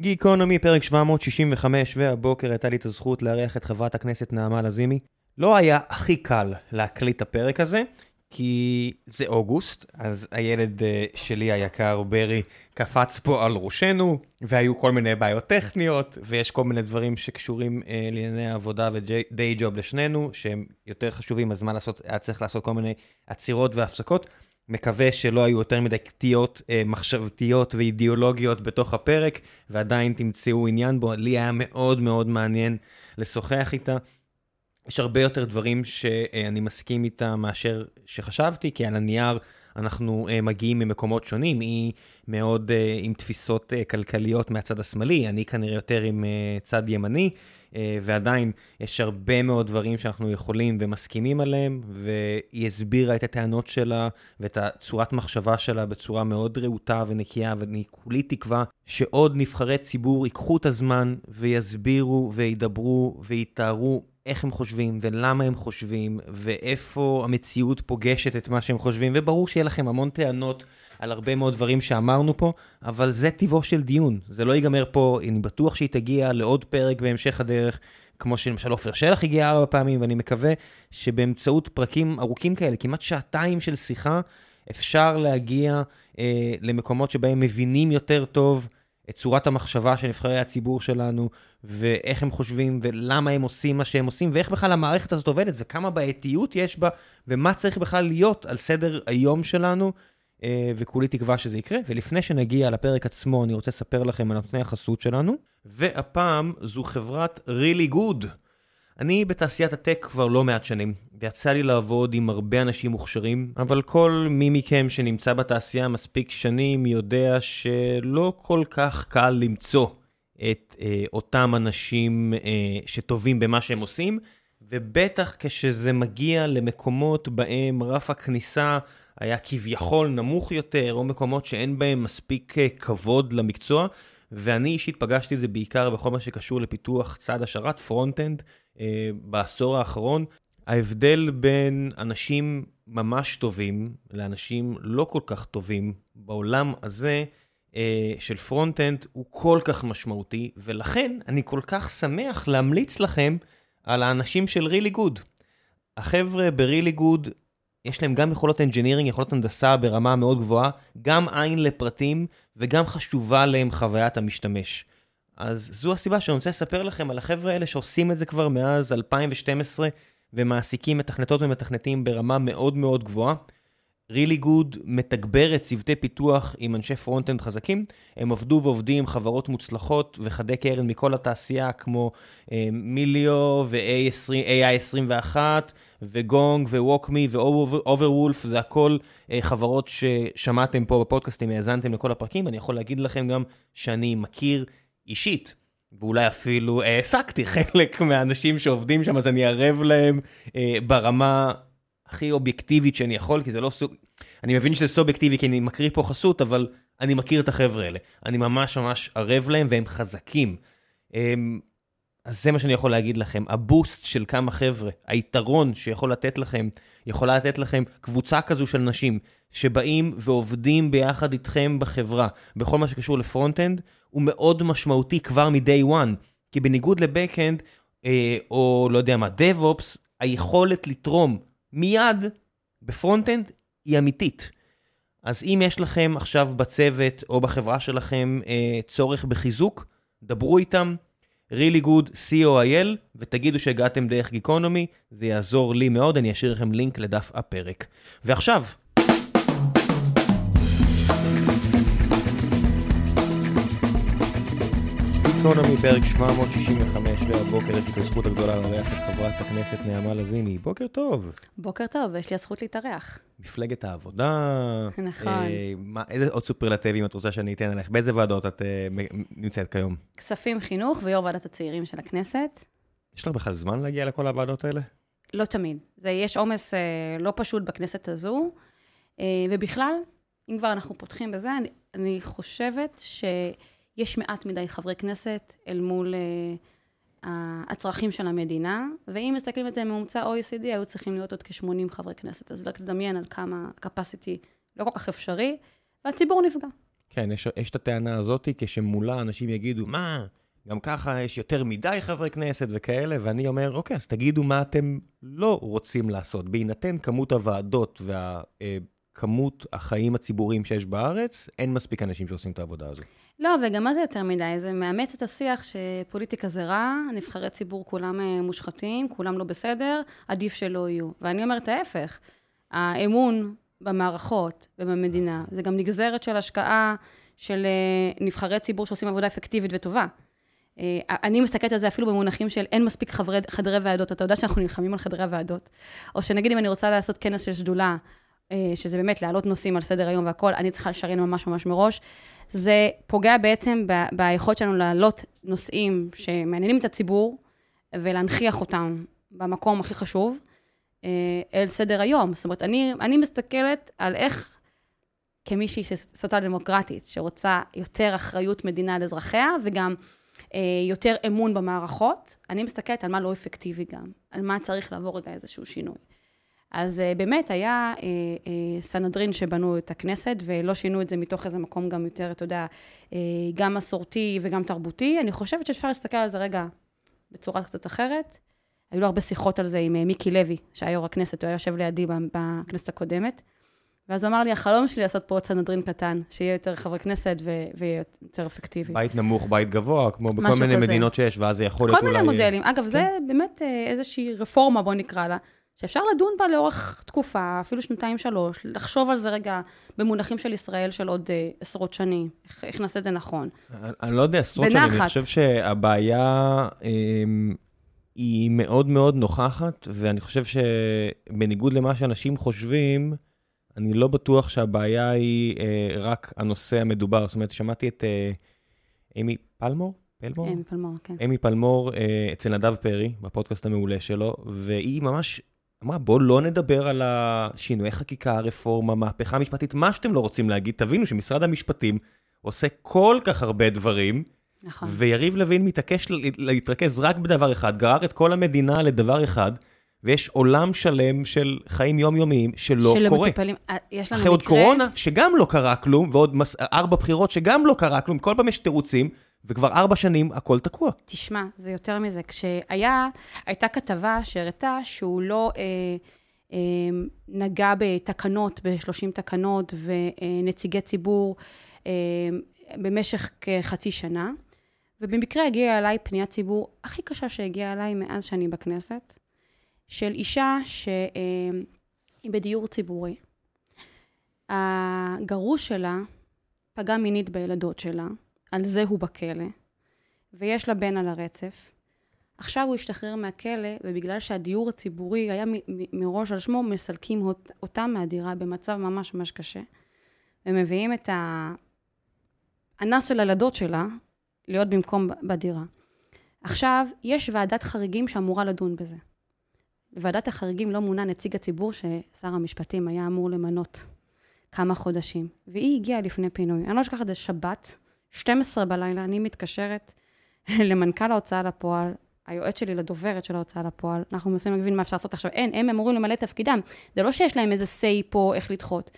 גיקונומי, פרק 765, והבוקר הייתה לי את הזכות לארח את חברת הכנסת נעמה לזימי. לא היה הכי קל להקליט את הפרק הזה, כי זה אוגוסט, אז הילד אה, שלי היקר, ברי, קפץ פה על ראשנו, והיו כל מיני בעיות טכניות, ויש כל מיני דברים שקשורים אה, לענייני העבודה ודיי ג'וב לשנינו, שהם יותר חשובים, אז מה לעשות, היה צריך לעשות כל מיני עצירות והפסקות. מקווה שלא היו יותר מדי קטיעות אה, מחשבתיות ואידיאולוגיות בתוך הפרק, ועדיין תמצאו עניין בו. לי היה מאוד מאוד מעניין לשוחח איתה. יש הרבה יותר דברים שאני מסכים איתה מאשר שחשבתי, כי על הנייר אנחנו אה, מגיעים ממקומות שונים, היא מאוד אה, עם תפיסות כלכליות מהצד השמאלי, אני כנראה יותר עם צד ימני. אה, ועדיין יש הרבה מאוד דברים שאנחנו יכולים ומסכימים עליהם, והיא הסבירה את הטענות שלה ואת הצורת מחשבה שלה בצורה מאוד רהוטה ונקייה, ואני כולי תקווה שעוד נבחרי ציבור ייקחו את הזמן ויסבירו וידברו ויתארו איך הם חושבים ולמה הם חושבים ואיפה המציאות פוגשת את מה שהם חושבים, וברור שיהיה לכם המון טענות. על הרבה מאוד דברים שאמרנו פה, אבל זה טיבו של דיון. זה לא ייגמר פה, אני בטוח שהיא תגיע לעוד פרק בהמשך הדרך, כמו שלמשל עופר שלח הגיע ארבע פעמים, ואני מקווה שבאמצעות פרקים ארוכים כאלה, כמעט שעתיים של שיחה, אפשר להגיע אה, למקומות שבהם מבינים יותר טוב את צורת המחשבה של נבחרי הציבור שלנו, ואיך הם חושבים, ולמה הם עושים מה שהם עושים, ואיך בכלל המערכת הזאת עובדת, וכמה בעייתיות יש בה, ומה צריך בכלל להיות על סדר היום שלנו. אה, וכולי תקווה שזה יקרה. ולפני שנגיע לפרק עצמו, אני רוצה לספר לכם על נותני החסות שלנו, והפעם זו חברת really good. אני בתעשיית הטק כבר לא מעט שנים, ויצא לי לעבוד עם הרבה אנשים מוכשרים, אבל כל מי מכם שנמצא בתעשייה מספיק שנים יודע שלא כל כך קל למצוא את אה, אותם אנשים אה, שטובים במה שהם עושים, ובטח כשזה מגיע למקומות בהם רף הכניסה היה כביכול נמוך יותר, או מקומות שאין בהם מספיק אה, כבוד למקצוע, ואני אישית פגשתי את זה בעיקר בכל מה שקשור לפיתוח צד השרת, front-end, אה, בעשור האחרון. ההבדל בין אנשים ממש טובים לאנשים לא כל כך טובים בעולם הזה אה, של front-end הוא כל כך משמעותי, ולכן אני כל כך שמח להמליץ לכם על האנשים של Really Good. החבר'ה ב Really Good יש להם גם יכולות engineering, יכולות הנדסה ברמה מאוד גבוהה, גם עין לפרטים וגם חשובה להם חוויית המשתמש. אז זו הסיבה שאני רוצה לספר לכם על החבר'ה האלה שעושים את זה כבר מאז 2012 ומעסיקים מתכנתות ומתכנתים ברמה מאוד מאוד גבוהה. Really Good מתגברת צוותי פיתוח עם אנשי front-end חזקים. הם עבדו ועובדים עם חברות מוצלחות וחדי קרן מכל התעשייה, כמו אה, מיליו ו-AI21 וגונג וווקמי ואוברוולף, זה הכל אה, חברות ששמעתם פה בפודקאסטים, האזנתם לכל הפרקים. אני יכול להגיד לכם גם שאני מכיר אישית. ואולי אפילו העסקתי חלק מהאנשים שעובדים שם, אז אני ערב להם אה, ברמה הכי אובייקטיבית שאני יכול, כי זה לא סוג... אני מבין שזה סובייקטיבי כי אני מקריא פה חסות, אבל אני מכיר את החבר'ה האלה. אני ממש ממש ערב להם והם חזקים. אמ, אז זה מה שאני יכול להגיד לכם, ה boost של כמה חבר'ה, היתרון שיכול לתת לכם, יכולה לתת לכם קבוצה כזו של אנשים שבאים ועובדים ביחד איתכם בחברה, בכל מה שקשור ל front-end, הוא מאוד משמעותי כבר מ-day one. כי בניגוד ל back-end, אה, או לא יודע מה, DevOps, היכולת לתרום מיד ב front-end היא אמיתית. אז אם יש לכם עכשיו בצוות או בחברה שלכם אה, צורך בחיזוק, דברו איתם, really good co.il, ותגידו שהגעתם דרך גיקונומי, זה יעזור לי מאוד, אני אשאיר לכם לינק לדף הפרק. ועכשיו, גיקונומי פרק 765, והבוקר יש לי את הזכות הגדולה לארח את חברת הכנסת נעמה לזימי. בוקר טוב. בוקר טוב, יש לי הזכות להתארח. מפלגת העבודה. נכון. אה, מה, איזה עוד סופרלטיבים את רוצה שאני אתן עליך? באיזה ועדות את אה, נמצאת כיום? כספים, חינוך ויו"ר ועדת הצעירים של הכנסת. יש לך בכלל זמן להגיע לכל הוועדות האלה? לא תמיד. זה, יש עומס אה, לא פשוט בכנסת הזו, אה, ובכלל, אם כבר אנחנו פותחים בזה, אני, אני חושבת שיש מעט מדי חברי כנסת אל מול אה, הצרכים של המדינה, ואם מסתכלים על זה ממוצע OECD, היו צריכים להיות עוד כ-80 חברי כנסת. אז רק תדמיין על כמה capacity לא כל כך אפשרי, והציבור נפגע. כן, יש, יש את הטענה הזאת, כשמולה אנשים יגידו, מה, גם ככה יש יותר מדי חברי כנסת וכאלה, ואני אומר, אוקיי, אז תגידו מה אתם לא רוצים לעשות. בהינתן כמות הוועדות וכמות החיים הציבוריים שיש בארץ, אין מספיק אנשים שעושים את העבודה הזו. לא, וגם מה זה יותר מדי? זה מאמץ את השיח שפוליטיקה זה רע, נבחרי ציבור כולם אה, מושחתים, כולם לא בסדר, עדיף שלא יהיו. ואני אומרת ההפך, האמון במערכות ובמדינה, זה גם נגזרת של השקעה של אה, נבחרי ציבור שעושים עבודה אפקטיבית וטובה. אה, אני מסתכלת על זה אפילו במונחים של אין מספיק חברי, חדרי ועדות. אתה יודע שאנחנו נלחמים על חדרי הוועדות. או שנגיד אם אני רוצה לעשות כנס של שדולה, שזה באמת להעלות נושאים על סדר היום והכול, אני צריכה לשריין ממש ממש מראש. זה פוגע בעצם ביכולת שלנו להעלות נושאים שמעניינים את הציבור ולהנכיח אותם במקום הכי חשוב אה, אל סדר היום. זאת אומרת, אני, אני מסתכלת על איך כמישהי סוציאל דמוקרטית, שרוצה יותר אחריות מדינה על אזרחיה, וגם אה, יותר אמון במערכות, אני מסתכלת על מה לא אפקטיבי גם, על מה צריך לעבור רגע איזשהו שינוי. אז אה, באמת היה אה, סנהדרין שבנו את הכנסת, ולא שינו את זה מתוך איזה מקום גם יותר, אתה יודע, גם מסורתי וגם תרבותי. אני חושבת שאפשר להסתכל על זה רגע בצורה קצת אחרת. היו לו הרבה שיחות על זה עם מיקי לוי, שהיה יו"ר הכנסת, הוא היה יושב לידי בכנסת הקודמת. ואז הוא אמר לי, החלום שלי לעשות פה עוד סנהדרין קטן, שיהיה יותר חברי כנסת ויהיה יותר אפקטיבי. בית נמוך, בית גבוה, כמו בכל מיני כזה. מדינות שיש, ואז זה יכול להיות אולי... כל מיני מודלים. אגב, כן. זה באמת איזושהי רפורמה, בוא נקרא לה, שאפשר לדון בה לאורך תקופה, אפילו שנתיים-שלוש, לחשוב על זה רגע במונחים של ישראל של עוד uh, עשרות שנים, איך, איך נעשה את זה נכון. אני, אני לא יודע, עשרות. שנים, אני חושב שהבעיה... אמ, היא מאוד מאוד נוכחת, ואני חושב שבניגוד למה שאנשים חושבים, אני לא בטוח שהבעיה היא אה, רק הנושא המדובר. זאת אומרת, שמעתי את אה, אמי פלמור? פלמור? אמי פלמור, כן. אמי פלמור אה, אצל נדב פרי, בפודקאסט המעולה שלו, והיא ממש אמרה, בואו לא נדבר על השינויי חקיקה, הרפורמה, מהפכה משפטית, מה שאתם לא רוצים להגיד, תבינו שמשרד המשפטים עושה כל כך הרבה דברים, נכון. ויריב לוין מתעקש להתרכז רק בדבר אחד, גרר את כל המדינה לדבר אחד, ויש עולם שלם של חיים יומיומיים שלא של קורה. מטופלים, אה, יש לנו אחרי מקרה... עוד קורונה, שגם לא קרה כלום, ועוד מס... ארבע בחירות שגם לא קרה כלום, כל פעם יש תירוצים, וכבר ארבע שנים הכל תקוע. תשמע, זה יותר מזה. כשהיה, הייתה כתבה שהראתה שהוא לא אה, אה, נגע בתקנות, ב-30 תקנות ונציגי ציבור אה, במשך כחצי שנה, ובמקרה הגיעה אליי פניית ציבור הכי קשה שהגיעה אליי מאז שאני בכנסת. של אישה שהיא בדיור ציבורי. הגרוש שלה פגע מינית בילדות שלה, על זה הוא בכלא, ויש לה בן על הרצף. עכשיו הוא השתחרר מהכלא, ובגלל שהדיור הציבורי היה מראש על שמו, מסלקים אותה מהדירה במצב ממש ממש קשה. ומביאים את האנס של הילדות שלה להיות במקום בדירה. עכשיו, יש ועדת חריגים שאמורה לדון בזה. לוועדת החריגים לא מונה נציג הציבור ששר המשפטים היה אמור למנות כמה חודשים, והיא הגיעה לפני פינוי. אני לא אשכח את זה, שבת, 12 בלילה, אני מתקשרת למנכ"ל ההוצאה לפועל, היועץ שלי לדוברת של ההוצאה לפועל, אנחנו מנסים להבין מה אפשר לעשות עכשיו. אין, הם אמורים למלא את תפקידם. זה לא שיש להם איזה say פה איך לדחות.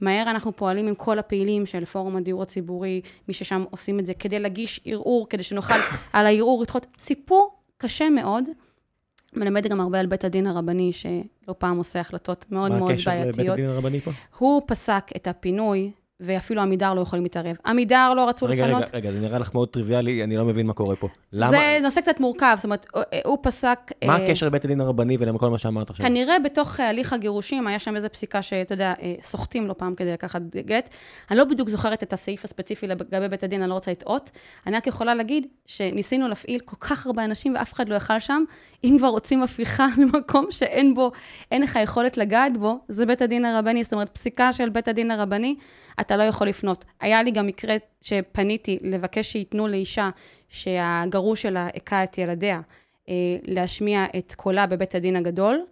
מהר אנחנו פועלים עם כל הפעילים של פורום הדיור הציבורי, מי ששם עושים את זה, כדי להגיש ערעור, כדי שנוכל על הערעור לדחות. סיפור קשה מאוד. מלמד גם הרבה על בית הדין הרבני, שלא פעם עושה החלטות מאוד מאוד בעייתיות. מה הקשר לבית הדין הרבני פה? הוא פסק את הפינוי ואפילו עמידר לא יכולים להתערב. עמידר לא רצו רגע, לפנות. רגע, רגע, זה נראה לך מאוד טריוויאלי, אני לא מבין מה קורה פה. למה? זה נושא קצת מורכב, זאת אומרת, הוא פסק... מה אה, הקשר לבית הדין הרבני ולכל מה שאמרת עכשיו? כנראה בתוך אה, הליך הגירושים, היה שם איזו פסיקה שאתה יודע, אה, סוחטים לא פעם כדי לקחת גט. אני לא בדיוק זוכרת את הסעיף הספציפי לגבי בית הדין, אני לא רוצה לטעות. אני רק יכולה להגיד שניסינו להפעיל כל כך הרבה אנשים ואף אחד לא יכל שם. אם כבר רוצים הפיכה למקום שאין בו, אין לך יכולת לגעת בו, זה בית הדין הרבני. זאת אומרת, פסיקה של בית הדין הרבני, אתה לא יכול לפנות. היה לי גם מקרה שפניתי לבקש שייתנו לאישה שהגרוש שלה הכה את ילדיה, אה, להשמיע את קולה בבית הדין הגדול,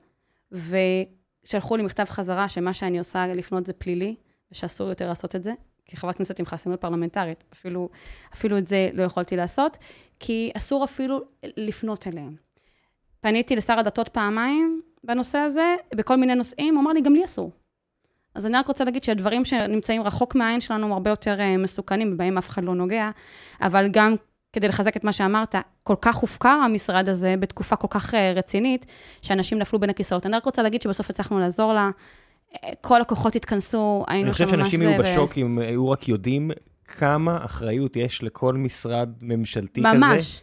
ושלחו לי מכתב חזרה שמה שאני עושה לפנות זה פלילי, ושאסור יותר לעשות את זה, כחברת כנסת עם חסינות פרלמנטרית, אפילו, אפילו את זה לא יכולתי לעשות, כי אסור אפילו לפנות אליהם. פניתי לשר הדתות פעמיים בנושא הזה, בכל מיני נושאים, הוא אמר לי, גם לי אסור. אז אני רק רוצה להגיד שהדברים שנמצאים רחוק מהעין שלנו הם הרבה יותר אה, מסוכנים, ובהם אף אחד לא נוגע, אבל גם כדי לחזק את מה שאמרת, כל כך הופקר המשרד הזה בתקופה כל כך אה, רצינית, שאנשים נפלו בין הכיסאות. אני רק רוצה להגיד שבסוף הצלחנו לעזור לה, אה, כל הכוחות התכנסו, היינו שם ממש זה. אני חושב שאנשים יהיו בשוק אם היו רק יודעים כמה אחריות יש לכל משרד ממשלתי ממש. כזה. ממש.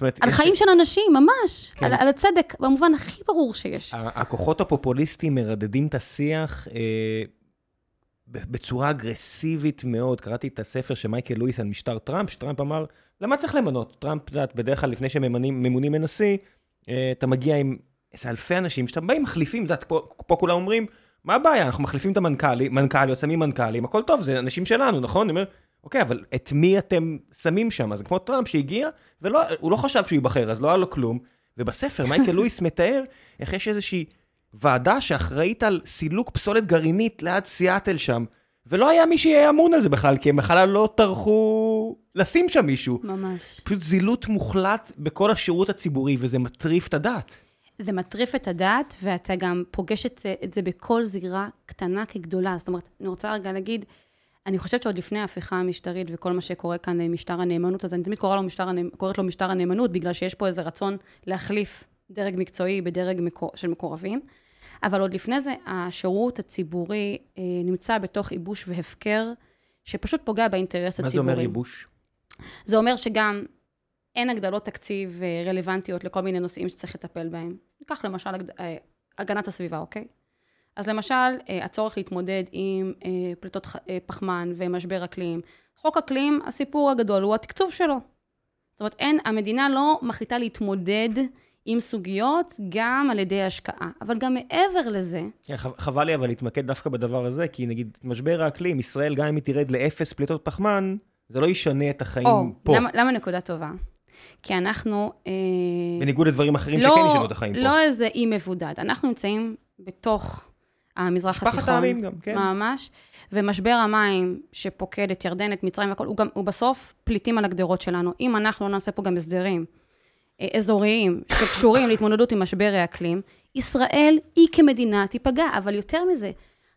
אומרת, על חיים ש... של אנשים, ממש. כן. על, על הצדק, במובן הכי ברור שיש. הכוחות הפופוליסטיים מרדדים את השיח אה, בצורה אגרסיבית מאוד. קראתי את הספר של מייקל לואיס על משטר טראמפ, שטראמפ אמר, למה צריך למנות? טראמפ, את יודעת, בדרך כלל לפני שממונים לנשיא, אה, אתה מגיע עם איזה אלפי אנשים, שאתה באים מחליפים, את יודעת, פה, פה כולם אומרים, מה הבעיה? אנחנו מחליפים את המנכ"לים, מנכ"ליות, שמים מנכ"לים, הכל טוב, זה אנשים שלנו, נכון? אני אומר, אוקיי, אבל את מי אתם שמים שם? זה כמו טראמפ שהגיע, והוא לא חשב שהוא ייבחר, אז לא היה לו כלום. ובספר מייקל לואיס מתאר איך יש איזושהי ועדה שאחראית על סילוק פסולת גרעינית ליד סיאטל שם, ולא היה מי שיהיה אמון על זה בכלל, כי הם בכלל לא טרחו לשים שם מישהו. ממש. פשוט זילות מוחלט בכל השירות הציבורי, וזה מטריף את הדעת. זה מטריף את הדעת, ואתה גם פוגש את זה, את זה בכל זירה קטנה כגדולה. זאת אומרת, אני רוצה רגע להגיד, אני חושבת שעוד לפני ההפיכה המשטרית וכל מה שקורה כאן, אה, משטר הנאמנות, אז אני תמיד קורא לו משטר, קוראת לו משטר הנאמנות, בגלל שיש פה איזה רצון להחליף דרג מקצועי בדרג מקור, של מקורבים. אבל עוד לפני זה, השירות הציבורי אה, נמצא בתוך ייבוש והפקר, שפשוט פוגע באינטרס הציבורי. מה זה אומר ייבוש? זה אומר שגם אין הגדלות תקציב אה, רלוונטיות לכל מיני נושאים שצריך לטפל בהם. ניקח למשל אה, הגנת הסביבה, אוקיי? אז למשל, אה, הצורך להתמודד עם אה, פליטות אה, פחמן ומשבר אקלים. חוק אקלים, הסיפור הגדול הוא התקצוב שלו. זאת אומרת, אין, המדינה לא מחליטה להתמודד עם סוגיות גם על ידי השקעה, אבל גם מעבר לזה... כן, חבל לי אבל להתמקד דווקא בדבר הזה, כי נגיד משבר האקלים, ישראל, גם אם היא תרד לאפס פליטות פחמן, זה לא ישנה את החיים או, פה. למה, למה נקודה טובה? כי אנחנו... בניגוד לדברים אחרים לא, שכן ישנו את החיים לא פה. לא איזה אי מבודד. אנחנו נמצאים בתוך המזרח התיכון. משפחת העמים גם, כן. ממש. ומשבר המים שפוקד את ירדן, את מצרים והכול, הוא, גם, הוא בסוף פליטים על הגדרות שלנו. אם אנחנו לא נעשה פה גם הסדרים אה, אזוריים שקשורים להתמודדות עם משבר האקלים, ישראל היא כמדינה תיפגע. אבל יותר מזה,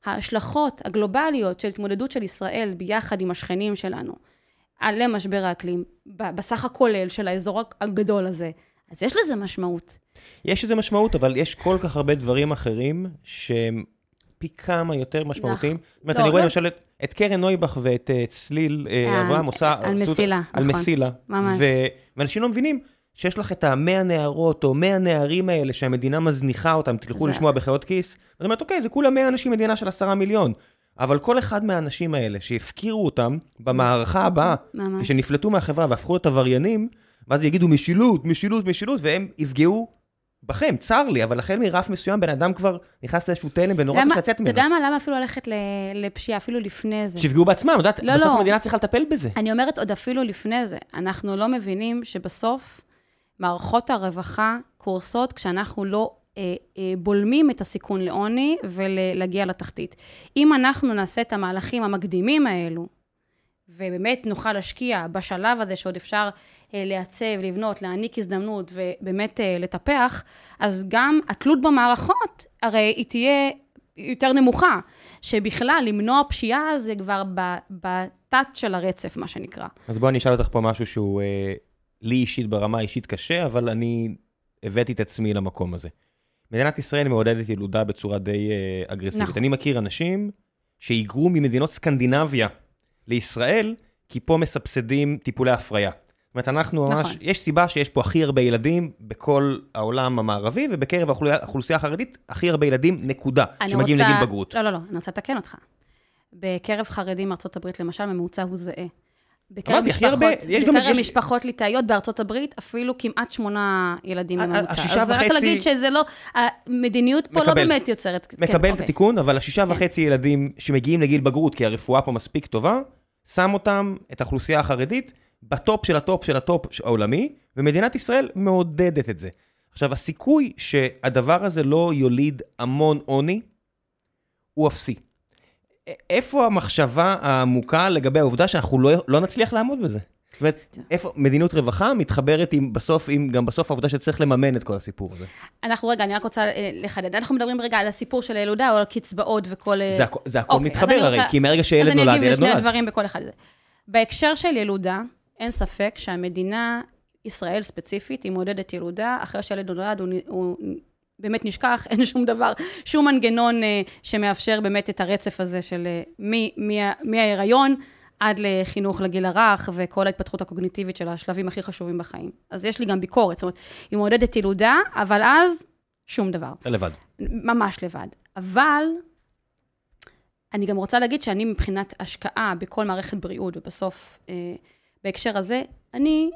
ההשלכות הגלובליות של התמודדות של ישראל ביחד עם השכנים שלנו על משבר האקלים, בסך הכולל של האזור הגדול הזה, אז יש לזה משמעות. יש לזה משמעות, אבל יש כל כך הרבה דברים אחרים שהם פי כמה יותר משמעותיים. נכון. זאת אומרת, אני רואה לא. למשל את קרן נויבך ואת אה, צליל אה, אברהם עושה... על מסילה, נכון. על מסילה. ממש. ואנשים לא מבינים שיש לך את המאה נערות או מאה נערים האלה שהמדינה מזניחה אותם, תלכו לשמוע בחיות כיס. זאת אומרת, אוקיי, זה כולה מאה אנשים מדינה של עשרה מיליון. אבל כל אחד מהאנשים האלה שהפקירו אותם במערכה הבאה, ממש. מהחברה והפכו להיות עבריינים, ואז יגידו משילות, משילות, משילות, והם יפגעו בכם, צר לי, אבל החל מרף מסוים, בן אדם כבר נכנס לאיזשהו תלם ונורא צריך לצאת ממנו. אתה יודע מה, למה אפילו ללכת לפשיעה, אפילו לפני זה? שיפגעו בעצמם, את יודעת, לא, בסוף לא. המדינה צריכה לטפל בזה. אני אומרת עוד אפילו לפני זה. אנחנו לא מבינים שבסוף מערכות הרווחה קורסות כשאנחנו לא אה, אה, בולמים את הסיכון לעוני ולהגיע לתחתית. אם אנחנו נעשה את המהלכים המקדימים האלו, ובאמת נוכל להשקיע בשלב הזה שעוד אפשר לעצב, לבנות, להעניק הזדמנות ובאמת אה, לטפח, אז גם התלות במערכות, הרי היא תהיה יותר נמוכה, שבכלל למנוע פשיעה זה כבר בתת של הרצף, מה שנקרא. אז בואי אני אשאל אותך פה משהו שהוא אה, לי אישית ברמה אישית קשה, אבל אני הבאתי את עצמי למקום הזה. מדינת ישראל מעודדת ילודה בצורה די אה, אגרסיבית. נכון. אני מכיר אנשים שהיגרו ממדינות סקנדינביה לישראל, כי פה מסבסדים טיפולי הפריה. זאת אומרת, אנחנו ממש, נכון. יש סיבה שיש פה הכי הרבה ילדים בכל העולם המערבי, ובקרב האוכלוסייה החרדית, הכי הרבה ילדים, נקודה, שמגיעים רוצה... לגיל בגרות. לא, לא, לא, אני רוצה לתקן אותך. בקרב חרדים מארצות הברית, למשל, ממוצע הוא זהה. בקרב משפחות, יש בקרב גם... משפחות ליטאיות בארצות הברית, אפילו כמעט שמונה ילדים בממוצע. השישה וחצי... אז רק להגיד שזה לא, המדיניות פה לא מקבל, לא באמת יוצרת... כן, מקבל כן, את אוקיי. התיקון, אבל השישה כן. וחצי ילדים שמגיעים לגיל בגרות, כי הרפואה פה מספיק טובה, שם אותם, את האוכלוסייה החרדית, בטופ של הטופ של הטופ העולמי, ומדינת ישראל מעודדת את זה. עכשיו, הסיכוי שהדבר הזה לא יוליד המון עוני, הוא אפסי. איפה המחשבה העמוקה לגבי העובדה שאנחנו לא, לא נצליח לעמוד בזה? זאת אומרת, איפה מדיניות רווחה מתחברת עם בסוף, עם גם בסוף העובדה שצריך לממן את כל הסיפור הזה. אנחנו, רגע, אני רק רוצה אה, לחדד. אנחנו מדברים רגע על הסיפור של הילודה או על קצבאות וכל... אה, זה, הכ- זה הכל אוקיי, אז מתחבר הרי, רוצה- כי מרגע שילד אז נולד, אני אגיב ילד לשני נולד. הדברים בכל אחד. בהקשר של ילודה, אין ספק שהמדינה, ישראל ספציפית, היא מעודדת ילודה, אחרי שהילד נולד הוא, הוא באמת נשכח, אין שום דבר, שום מנגנון אה, שמאפשר באמת את הרצף הזה של אה, מההיריון עד לחינוך לגיל הרך וכל ההתפתחות הקוגניטיבית של השלבים הכי חשובים בחיים. אז יש לי גם ביקורת, זאת אומרת, היא מעודדת ילודה, אבל אז שום דבר. אתה לבד. ממש לבד. אבל אני גם רוצה להגיד שאני מבחינת השקעה בכל מערכת בריאות, ובסוף, אה, בהקשר הזה, אני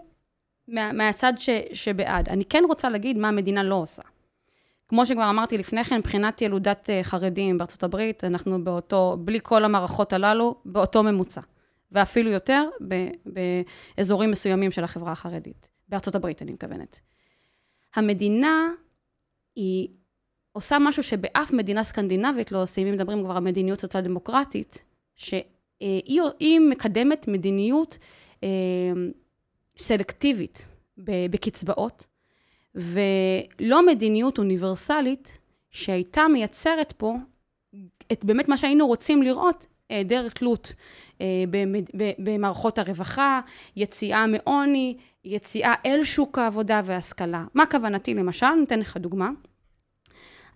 מה, מהצד ש, שבעד. אני כן רוצה להגיד מה המדינה לא עושה. כמו שכבר אמרתי לפני כן, מבחינת ילודת אה, חרדים בארצות הברית, אנחנו באותו, בלי כל המערכות הללו, באותו ממוצע. ואפילו יותר ב, באזורים מסוימים של החברה החרדית. בארצות הברית, אני מתכוונת. המדינה היא עושה משהו שבאף מדינה סקנדינבית לא עושים, אם מדברים כבר על מדיניות סוציאל דמוקרטית, שהיא היא מקדמת מדיניות אה, סלקטיבית ב- בקצבאות, ולא מדיניות אוניברסלית שהייתה מייצרת פה את באמת מה שהיינו רוצים לראות, היעדר תלות אה, במערכות הרווחה, יציאה מעוני, יציאה אל שוק העבודה והשכלה. מה כוונתי למשל? ניתן לך דוגמה.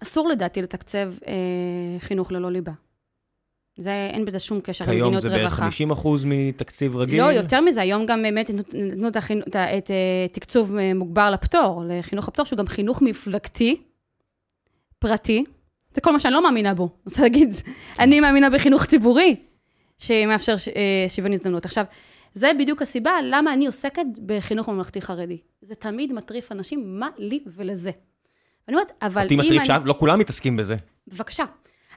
אסור לדעתי לתקצב אה, חינוך ללא ליבה. זה, אין בזה שום קשר כיום למדיניות זה בערך רווחה. 50 אחוז מתקציב רגיל. לא, יותר מזה, היום גם באמת נתנו את, החינ... את, את אה, תקצוב אה, מוגבר לפטור, לחינוך הפטור, שהוא גם חינוך מפלגתי, פרטי. זה כל מה שאני לא מאמינה בו. אני רוצה להגיד, אני מאמינה בחינוך ציבורי, שמאפשר ש... אה, שוויון הזדמנות. עכשיו, זה בדיוק הסיבה למה אני עוסקת בחינוך ממלכתי חרדי. זה תמיד מטריף אנשים, מה לי ולזה. ואני אומרת, אבל אותי אם מטריף אני... שם, לא כולם מתעסקים בזה. בבקשה.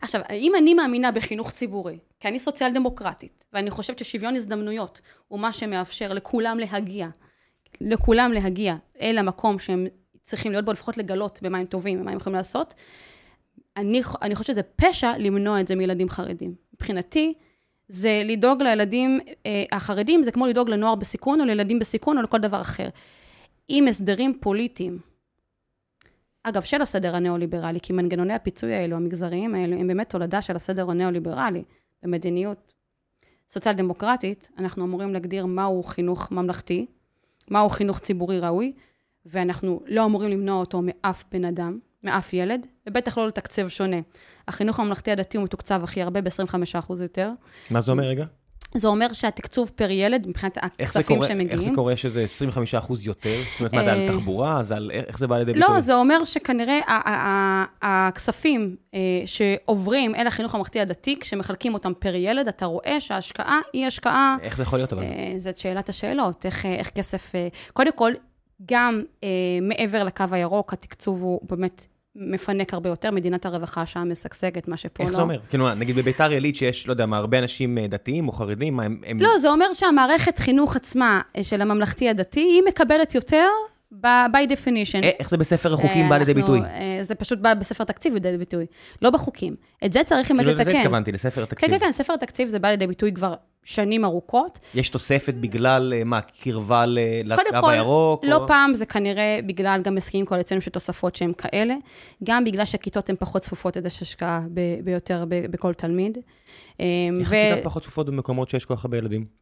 עכשיו, אם אני מאמינה בחינוך ציבורי, כי אני סוציאל דמוקרטית, ואני חושבת ששוויון הזדמנויות הוא מה שמאפשר לכולם להגיע, לכולם להגיע אל המקום שהם צריכים להיות בו, לפחות לגלות במה הם טובים ומה הם יכולים לעשות, אני, אני חושבת שזה פשע למנוע את זה מילדים חרדים. מבחינתי, זה לדאוג לילדים אה, החרדים, זה כמו לדאוג לנוער בסיכון, או לילדים בסיכון, או לכל דבר אחר. עם הסדרים פוליטיים, אגב, של הסדר הניאו-ליברלי, כי מנגנוני הפיצוי האלו, המגזריים האלו, הם באמת תולדה של הסדר הניאו-ליברלי. במדיניות סוציאל-דמוקרטית, אנחנו אמורים להגדיר מהו חינוך ממלכתי, מהו חינוך ציבורי ראוי, ואנחנו לא אמורים למנוע אותו מאף בן אדם, מאף ילד, ובטח לא לתקצב שונה. החינוך הממלכתי הדתי הוא מתוקצב הכי הרבה, ב-25% יותר. מה זה אומר רגע? זה אומר שהתקצוב פר ילד, מבחינת הכספים קורה- איך זה שמגיעים, קורה שזה 25 אחוז יותר? זאת אומרת, מה זה על אה, תחבורה? זה על... איך זה בא לידי ביטוי? לא, זה אומר שכנראה הכספים אה, שעוברים אל החינוך הממלכתי הדתי, כשמחלקים אותם פר ילד, אתה רואה שההשקעה היא השקעה, איך זה יכול להיות אבל? אה, זאת שאלת השאלות, איך, איך כסף... קודם כל, גם מעבר לקו הירוק, התקצוב הוא באמת מפנק הרבה יותר, מדינת הרווחה שם משגשגת, מה שפה לא. איך זה אומר? כאילו, מה, נגיד בביתר עילית שיש, לא יודע מה, הרבה אנשים אה, דתיים או חרדים, מה, הם... הם- לא, זה אומר שהמערכת חינוך עצמה אה, של הממלכתי הדתי, היא מקבלת יותר by definition. אה, איך זה בספר החוקים בא לידי אנחנו, ביטוי? אה, זה פשוט בא בספר תקציב לידי ביטוי, לא בחוקים. את זה צריך באמת כאילו, לזה לתקן. התכוונתי, לספר כן, התקציב. כן, כן, ספר התקציב זה בא לידי ביטוי כבר שנים ארוכות. יש תוספת בגלל, אה, מה, קרבה ל- קודם לקו כל, הירוק? לא פעם זה כנראה בגלל גם הסכמים קואליציוניים של תוספות שהן כאלה, גם בגלל שהכיתות הן פחות צפופות, אז יש השקעה ביותר בכל תלמיד. אה, איך הכיתות פחות צפופות במקומות שיש כל כך הרבה ילדים?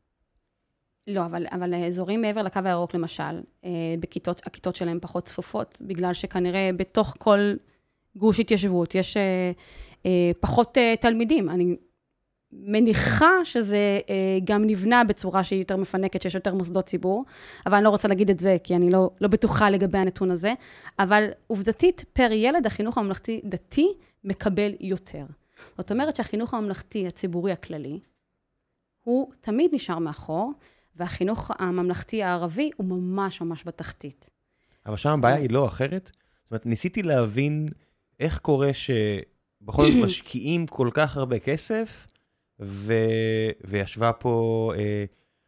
לא, אבל, אבל אזורים מעבר לקו הירוק, למשל, אה, בכיתות, הכיתות שלהם פחות צפופות, בגלל שכנראה בתוך כל גוש התיישבות יש אה, אה, פחות תלמידים. אני מניחה שזה גם נבנה בצורה שהיא יותר מפנקת, שיש יותר מוסדות ציבור, אבל אני לא רוצה להגיד את זה, כי אני לא, לא בטוחה לגבי הנתון הזה. אבל עובדתית, פר ילד, החינוך הממלכתי-דתי מקבל יותר. זאת אומרת שהחינוך הממלכתי הציבורי הכללי, הוא תמיד נשאר מאחור, והחינוך הממלכתי הערבי הוא ממש ממש בתחתית. אבל שם הבעיה היא לא אחרת. זאת אומרת, ניסיתי להבין איך קורה שבכל זאת משקיעים כל כך הרבה כסף, ו... וישבה פה אה,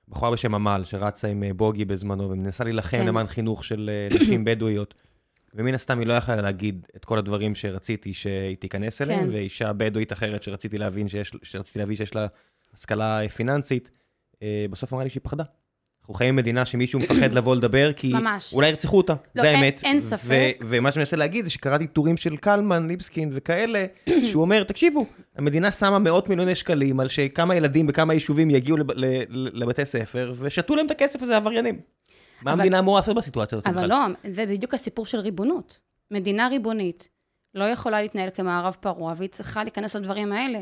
בחורה בשם עמל, שרצה עם אה, בוגי בזמנו, ומנסה להילחם כן. למען חינוך של אה, נשים בדואיות. ומן הסתם היא לא יכלה להגיד את כל הדברים שרציתי שהיא תיכנס אליהם, כן. ואישה בדואית אחרת שרציתי להבין שיש, שרציתי להבין שיש לה השכלה אה, פיננסית, בסוף אמרה לי שהיא פחדה. אנחנו חיים במדינה שמישהו מפחד לבוא לדבר, כי ממש. אולי ירצחו אותה, לא, זה אין- האמת. אין ספק. ו- ומה שאני מנסה להגיד זה שקראתי טורים של קלמן, ליבסקין וכאלה, שהוא אומר, תקשיבו, המדינה שמה מאות מיליוני שקלים על שכמה ילדים בכמה יישובים יגיעו לב- ל- ל- לבתי ספר, ושתו להם את הכסף הזה עבריינים. מה אבל- המדינה אמורה לעשות בסיטואציה הזאת אבל? לא, זה בדיוק הסיפור של ריבונות. מדינה ריבונית לא יכולה להתנהל כמערב פרוע, והיא צריכה להיכנס לדברים האלה.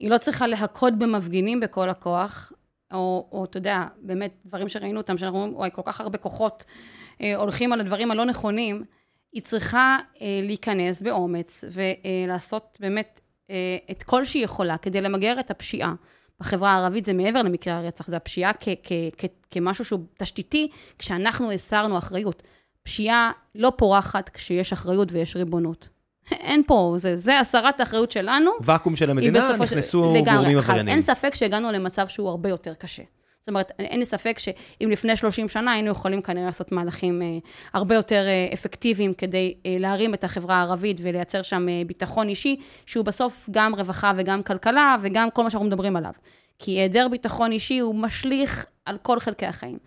היא לא צריכה להכות במפגינים בכל הכוח, או, או אתה יודע, באמת, דברים שראינו אותם, שאנחנו אומרים, וואי, כל כך הרבה כוחות אה, הולכים על הדברים הלא נכונים. היא צריכה אה, להיכנס באומץ ולעשות באמת אה, את כל שהיא יכולה כדי למגר את הפשיעה. בחברה הערבית זה מעבר למקרה הרצח, זה הפשיעה כ- כ- כ- כמשהו שהוא תשתיתי, כשאנחנו הסרנו אחריות. פשיעה לא פורחת כשיש אחריות ויש ריבונות. אין פה, זה, זה הסרת האחריות שלנו. ואקום של המדינה, של- נכנסו לגמרי. גורמים עבריינים. אין ספק שהגענו למצב שהוא הרבה יותר קשה. זאת אומרת, אין לי ספק שאם לפני 30 שנה היינו יכולים כנראה לעשות מהלכים אה, הרבה יותר אה, אפקטיביים כדי אה, להרים את החברה הערבית ולייצר שם אה, ביטחון אישי, שהוא בסוף גם רווחה וגם כלכלה וגם כל מה שאנחנו מדברים עליו. כי היעדר ביטחון אישי הוא משליך על כל חלקי החיים.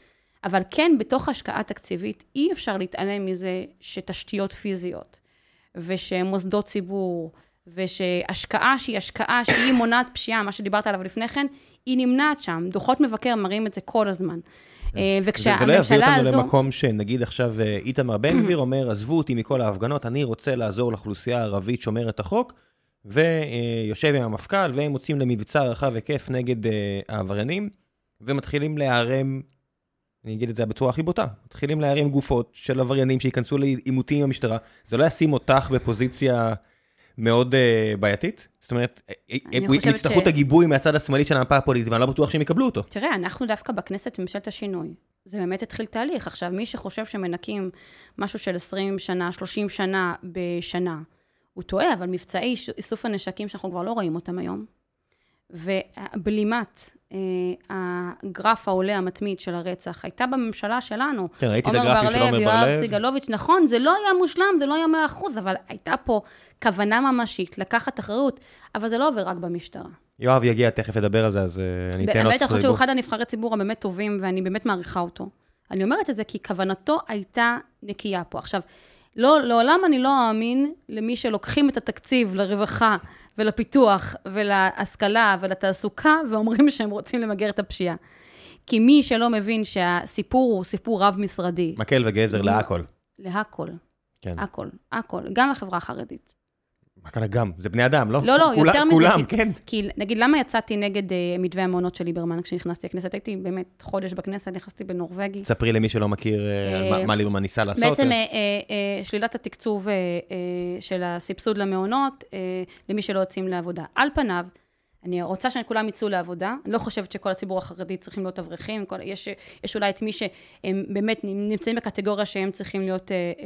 אבל כן, בתוך השקעה תקציבית, אי אפשר להתעלם מזה שתשתיות פיזיות, ושמוסדות ציבור, ושהשקעה שהיא השקעה שהיא מונעת פשיעה, מה שדיברת עליו לפני כן, היא נמנעת שם. דוחות מבקר מראים את זה כל הזמן. אה, זה, זה לא יביא וכשהממשלה אותנו הזו... למקום שנגיד עכשיו אה, איתמר בן גביר אומר, עזבו אותי מכל ההפגנות, אני רוצה לעזור לאוכלוסייה הערבית שומרת החוק, ויושב עם המפכ"ל, והם יוצאים למבצע רחב היקף נגד אה, העבריינים, ומתחילים להיערם, אני אגיד את זה בצורה הכי בוטה, מתחילים להיערם גופות של עבריינים שייכנסו לעימותים עם המשטרה, זה לא ישים אותך בפוזיציה מאוד uh, בעייתית? זאת אומרת, אה, אה, הם יצטרכו ש- את הגיבוי מהצד השמאלי של המפה הפוליטית, ואני לא בטוח שהם יקבלו אותו. תראה, אנחנו דווקא בכנסת ממשלת השינוי. זה באמת התחיל תהליך. עכשיו, מי שחושב שמנקים משהו של 20 שנה, 30 שנה בשנה, הוא טועה, אבל מבצעי איסוף הנשקים שאנחנו כבר לא רואים אותם היום, ובלימת הגרף העולה המתמיד של הרצח, הייתה בממשלה שלנו. כן, ראיתי את עומר הגרפים של בר-לב, עומר יואב בר-לב. סגלוביץ', נכון, זה לא היה מושלם, זה לא היה 100%, אבל הייתה פה כוונה ממשית לקחת אחריות, אבל זה לא עובר רק במשטרה. יואב יגיע, תכף ידבר על זה, אז אה, אני אתן אני חושבת זכות שהוא אחד הנבחרי ציבור הבאמת טובים, ואני באמת מעריכה אותו. אני אומרת את זה כי כוונתו הייתה נקייה פה. עכשיו, לא, לעולם אני לא אאמין למי שלוקחים את התקציב לרווחה ולפיתוח ולהשכלה ולתעסוקה, ואומרים שהם רוצים למגר את הפשיעה. כי מי שלא מבין שהסיפור הוא סיפור רב-משרדי, מקל וגזר להכל. להכל, כן. הכל, הכל, גם לחברה החרדית. מה כאן גם? זה בני אדם, לא? לא, לא, כולם- יותר מזה. כולם, כי- כן. כי נגיד, למה יצאתי נגד אה, מתווה המעונות של ליברמן כשנכנסתי לכנסת? הייתי באמת חודש בכנסת, נכנסתי בנורבגי. ספרי למי שלא מכיר אה, מה- מה ליברמן ניסה לעשות. בעצם אה, אה, שלילת התקצוב אה, אה, של הסבסוד למעונות אה, למי שלא יוצאים לעבודה. על פניו, אני רוצה שכולם יצאו לעבודה. אני לא חושבת שכל הציבור החרדי צריכים להיות אברכים. כל- יש, יש אולי את מי שהם באמת נמצאים בקטגוריה שהם צריכים להיות אה, אה,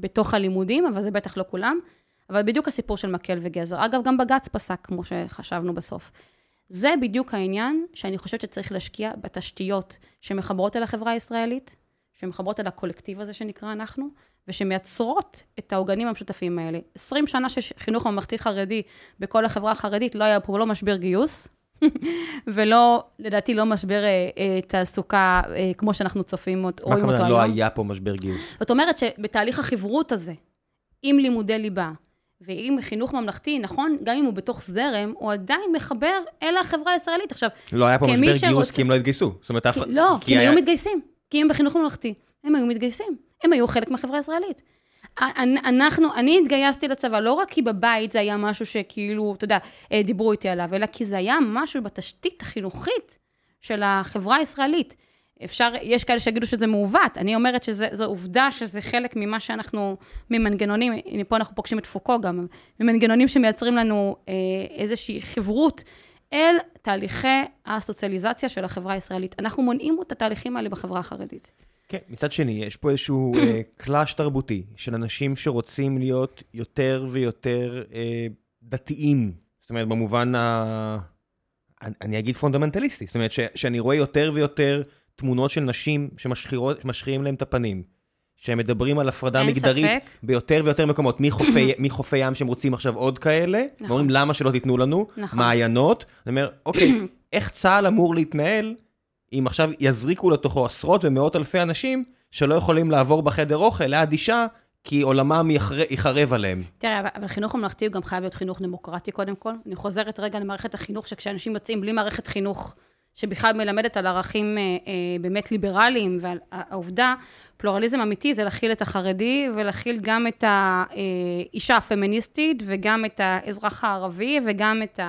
בתוך הלימודים, אבל זה בטח לא כולם. אבל בדיוק הסיפור של מקל וגזר. אגב, גם בג"ץ פסק, כמו שחשבנו בסוף. זה בדיוק העניין שאני חושבת שצריך להשקיע בתשתיות שמחברות אל החברה הישראלית, שמחברות אל הקולקטיב הזה שנקרא אנחנו, ושמייצרות את העוגנים המשותפים האלה. 20 שנה של חינוך ממלכתי חרדי בכל החברה החרדית, לא היה פה לא משבר גיוס, ולא, לדעתי, לא משבר אה, אה, תעסוקה אה, כמו שאנחנו צופים, אותו- מה רואים אותו הכוונה? היום. לא היה פה משבר גיוס. זאת אומרת שבתהליך החברות הזה, עם לימודי ליבה ועם חינוך ממלכתי, נכון, גם אם הוא בתוך זרם, הוא עדיין מחבר אל החברה הישראלית. עכשיו, לא היה פה משבר גיוס שרוצה- כי הם לא התגייסו. זאת אומרת, אף כי. לא, כי הם היה- היו מתגייסים. כי הם בחינוך ממלכתי. הם היו מתגייסים. הם היו חלק מהחברה הישראלית. אנחנו, אני התגייסתי לצבא, לא רק כי בבית זה היה משהו שכאילו, אתה יודע, אה, דיברו איתי עליו, אלא כי זה היה משהו בתשתית החינוכית של החברה הישראלית. אפשר, יש כאלה שיגידו שזה מעוות, אני אומרת שזו עובדה שזה חלק ממה שאנחנו, ממנגנונים, הנה פה אנחנו פוגשים את פוקו גם, ממנגנונים שמייצרים לנו אה, איזושהי חברות אל תהליכי הסוציאליזציה של החברה הישראלית. אנחנו מונעים את התהליכים האלה בחברה החרדית. כן, מצד שני, יש פה איזשהו אה, קלאש תרבותי של אנשים שרוצים להיות יותר ויותר אה, דתיים. זאת אומרת, במובן ה... אני- אני אגיד פונדמנטליסטי. זאת אומרת, ש- שאני רואה יותר ויותר תמונות של נשים שמשחירים להם את הפנים. שהם מדברים על הפרדה מגדרית ספק. ביותר ויותר מקומות, מחופי, מחופי ים שהם רוצים עכשיו עוד כאלה, נכון. ואומרים למה שלא תיתנו לנו, נכון. מעיינות, אני אומר, אוקיי, איך צה"ל אמור להתנהל אם עכשיו יזריקו לתוכו עשרות ומאות אלפי אנשים שלא יכולים לעבור בחדר אוכל ליד אישה, כי עולמם ייחרב עליהם. תראה, אבל חינוך ממלכתי הוא גם חייב להיות חינוך דמוקרטי קודם כל. אני חוזרת רגע למערכת החינוך, שכשאנשים יוצאים בלי מערכת חינוך שבכלל מלמדת על ערכים אה, אה, באמת ליברליים, ועל העובדה, פלורליזם אמיתי זה להכיל את החרדי ולהכיל גם את האישה הפמיניסטית וגם את האזרח הערבי וגם את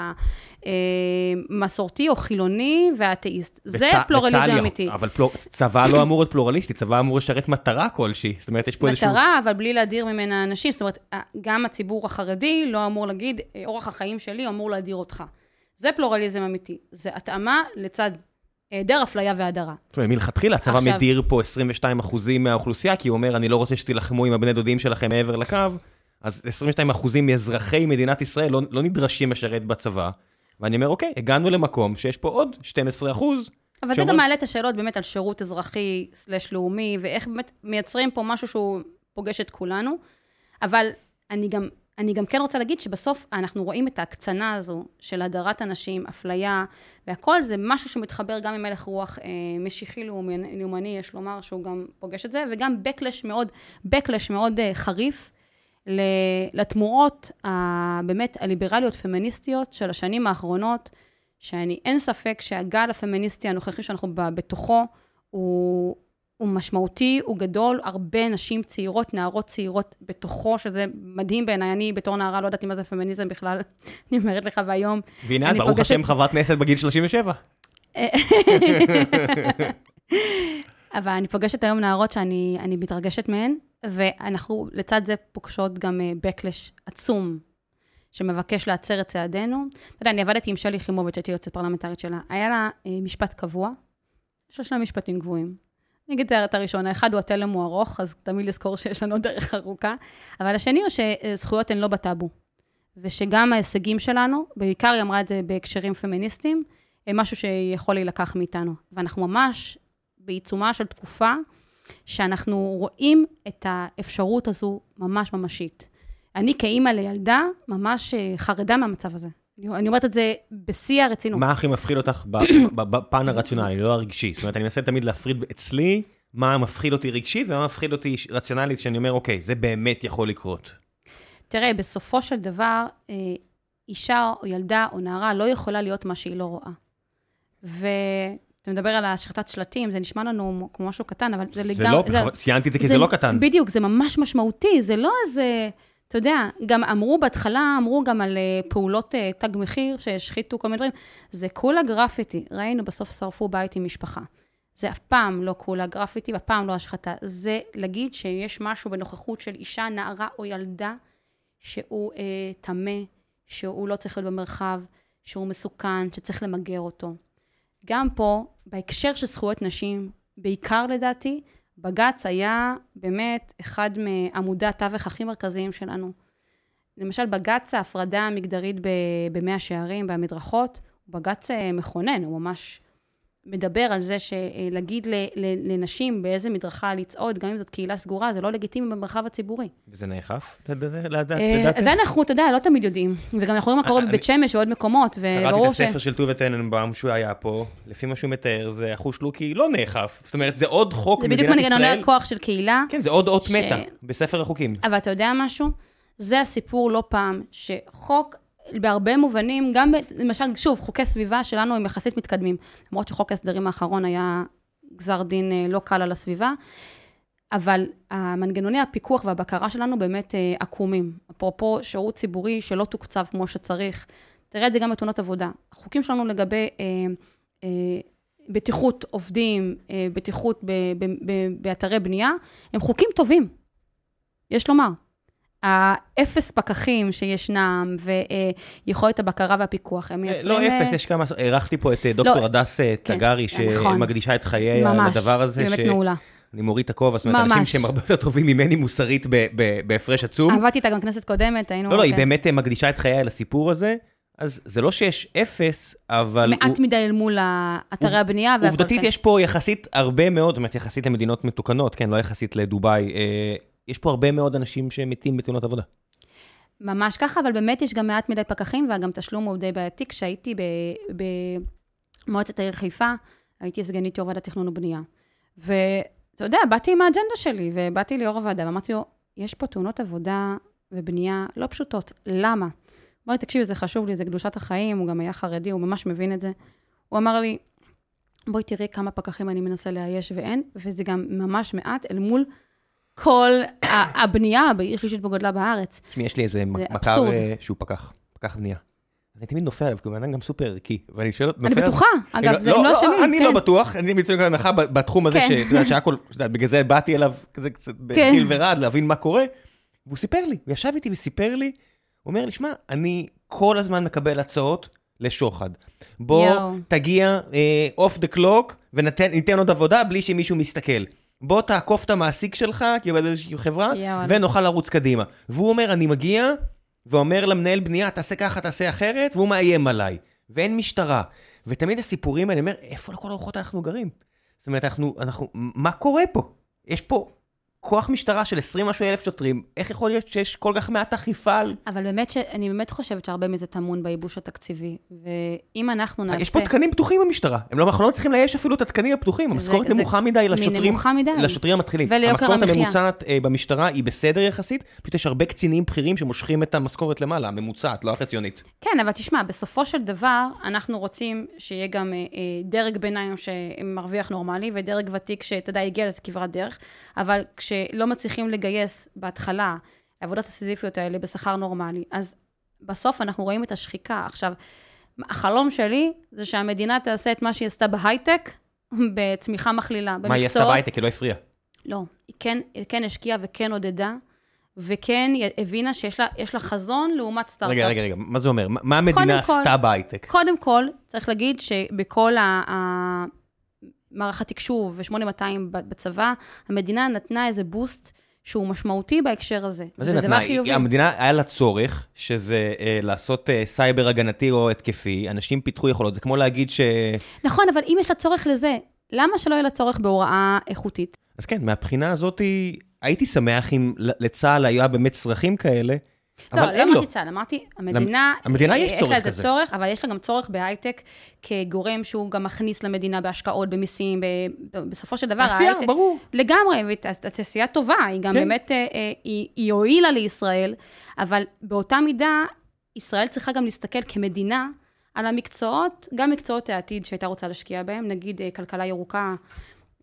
המסורתי או חילוני והאתאיסט. זה פלורליזם אמיתי. אבל פלור... צבא לא אמור להיות פלורליסטי, צבא אמור לשרת מטרה כלשהי. זאת אומרת, יש פה איזשהו... מטרה, אבל בלי להדיר ממנה אנשים. זאת אומרת, גם הציבור החרדי לא אמור להגיד, אורח החיים שלי אמור להדיר אותך. זה פלורליזם אמיתי. זה התאמה לצד היעדר אפליה והדרה. זאת אומרת, מלכתחילה הצבא עכשיו... מדיר פה 22 אחוזים מהאוכלוסייה, כי הוא אומר, אני לא רוצה שתילחמו עם הבני דודים שלכם מעבר לקו, אז 22 אחוזים מאזרחי מדינת ישראל לא, לא נדרשים לשרת בצבא. ואני אומר, אוקיי, הגענו למקום שיש פה עוד 12 אחוז. אבל שאומר... זה גם מעלה את השאלות באמת על שירות אזרחי סלש לאומי, ואיך באמת מייצרים פה משהו שהוא פוגש את כולנו. אבל אני גם אני גם כן רוצה להגיד שבסוף אנחנו רואים את ההקצנה הזו של הדרת אנשים, אפליה והכל, זה משהו שמתחבר גם עם הלך רוח אה, משיחי לאומני, לאומני, יש לומר שהוא גם פוגש את זה, וגם backlash מאוד, backlash מאוד אה, חריף לתמורות הבאמת הליברליות פמיניסטיות של השנים האחרונות, שאני אין ספק שהגל הפמיניסטי הנוכחי שאנחנו בתוכו, הוא, הוא משמעותי, הוא גדול, הרבה נשים צעירות, נערות צעירות בתוכו, שזה מדהים בעיניי, אני בתור נערה לא ידעתי מה זה פמיניזם בכלל, אני אומרת לך, והיום... והנה ברוך פוגשת... השם, חברת כנסת בגיל 37. אבל אני פוגשת היום נערות שאני מתרגשת מהן, ואנחנו לצד זה פוגשות גם uh, backlash עצום, שמבקש להצר את צעדינו. אתה יודע, אני עבדתי עם שלי חימוביץ', הייתי יוצאת פרלמנטרית שלה, היה לה uh, משפט קבוע, יש לה שני משפטים קבועים. אני אגיד את הראשון, האחד הוא התלם הוא ארוך, אז תמיד לזכור שיש לנו דרך ארוכה, אבל השני הוא שזכויות הן לא בטאבו, ושגם ההישגים שלנו, בעיקר היא אמרה את זה בהקשרים פמיניסטיים, הם משהו שיכול להילקח מאיתנו. ואנחנו ממש בעיצומה של תקופה שאנחנו רואים את האפשרות הזו ממש ממשית. אני כאימא לילדה ממש אה, חרדה מהמצב הזה. אני אומרת את זה בשיא הרצינות. מה הכי מפחיד אותך בפן הרציונלי, לא הרגשי? זאת אומרת, אני מנסה תמיד להפריד אצלי מה מפחיד אותי רגשי ומה מפחיד אותי רציונלית, שאני אומר, אוקיי, זה באמת יכול לקרות. תראה, בסופו של דבר, אה, אישה או ילדה או נערה לא יכולה להיות מה שהיא לא רואה. ואתה מדבר על השחטת שלטים, זה נשמע לנו כמו משהו קטן, אבל זה לגמרי... זה לא, ציינתי את זה כי זה לא קטן. בדיוק, זה ממש משמעותי, זה לא איזה... אתה יודע, גם אמרו בהתחלה, אמרו גם על uh, פעולות uh, תג מחיר, שהשחיתו כל מיני דברים. זה כולה גרפיטי. ראינו, בסוף שרפו בית עם משפחה. זה אף פעם לא כולה גרפיטי, ואף פעם לא השחתה. זה להגיד שיש משהו בנוכחות של אישה, נערה או ילדה, שהוא uh, טמא, שהוא לא צריך להיות במרחב, שהוא מסוכן, שצריך למגר אותו. גם פה, בהקשר של זכויות נשים, בעיקר לדעתי, בג"ץ היה באמת אחד מעמודי התווך הכי מרכזיים שלנו. למשל, בג"ץ ההפרדה המגדרית במאה שערים, במדרכות, הוא בג"ץ אה, מכונן, הוא ממש מדבר על זה שלהגיד לנשים באיזה מדרכה לצעוד, גם אם זאת קהילה סגורה, זה לא לגיטימי במרחב הציבורי. וזה נאכף לדעת? זה אנחנו, אתה יודע, לא תמיד יודעים. וגם אנחנו רואים מה קורה בבית שמש ועוד מקומות, וברור ש... קראתי את הספר של טובה טננבאום שהוא היה פה, לפי מה שהוא מתאר, זה אחוש לוקי לא נאכף. זאת אומרת, זה עוד חוק במדינת ישראל. זה בדיוק מנגנוני הכוח של קהילה. כן, זה עוד אות מתה בספר החוקים. אבל אתה יודע משהו? זה הסיפור לא פעם, שחוק בהרבה מובנים, גם, למשל, שוב, חוקי סביבה שלנו הם יחסית מתקדמים. למרות שחוק ההסדרים האחרון היה גזר דין אה, לא קל על הסביבה, אבל המנגנוני הפיקוח והבקרה שלנו באמת אה, עקומים. אפרופו שירות ציבורי שלא תוקצב כמו שצריך, תראה את זה גם בתאונות עבודה. החוקים שלנו לגבי אה, אה, בטיחות עובדים, אה, בטיחות ב, ב, ב, באתרי בנייה, הם חוקים טובים, יש לומר. האפס פקחים שישנם, ויכולת הבקרה והפיקוח, הם מייצרים... לא אפס, יש כמה... הרחתי פה את דוקטור לא, הדס כן, תגרי, נכון. שמקדישה את חייה לדבר הזה. ממש, באמת מעולה. אני מוריד את הכובע, זאת אומרת, אנשים שהם הרבה יותר טובים ממני מוסרית בהפרש עצום. עבדתי איתה גם כנסת קודמת, היינו... לא, לא, היא באמת מקדישה את חייה לסיפור הזה. אז זה לא שיש אפס, אבל... מעט מדי אל מול אתרי הבנייה. עובדתית, יש פה יחסית הרבה מאוד, זאת אומרת, יחסית למדינות מתוקנות, כן, לא יחסית לדובאי. יש פה הרבה מאוד אנשים שמתים בתאונות עבודה. ממש ככה, אבל באמת יש גם מעט מדי פקחים, וגם תשלום הוא די בעייתי. כשהייתי במועצת העיר חיפה, הייתי סגנית יו"ר ועדת תכנון ובנייה. ואתה יודע, באתי עם האג'נדה שלי, ובאתי ליו"ר הוועדה, ואמרתי לו, יש פה תאונות עבודה ובנייה לא פשוטות, למה? אמר לי, תקשיבי, זה חשוב לי, זה קדושת החיים, הוא גם היה חרדי, הוא ממש מבין את זה. הוא אמר לי, בואי תראי כמה פקחים אני מנסה לאייש ואין, וזה גם ממש מעט אל מול כל הבנייה בעיר שלישית בגודלה בארץ. תשמעי, יש לי איזה מכר שהוא פקח, פקח בנייה. אני תמיד נופל עליו, כי הוא בן אדם גם סופר ערכי. ואני שואל אותו, אני נופל עליו- בטוחה, אגב, לא, זה לא אשמים. אני כן. לא בטוח, אני מצוין כאן הנחה בתחום הזה, כן. שאת יודעת שהכל, בגלל זה באתי אליו כזה קצת כן. בחיל ורעד, להבין מה קורה. והוא סיפר לי, הוא ישב איתי וסיפר לי, הוא אומר לי, שמע, אני כל הזמן מקבל הצעות לשוחד. בוא. תגיע אוף דה קלוק וניתן עוד עבודה בלי שמישהו מסתכל. בוא תעקוף את המעסיק שלך, כי הוא עובד באיזושהי חברה, יואו. ונוכל לרוץ קדימה. והוא אומר, אני מגיע, ואומר למנהל בנייה, תעשה ככה, תעשה אחרת, והוא מאיים עליי. ואין משטרה. ותמיד הסיפורים האלה, אני אומר, איפה לכל הרוחות אנחנו גרים? זאת אומרת, אנחנו, אנחנו, מה קורה פה? יש פה כוח משטרה של 20 משהו אלף שוטרים, איך יכול להיות שיש כל כך מעט אכיפה על... אבל באמת, ש... אני באמת חושבת שהרבה מזה טמון בייבוש התקציבי. ואם אנחנו נעשה... יש פה תקנים פתוחים במשטרה. הם לא, אנחנו לא צריכים לאייש אפילו את התקנים הפתוחים. המשכורת נמוכה מדי לשוטרים, נמוכה מדי. לשוטרים המתחילים. וליוקר המשכורת המחיה. הממוצעת אה, במשטרה היא בסדר יחסית, פשוט יש הרבה קצינים בכירים שמושכים את המשכורת למעלה, הממוצעת, לא החציונית. כן, אבל תשמע, בסופו של דבר, אנחנו רוצים שיהיה גם אה, אה, דרג ביניים שמרוויח נורמלי, ודרג ותיק שאתה יודע, הגיע לזה כברת דרך, אבל כשלא מצליחים לגייס בהתחלה העבודות הסיזיפיות האלה בשכר נורמלי, אז בסוף אנחנו רואים את השחיקה. עכשיו, החלום שלי זה שהמדינה תעשה את מה שהיא עשתה בהייטק, בצמיחה מכלילה. מה היא עשתה במקצועות- בהייטק? היא לא הפריעה. לא, היא כן, היא כן השקיעה וכן עודדה, וכן היא הבינה שיש לה, לה חזון לעומת סטארט-אפ. רגע, רגע, רגע, מה זה אומר? מה- המדינה עשתה בהייטק? קודם כל, צריך להגיד שבכל ה- ה- מערך התקשוב ו-8200 בצבא, המדינה נתנה איזה boost שהוא משמעותי בהקשר הזה. מה זה נתנה? דבר חיובי. המדינה, היה לה צורך, שזה אה, לעשות אה, סייבר הגנתי או התקפי, אנשים פיתחו יכולות, זה כמו להגיד ש... נכון, אבל אם יש לה צורך לזה, למה שלא יהיה לה צורך בהוראה איכותית? אז כן, מהבחינה הזאת, הייתי שמח אם לצה"ל היה באמת צרכים כאלה, לא, אבל לא אין לו. אמרתי צה"ל, אמרתי, המדינה, המדינה יש יש צורך לה את כזה. הצורך, אבל יש לה גם צורך בהייטק כגורם שהוא גם מכניס למדינה בהשקעות, במיסים, ב- בסופו של דבר, ההייטק- ברור. לגמרי, והתעשייה טובה, היא גם כן. באמת, אה, אה, היא היא הועילה לישראל, אבל באותה מידה, ישראל צריכה גם להסתכל כמדינה על המקצועות, גם מקצועות העתיד שהייתה רוצה להשקיע בהם, נגיד אה, כלכלה ירוקה.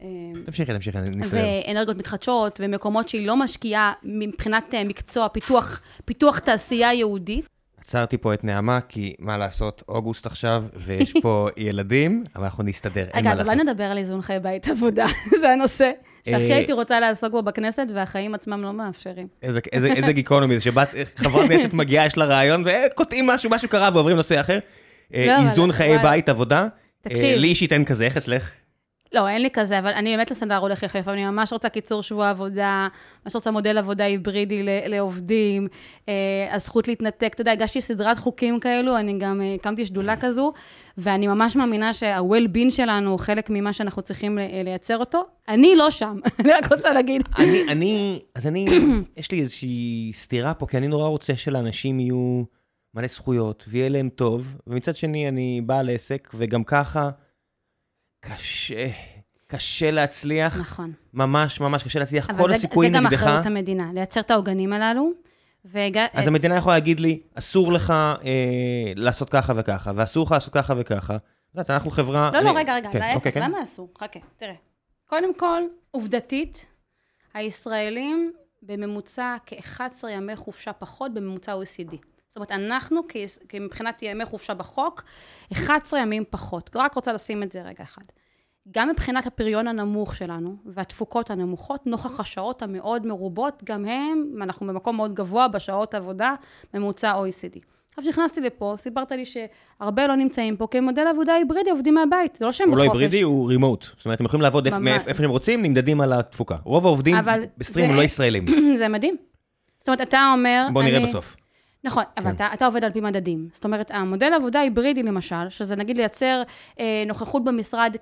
אה, תמשיכי, תמשיכי, אני נסיים. ואנרגיות מתחדשות, ומקומות שהיא לא משקיעה מבחינת אה, מקצוע, פיתוח, פיתוח תעשייה יהודית. עצרתי פה את נעמה, כי מה לעשות, אוגוסט עכשיו, ויש פה ילדים, אבל אנחנו נסתדר, אין רגע, מה אז לעשות. אולי נדבר על איזון חיי בית עבודה, זה הנושא שהכי אה, הייתי רוצה לעסוק בו בכנסת, והחיים עצמם לא מאפשרים. איזה, גיקונומי זה, שבת, חברת כנסת מגיעה, יש לה רעיון, וקוטעים משהו, משהו קרה, ועוברים נושא אחר. אה, לא, איזון חיי. בית, עבודה. תקשיב. אה, לי אישית אין כזה, איך אצלך? לא, אין לי כזה, אבל אני באמת לסנדר הולך יחף, אני ממש רוצה קיצור שבוע עבודה, ממש רוצה מודל עבודה היברידי לעובדים, אה, הזכות להתנתק, אתה יודע, הגשתי סדרת חוקים כאלו, אני גם אה, הקמתי שדולה כזו, ואני ממש מאמינה שה-well-being שלנו הוא חלק ממה שאנחנו צריכים לייצר אותו. אני לא שם, אני רק רוצה להגיד. אני, אני, אז אני, יש לי איזושהי סתירה פה, כי אני נורא רוצה שלאנשים יהיו מלא זכויות, ויהיה להם טוב, ומצד שני, אני בעל עסק, וגם ככה, קשה, קשה להצליח, נכון. ממש ממש קשה להצליח, אבל כל זה, הסיכויים זה גם נגדך. אחריות המדינה, לייצר את העוגנים הללו. והג... אז המדינה יכולה להגיד לי, אסור לך אה, לעשות ככה וככה, ואסור לך לעשות ככה וככה. את יודעת, אנחנו חברה... לא, לא, אני- רגע, רגע, כן, להפך, אוקיי, כן. למה אסור? חכה, תראה. קודם כל, עובדתית, הישראלים בממוצע כ-11 ימי חופשה פחות בממוצע OECD. זאת אומרת, אנחנו, מבחינת ימי חופשה בחוק, 11 ימים פחות. רק רוצה לשים את זה רגע אחד. גם מבחינת הפריון הנמוך שלנו והתפוקות הנמוכות, נוכח השעות המאוד מרובות, גם הם, אנחנו במקום מאוד גבוה בשעות עבודה, ממוצע OECD. עכשיו, כשנכנסתי לפה, סיפרת לי שהרבה לא נמצאים פה כמודל עבודה היברידי, עובדים מהבית, זה לא שהם הוא לא בחופש. היברידי, הוא רימוט. זאת אומרת, הם יכולים לעבוד איפה שהם רוצים, נמדדים על התפוקה. רוב העובדים בסטרים הם לא ישראלים. זה מדהים. זאת אומרת, אתה אומר... בוא נראה בסוף. נכון, אבל כן. אתה, אתה עובד על פי מדדים. זאת אומרת, המודל עבודה היברידי למשל, שזה נגיד לייצר אה, נוכחות במשרד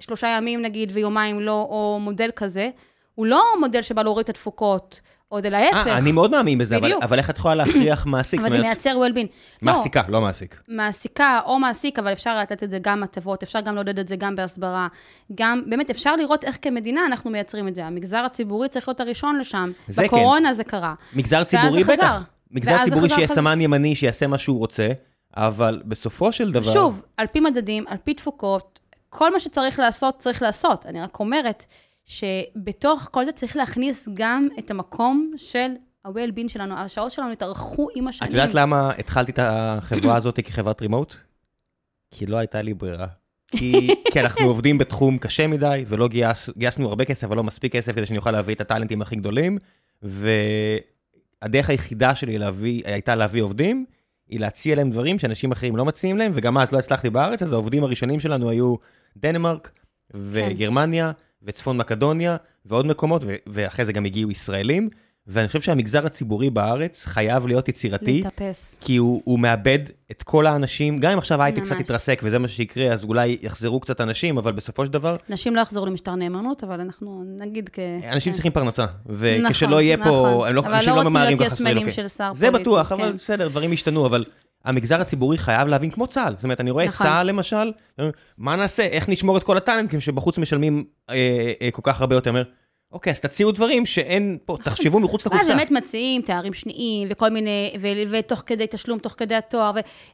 כשלושה ימים נגיד ויומיים לא, או מודל כזה, הוא לא מודל שבא להוריד את התפוקות, עוד להפך. אה, אני מאוד מאמין בזה, אבל. אבל איך את יכולה להכריח מעסיק? אבל זה מייצר well-being. לא, מעסיקה, לא מעסיק. מעסיקה או מעסיק, אבל אפשר לתת את זה גם הטבות, אפשר גם לעודד את זה גם בהסברה. גם, באמת, אפשר לראות איך כמדינה אנחנו מייצרים את זה. המגזר הציבורי צריך להיות הראשון לשם. זה כן. בקורונה זה קרה. מגזר ציבורי בטח. מגזר ציבורי שיהיה. סמן ימני, שיעשה מה שהוא רוצה, אבל בסופו של דבר... שוב, על פי מדדים, על פי תפוקות, כל מה שצריך לעשות, צריך לעשות. אני רק אומרת שבתוך כל זה צריך להכניס גם את המקום של ה-well-being שלנו. השעות שלנו התארכו עם השנים. את יודעת למה התחלתי את החברה הזאת כחברת רימוט? כי לא הייתה לי ברירה. כי, כי אנחנו עובדים בתחום קשה מדי, ולא גייס, גייסנו הרבה כסף, אבל לא מספיק כסף כדי שאני אוכל להביא את הטאלנטים הכי גדולים, והדרך היחידה שלי להביא, הייתה להביא עובדים, היא להציע להם דברים שאנשים אחרים לא מציעים להם, וגם אז לא הצלחתי בארץ, אז העובדים הראשונים שלנו היו דנמרק, וגרמניה, וצפון מקדוניה, ועוד מקומות, ואחרי זה גם הגיעו ישראלים, ואני חושב שהמגזר הציבורי בארץ חייב להיות יצירתי, להתאפס. כי הוא, הוא מאבד את כל האנשים, גם אם עכשיו הייטק קצת. יתרסק וזה מה שיקרה, אז אולי יחזרו קצת אנשים, אבל בסופו של דבר, נשים לא יחזרו למשטר נאמנות, אבל אנחנו נגיד כ... אנשים כן. צריכים פרנסה. נכון, וכשלא יהיה פה, נכון. הם לא, אבל אנשים לא לא רוצים ממהרים להיות ככה יסמנים אוקיי. של שר זה פוליטי, בטוח, כן. אבל בסדר, דברים השתנו, אבל המגזר הציבורי חייב להבין כמו צה"ל. זאת אומרת, אני רואה את נכון. צה"ל למשל, מה נעשה, איך נשמור את כל הטאלנטים שבחוץ משלמים אה, אה, כל כך הרבה יותר. אומר, אוקיי, אז תציעו דברים שאין פה, תחשבו מחוץ לקופסה. באמת מציעים תארים שניים וכל מיני, ותוך כדי תשלום, תוך כדי התואר,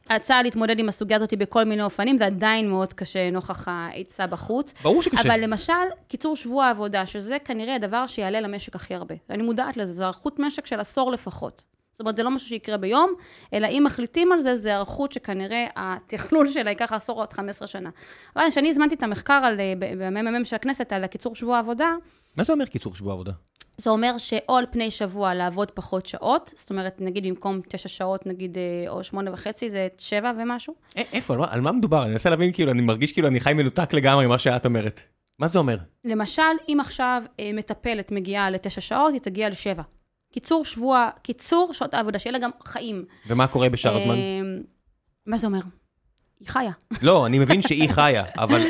והצעה להתמודד עם הסוגיה הזאת בכל מיני אופנים, זה עדיין מאוד קשה נוכח ההיצע בחוץ. ברור שקשה. אבל למשל, קיצור שבוע העבודה, שזה כנראה הדבר שיעלה למשק הכי הרבה. אני מודעת לזה, זו היערכות משק של עשור לפחות. זאת אומרת, זה לא משהו שיקרה ביום, אלא אם מחליטים על זה, זה היערכות שכנראה התכלול שלה ייקח עשור עוד 15 שנה. אבל כשאני הזמנתי את המחקר על, אה, בממ"מ של הכנסת על הקיצור שבוע העבודה, מה זה אומר קיצור שבוע עבודה? זה אומר שאו על פני שבוע לעבוד פחות שעות, זאת אומרת, נגיד במקום תשע שעות, נגיד, אה, או שמונה וחצי, זה שבע ומשהו. א- איפה, על מה- על מה מדובר? אני מנסה להבין, כאילו, אני מרגיש כאילו אני חי מנותק לגמרי ממה שאת אומרת. מה זה אומר? למשל, אם עכשיו אה, מטפלת מגיעה לתשע שעות, היא תגיע לשבע. קיצור שבוע, קיצור שעות העבודה, שיהיה לה גם חיים. ומה קורה בשאר הזמן? אה, מה זה אומר? היא חיה. לא, אני מבין שהיא חיה, אבל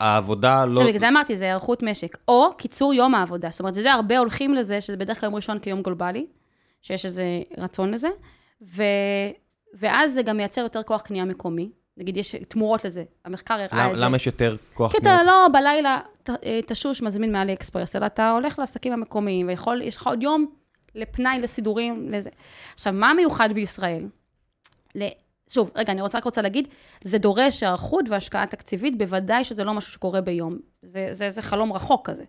העבודה לא... בגלל זה אמרתי, זה היערכות משק. או קיצור יום העבודה. זאת אומרת, זה, הרבה הולכים לזה, שזה בדרך כלל יום ראשון כיום גלובלי, שיש איזה רצון לזה, ו, ואז זה גם מייצר יותר כוח קנייה מקומי. נגיד, יש תמורות לזה. המחקר הראה את זה. למה יש יותר כוח כי קנייה? אתה לא בלילה אה, תשוש, מזמין מאלי אקספרס, אלא אתה הולך לעסקים המקומיים, ויכול, יש לך עוד יום לפנאי, לסידורים, לזה. עכשיו, מה מיוחד בישראל? שוב, רגע, אני רוצה, רק רוצה להגיד, זה דורש היערכות והשקעה תקציבית, בוודאי שזה לא משהו שקורה ביום. זה, זה, זה חלום רחוק כזה.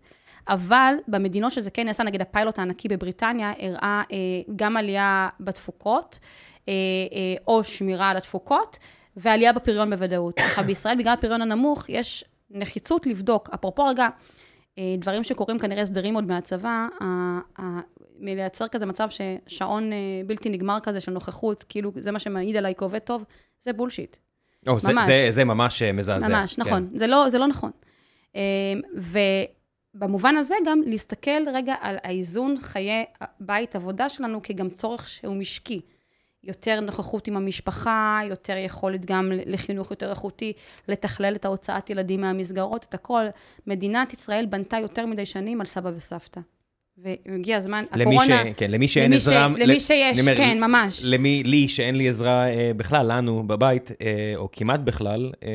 אבל במדינות שזה כן נעשה, נגיד הפיילוט הענקי בבריטניה, הראה אה, גם עלייה בתפוקות, אה, אה, או שמירה על התפוקות, ועלייה בפריון בוודאות. עכשיו, בישראל, בגלל הפריון הנמוך, יש נחיצות לבדוק. אפרופו רגע, דברים שקורים כנראה הסדרים עוד מהצבא, מלייצר כזה מצב ששעון אה, בלתי נגמר כזה של נוכחות, כאילו זה מה שמעיד עליי כעובד טוב, זה בולשיט. או, זה- ממש. זה- זה ממש אה, מזעזע. ממש, כן. נכון. זה לא, זה לא נכון. אה, ובמובן הזה גם להסתכל רגע על האיזון חיי בית עבודה שלנו כגם צורך שהוא משקי. יותר נוכחות עם המשפחה, יותר יכולת גם לחינוך יותר איכותי, לתכלל את ההוצאת ילדים מהמסגרות, את הכל. מדינת ישראל בנתה יותר מדי שנים על סבא וסבתא. והגיע הזמן, למי הקורונה... ש... כן, למי שאין למי ש- עזרה... למי ל- שיש, אומר, כן, ממש. למי, לי, שאין לי עזרה אה, בכלל, לנו, בבית, אה, או כמעט בכלל, אה,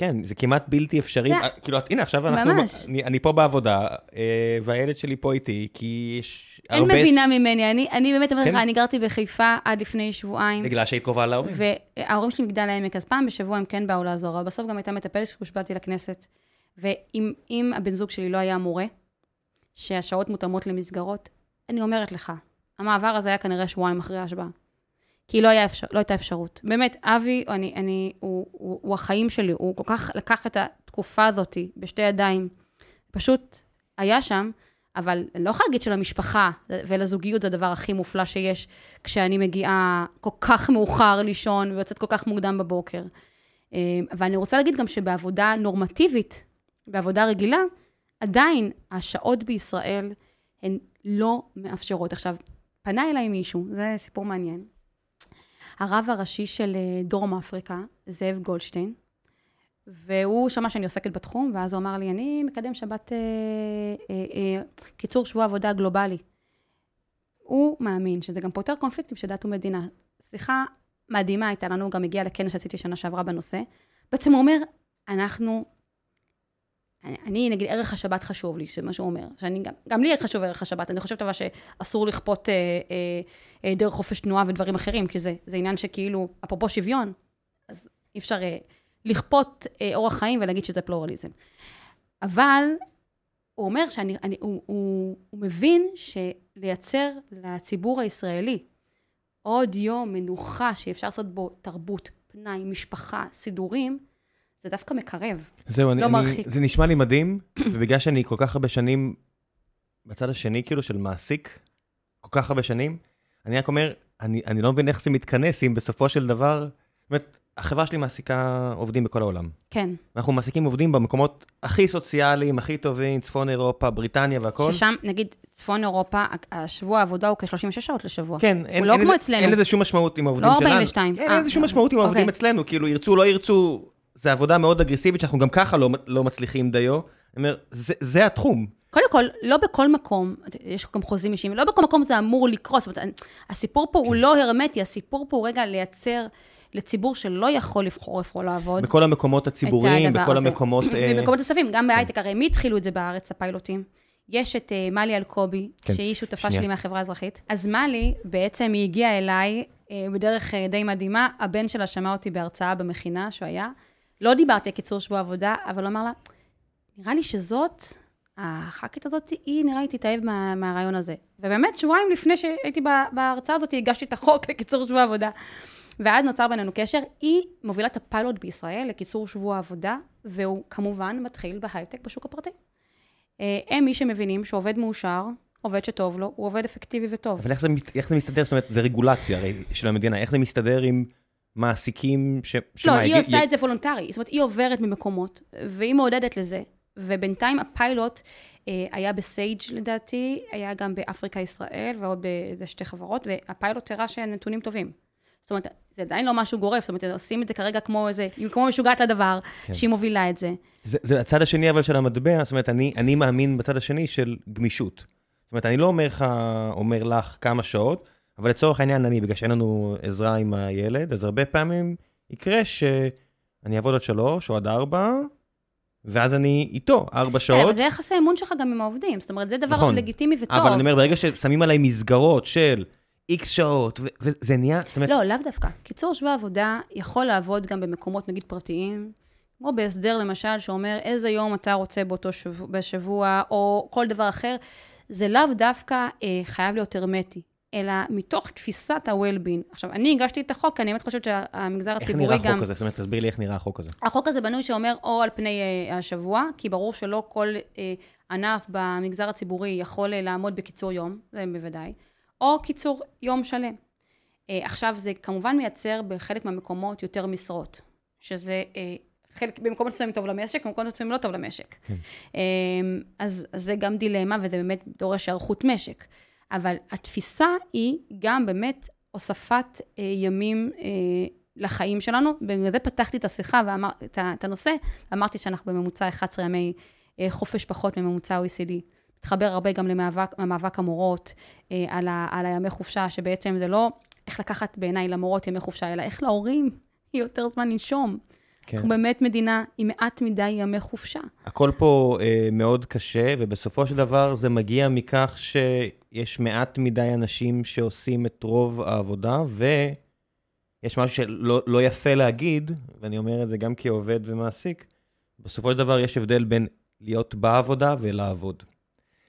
כן, זה כמעט בלתי אפשרי. זה- אה, כאילו, הנה, עכשיו אנחנו... ממש. אני, אני פה בעבודה, אה, והילד שלי פה איתי, כי יש אין הרבה... מבינה ממני, אני, אני באמת אומרת כן. לך, אני גרתי בחיפה עד לפני שבועיים. בגלל שהיית קרובה להורים. וההורים שלי מגדל העמק, אז פעם בשבוע הם כן באו לעזור, אבל בסוף גם הייתה מטפלת שהושבעתי לכנסת. ואם אם הבן זוג שלי לא היה מורה, שהשעות מותאמות למסגרות, אני אומרת לך, המעבר הזה היה כנראה שבועיים אחרי ההשבעה. כי לא, היה אפשר, לא הייתה אפשרות. באמת, אבי, אני, אני, הוא, הוא, הוא החיים שלי, הוא כל כך לקח את התקופה הזאת בשתי ידיים. פשוט היה שם, אבל אני לא יכולה להגיד שלמשפחה ולזוגיות זה הדבר הכי מופלא שיש, כשאני מגיעה כל כך מאוחר לישון ויוצאת כל כך מוקדם בבוקר. ואני רוצה להגיד גם שבעבודה נורמטיבית, בעבודה רגילה, עדיין השעות בישראל הן לא מאפשרות. עכשיו, פנה אליי מישהו, זה סיפור מעניין. הרב הראשי של אה, דרום אפריקה, זאב גולדשטיין, והוא שמע שאני עוסקת בתחום, ואז הוא אמר לי, אני מקדם שבת, אה, אה, אה, קיצור שבוע עבודה גלובלי. הוא מאמין שזה גם פותר קונפליקטים של דת ומדינה. שיחה מדהימה הייתה לנו, הוא גם הגיע לכנס שעשיתי שנה שעברה בנושא. בעצם הוא אומר, אנחנו, אני, אני נגיד, ערך השבת חשוב לי, זה מה שהוא אומר. שאני, גם, גם לי חשוב ערך השבת, אני חושבת אבל שאסור לכפות אה, אה, דרך חופש תנועה ודברים אחרים, כי זה, זה עניין שכאילו, אפרופו שוויון, אז אי אפשר אה, לכפות אה, אורח חיים ולהגיד שזה פלורליזם. אבל הוא אומר שאני, אני, הוא, הוא, הוא מבין שלייצר לציבור הישראלי עוד יום מנוחה שאפשר לעשות בו תרבות, פנאי, משפחה, סידורים, זה דווקא מקרב, זהו, לא אני, אני, מרחיק. זה נשמע לי מדהים, ובגלל שאני כל כך הרבה שנים בצד השני, כאילו, של מעסיק, כל כך הרבה שנים, אני רק אומר, אני, אני לא מבין איך זה מתכנס אם בסופו של דבר, זאת אומרת, החברה שלי מעסיקה עובדים בכל העולם. כן. אנחנו מעסיקים עובדים במקומות הכי סוציאליים, הכי טובים, צפון אירופה, בריטניה והכל. ששם, נגיד, צפון אירופה, השבוע העבודה הוא כ-36 שעות לשבוע. כן, אין, לא אין, כמו לזה, אצלנו. אין לזה שום משמעות עם העובדים לא שלנו. 42. אין אה, לזה שום לא. משמעות עם העובדים אוקיי. אצלנו, כאילו ירצו, לא ירצו, זה עבודה מאוד אגרסיבית שאנחנו גם ככה לא, לא מצליחים דיו. אני אומר, זה, זה התחום. קודם כל, לא בכל מקום, יש גם חוזים אישיים, לא בכל מקום זה אמור לקרות. זאת אומרת, הסיפור פה כן. הוא לא הרמטי, הסיפור פה הוא רגע לייצר לציבור שלא יכול לבחור איפה לעבוד. בכל המקומות הציבוריים, בכל הזה. המקומות... אה, ובמקומות נוספים, גם בהייטק, הרי מי התחילו את זה בארץ, הפיילוטים? יש את uh, מלי אלקובי, כן, שהיא שותפה שנייה. שלי מהחברה האזרחית. אז מלי, בעצם היא הגיעה אליי uh, בדרך uh, די מדהימה, הבן שלה שמע אותי בהרצאה במכינה שהוא היה. לא דיברתי על קיצור שבוע עבודה, אבל הוא אמר לה, נראה לי שזאת, הח"כית הזאת, היא נראה לי תתאהב מה, מהרעיון הזה. ובאמת, שבועיים לפני שהייתי בה- בהרצאה הזאת, הגשתי את החוק לקיצור שבוע עבודה. ואז נוצר בינינו קשר. היא מובילה את הפיילוט בישראל לקיצור שבוע עבודה, והוא כמובן מתחיל בהייטק בשוק הפרטי. אה, הם מי שמבינים שעובד מאושר, עובד שטוב לו, הוא עובד אפקטיבי וטוב. אבל איך זה, איך זה מסתדר? זאת אומרת, זה רגולציה הרי של המדינה, איך זה מסתדר עם מעסיקים ש... לא, שמה, היא יגיד- עושה את זה וולונטרי. זאת אומרת, היא עוברת ממקומות, והיא מעודדת לזה. ובינתיים הפיילוט אה, היה ב Sage לדעתי, היה גם באפריקה ישראל ועוד באיזה שתי חברות, והפיילוט הראה שהנתונים טובים. זאת אומרת, זה עדיין לא משהו גורף, זאת אומרת, עושים את זה כרגע כמו איזה, כמו משוגעת לדבר, כן. שהיא מובילה את זה. זה, זה הצד השני אבל של המטבע, זאת אומרת, אני, אני מאמין בצד השני של גמישות. זאת אומרת, אני לא אומר לך, אומר לך כמה שעות, אבל לצורך העניין, אני, בגלל שאין לנו עזרה עם הילד, אז הרבה פעמים יקרה שאני אעבוד עד שלוש או עד ארבע, ואז אני איתו ארבע כן, שעות. אבל זה יחסי אמון שלך גם עם העובדים, זאת אומרת, זה דבר נכון. לגיטימי וטוב. אבל אני אומר, ברגע ששמים עליי מסגרות של איקס שעות, וזה נהיה, זאת אומרת, לא, לאו דווקא. קיצור שבוע עבודה יכול לעבוד גם במקומות, נגיד, פרטיים, כמו בהסדר, למשל, שאומר איזה יום אתה רוצה באותו שבוע, בשבוע, או כל דבר אחר. זה לאו דווקא אה, חייב להיות הרמטי, אלא מתוך תפיסת ה-well-being. עכשיו, אני הגשתי את החוק, כי אני באמת חושבת שהמגזר איך הציבורי נראה גם... החוק הזה? זאת אומרת, תסביר לי איך נראה החוק הזה. החוק הזה בנוי שאומר או על פני אה, השבוע, כי ברור שלא כל אה, ענף במגזר הציבורי יכול אה, לעמוד בקיצור יום, זה בוודאי, או קיצור יום שלם. אה, עכשיו, זה כמובן מייצר בחלק מהמקומות יותר משרות, שזה אה, חלק, במקומות מסוימים טוב למשק, במקומות מסוימים לא טוב למשק. כן. אה, אז, אז זה גם דילמה, וזה באמת דורש היערכות משק. אבל התפיסה היא גם באמת הוספת אה, ימים אה, לחיים שלנו. בגלל זה פתחתי את השיחה, ואמר, את, את הנושא, אמרתי שאנחנו בממוצע 11 ימי אה, חופש פחות מממוצע OECD. מתחבר הרבה גם למאבק המורות, אה, על, ה, על הימי חופשה, שבעצם זה לא איך לקחת בעיניי למורות ימי חופשה, אלא איך להורים יותר זמן לנשום. כן. אנחנו באמת מדינה עם מעט מדי ימי חופשה. הכל פה אה, מאוד קשה, ובסופו של דבר זה מגיע מכך שיש מעט מדי אנשים שעושים את רוב העבודה, ויש משהו שלא לא יפה להגיד, ואני אומר את זה גם כעובד ומעסיק, בסופו של דבר יש הבדל בין להיות בעבודה ולעבוד.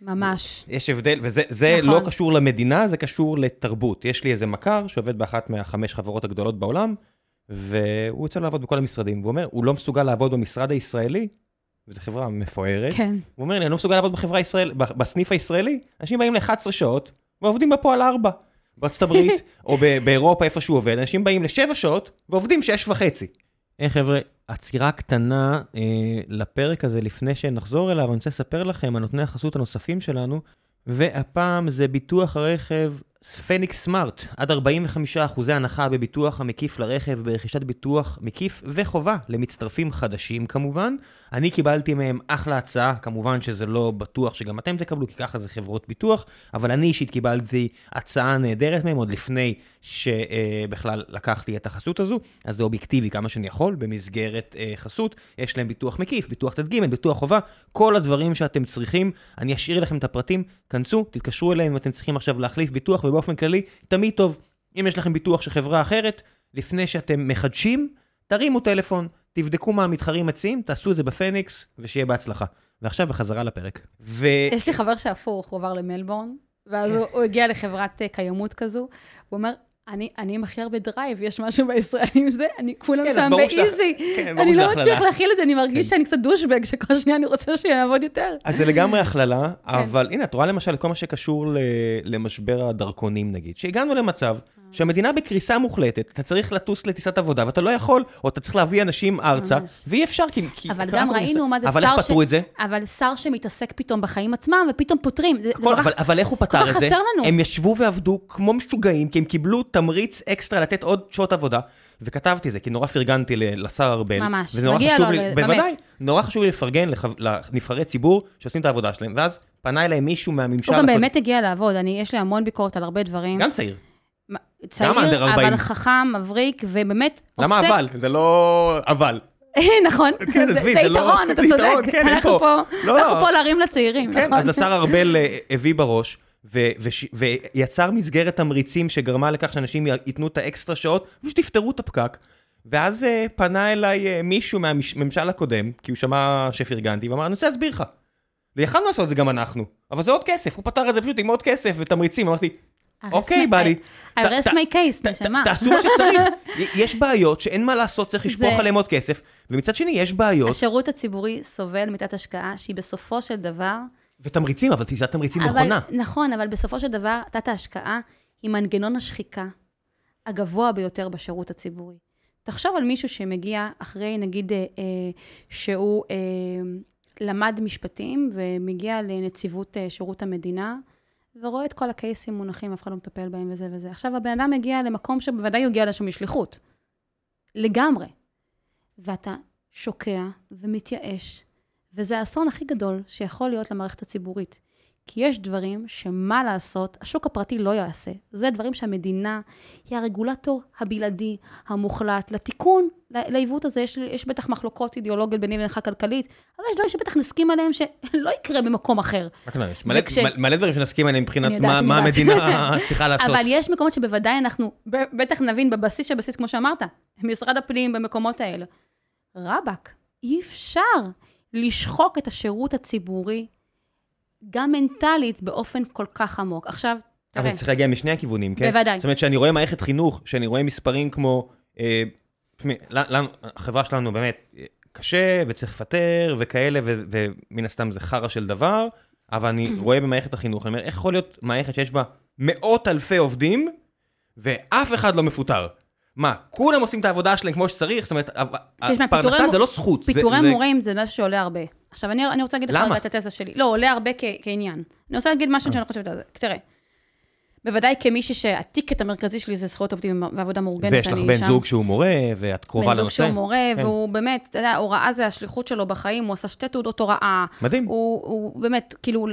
ממש. יש הבדל, וזה זה נכון. לא קשור למדינה, זה קשור לתרבות. יש לי איזה מכר שעובד באחת מהחמש חברות הגדולות בעולם, והוא יוצא לעבוד בכל המשרדים. והוא אומר, הוא לא מסוגל לעבוד במשרד הישראלי, וזו חברה מפוארת. כן. הוא אומר לי, אני לא מסוגל לעבוד בחברה ישראל, בסניף הישראלי, אנשים באים ל-11 שעות, ועובדים בה על 4. בארצות הברית, או ב- באירופה, איפה שהוא עובד, אנשים באים ל-7 שעות, ועובדים 6 וחצי. היי חבר'ה, עצירה קטנה אה, לפרק הזה לפני שנחזור אליו, אני רוצה לספר לכם על נותני החסות הנוספים שלנו, והפעם זה ביטוח הרכב פניקס סמארט, עד 45% הנחה בביטוח המקיף לרכב ברכישת ביטוח מקיף וחובה למצטרפים חדשים כמובן. אני קיבלתי מהם אחלה הצעה, כמובן שזה לא בטוח שגם אתם תקבלו, כי ככה זה חברות ביטוח, אבל אני אישית קיבלתי הצעה נהדרת מהם עוד לפני שבכלל לקחתי את החסות הזו, אז זה אובייקטיבי כמה שאני יכול במסגרת אה, חסות. יש להם ביטוח מקיף, ביטוח צד ג', ביטוח חובה, כל הדברים שאתם צריכים. אני אשאיר לכם את הפרטים, כנסו, תתקשרו אליהם אם אתם צריכים עכשיו להחליף ביטוח, ובאופן כללי, תמיד טוב. אם יש לכם ביטוח של חברה אחרת, לפני שאתם מחדשים, תרימו טלפון, תבדקו מה המתחרים מציעים, תעשו את זה בפניקס, ושיהיה בהצלחה. ועכשיו בחזרה לפרק. ו... יש לי חבר שהפוך, הוא עבר למלבורן, ואז הוא, הוא הגיע לחברת uh, קיימות כזו, הוא אומר, אני, אני עם הכי הרבה drive, יש משהו בישראלים זה, אני כולם כן, שם ב easy. כן, ברור אני לא. מצליח להכיל את זה, אני כן. מרגיש שאני קצת douchebag, שכל שניה אני רוצה שיעבוד יותר. אז זה לגמרי הכללה, כן. אבל הנה, את רואה למשל את כל מה שקשור למשבר הדרכונים נגיד, שהגענו למצב שהמדינה בקריסה מוחלטת, אתה צריך לטוס לטיסת עבודה ואתה לא יכול, או אתה צריך להביא אנשים ארצה, ממש. ואי אפשר, כי... כי אבל גם. ראינו מה זה אבל שר איך ש- פתרו את זה? אבל שר שמתעסק פתאום בחיים עצמם, ופתאום פותרים. זה, זה כל, כך... אבל, אבל איך הוא פתר את זה? לנו. הם ישבו ועבדו כמו משוגעים, כי הם קיבלו תמריץ אקסטרה לתת עוד שעות עבודה. וכתבתי את זה, כי נורא פרגנתי לשר ארבל. ממש, וזה נורא מגיע לו, לי, ל- בוודאי, באמת. נורא חשוב לי לפרגן לח- לנבחרי ציבור שעושים את העבודה שלהם. ואז פנה אליהם מישהו מהממשל... הוא גם הקודם- באמת הגיע לעבוד, אני, יש לי המון ביקורת על הרבה דברים. גם צעיר. צעיר, under 40. אבל חכם, מבריק, ובאמת למה עוסק... אבל? זה לא אבל. נכון, כן, זה- זה זה לא- יתרון, אתה צודק. כן, אנחנו פה. לא, אנחנו לא. פה להרים לצעירים, כן, נכון? אז השר ארבל אה, הביא בראש, ו- וש- ויצר מסגרת תמריצים שגרמה לכך שאנשים ייתנו את האקסטרה שעות, פשוט יפתרו את הפקק. ואז אה, פנה אליי אה, מישהו מהממשל הקודם, כי הוא שמע שפרגנתי, ואמר, אני רוצה להסביר לך. ויכלנו לעשות את זה גם אנחנו, אבל זה עוד כסף, הוא פתר את זה פשוט עם עוד כסף ותמריצים, אמרתי, אוקיי, בא I rest my case, נשמה. תעשו מה שצריך. יש בעיות שאין מה לעשות, צריך לשפוך עליהם עוד כסף, ומצד שני יש בעיות השירות הציבורי סובל מתת השקעה, שהיא בסופו של דבר... ותמריצים, אבל תשעת תמריצים נכונה. נכון, אבל בסופו של דבר, תת ההשקעה היא מנגנון השחיקה הגבוה ביותר בשירות הציבורי. תחשוב על מישהו שמגיע אחרי, נגיד, אה, אה, שהוא אה, למד משפטים ומגיע לנציבות אה, שירות המדינה, ורואה את כל הקייסים מונחים, אף אחד לא מטפל בהם וזה וזה. עכשיו, הבן אדם מגיע למקום שבוודאי הוא הגיע לשם משליחות. לגמרי. ואתה שוקע ומתייאש, וזה האסון הכי גדול שיכול להיות למערכת הציבורית. כי יש דברים שמה לעשות, השוק הפרטי לא יעשה. זה דברים שהמדינה היא הרגולטור הבלעדי, המוחלט, לתיקון, לעיוות הזה. יש, יש בטח מחלוקות אידיאולוגיות ביני ובינך כלכלית, אבל יש דברים שבטח נסכים עליהם שלא יקרה במקום אחר. רק לא, יש מלא- וכש- מלא- מלא דברים שנסכים עליהם מבחינת יודעת, מה מה. המדינה צריכה לעשות. אבל יש מקומות שבוודאי אנחנו, בטח נבין בבסיס של הבסיס, כמו שאמרת, משרד הפנים במקומות האלה. רבאק, אי אפשר לשחוק את השירות הציבורי, גם מנטלית, באופן כל כך עמוק. עכשיו, אבל תראה, זה צריך להגיע משני הכיוונים, כן? בוודאי. זאת אומרת, שאני רואה מערכת חינוך, שאני רואה מספרים כמו... אה, תשמעי, החברה שלנו באמת אה, קשה, וצריך לפטר, וכאלה, ומן הסתם זה חרא של דבר, אבל אני רואה במערכת החינוך, אני אומר, איך יכול להיות מערכת שיש בה מאות אלפי עובדים, ואף אחד לא מפוטר? מה, כולם עושים את העבודה שלהם כמו שצריך? זאת אומרת, תשמע, הפרנסה זה לא זכות. פיטורי זה- מורים זה משהו שעולה הרבה. עכשיו, אני, אני רוצה להגיד לך? רגע את התזה שלי. לא, עולה הרבה כ, כעניין. אני רוצה להגיד משהו שאני חושבת על זה. תראה, בוודאי כמישהי שהטיקט המרכזי שלי זה זכויות עובדים ועבודה מאורגנת. ויש לך בן שם. זוג שהוא מורה, ואת קרובה בן זוג לנושא. שהוא מורה, כן. והוא באמת, אתה יודע, הוראה זה השליחות שלו בחיים, הוא עשה שתי תעודות הוראה. מדהים. הוא, הוא באמת, כאילו,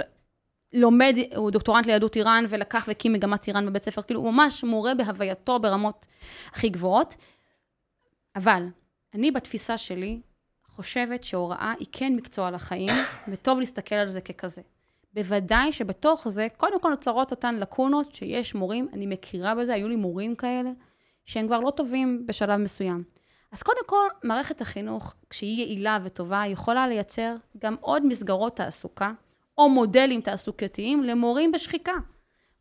לומד, הוא דוקטורנט ליהדות איראן, ולקח והקים מגמת איראן בבית ספר, כאילו, הוא ממש מורה בהווייתו ברמות הכי גבוהות. אבל, אני בתפיסה שלי, חושבת שהוראה היא כן מקצוע לחיים, וטוב להסתכל על זה ככזה. בוודאי שבתוך זה, קודם כל נוצרות אותן לקונות שיש מורים, אני מכירה בזה, היו לי מורים כאלה, שהם כבר לא טובים בשלב מסוים. אז קודם כל, מערכת החינוך, כשהיא יעילה וטובה, יכולה לייצר גם עוד מסגרות תעסוקה, או מודלים תעסוקתיים למורים בשחיקה.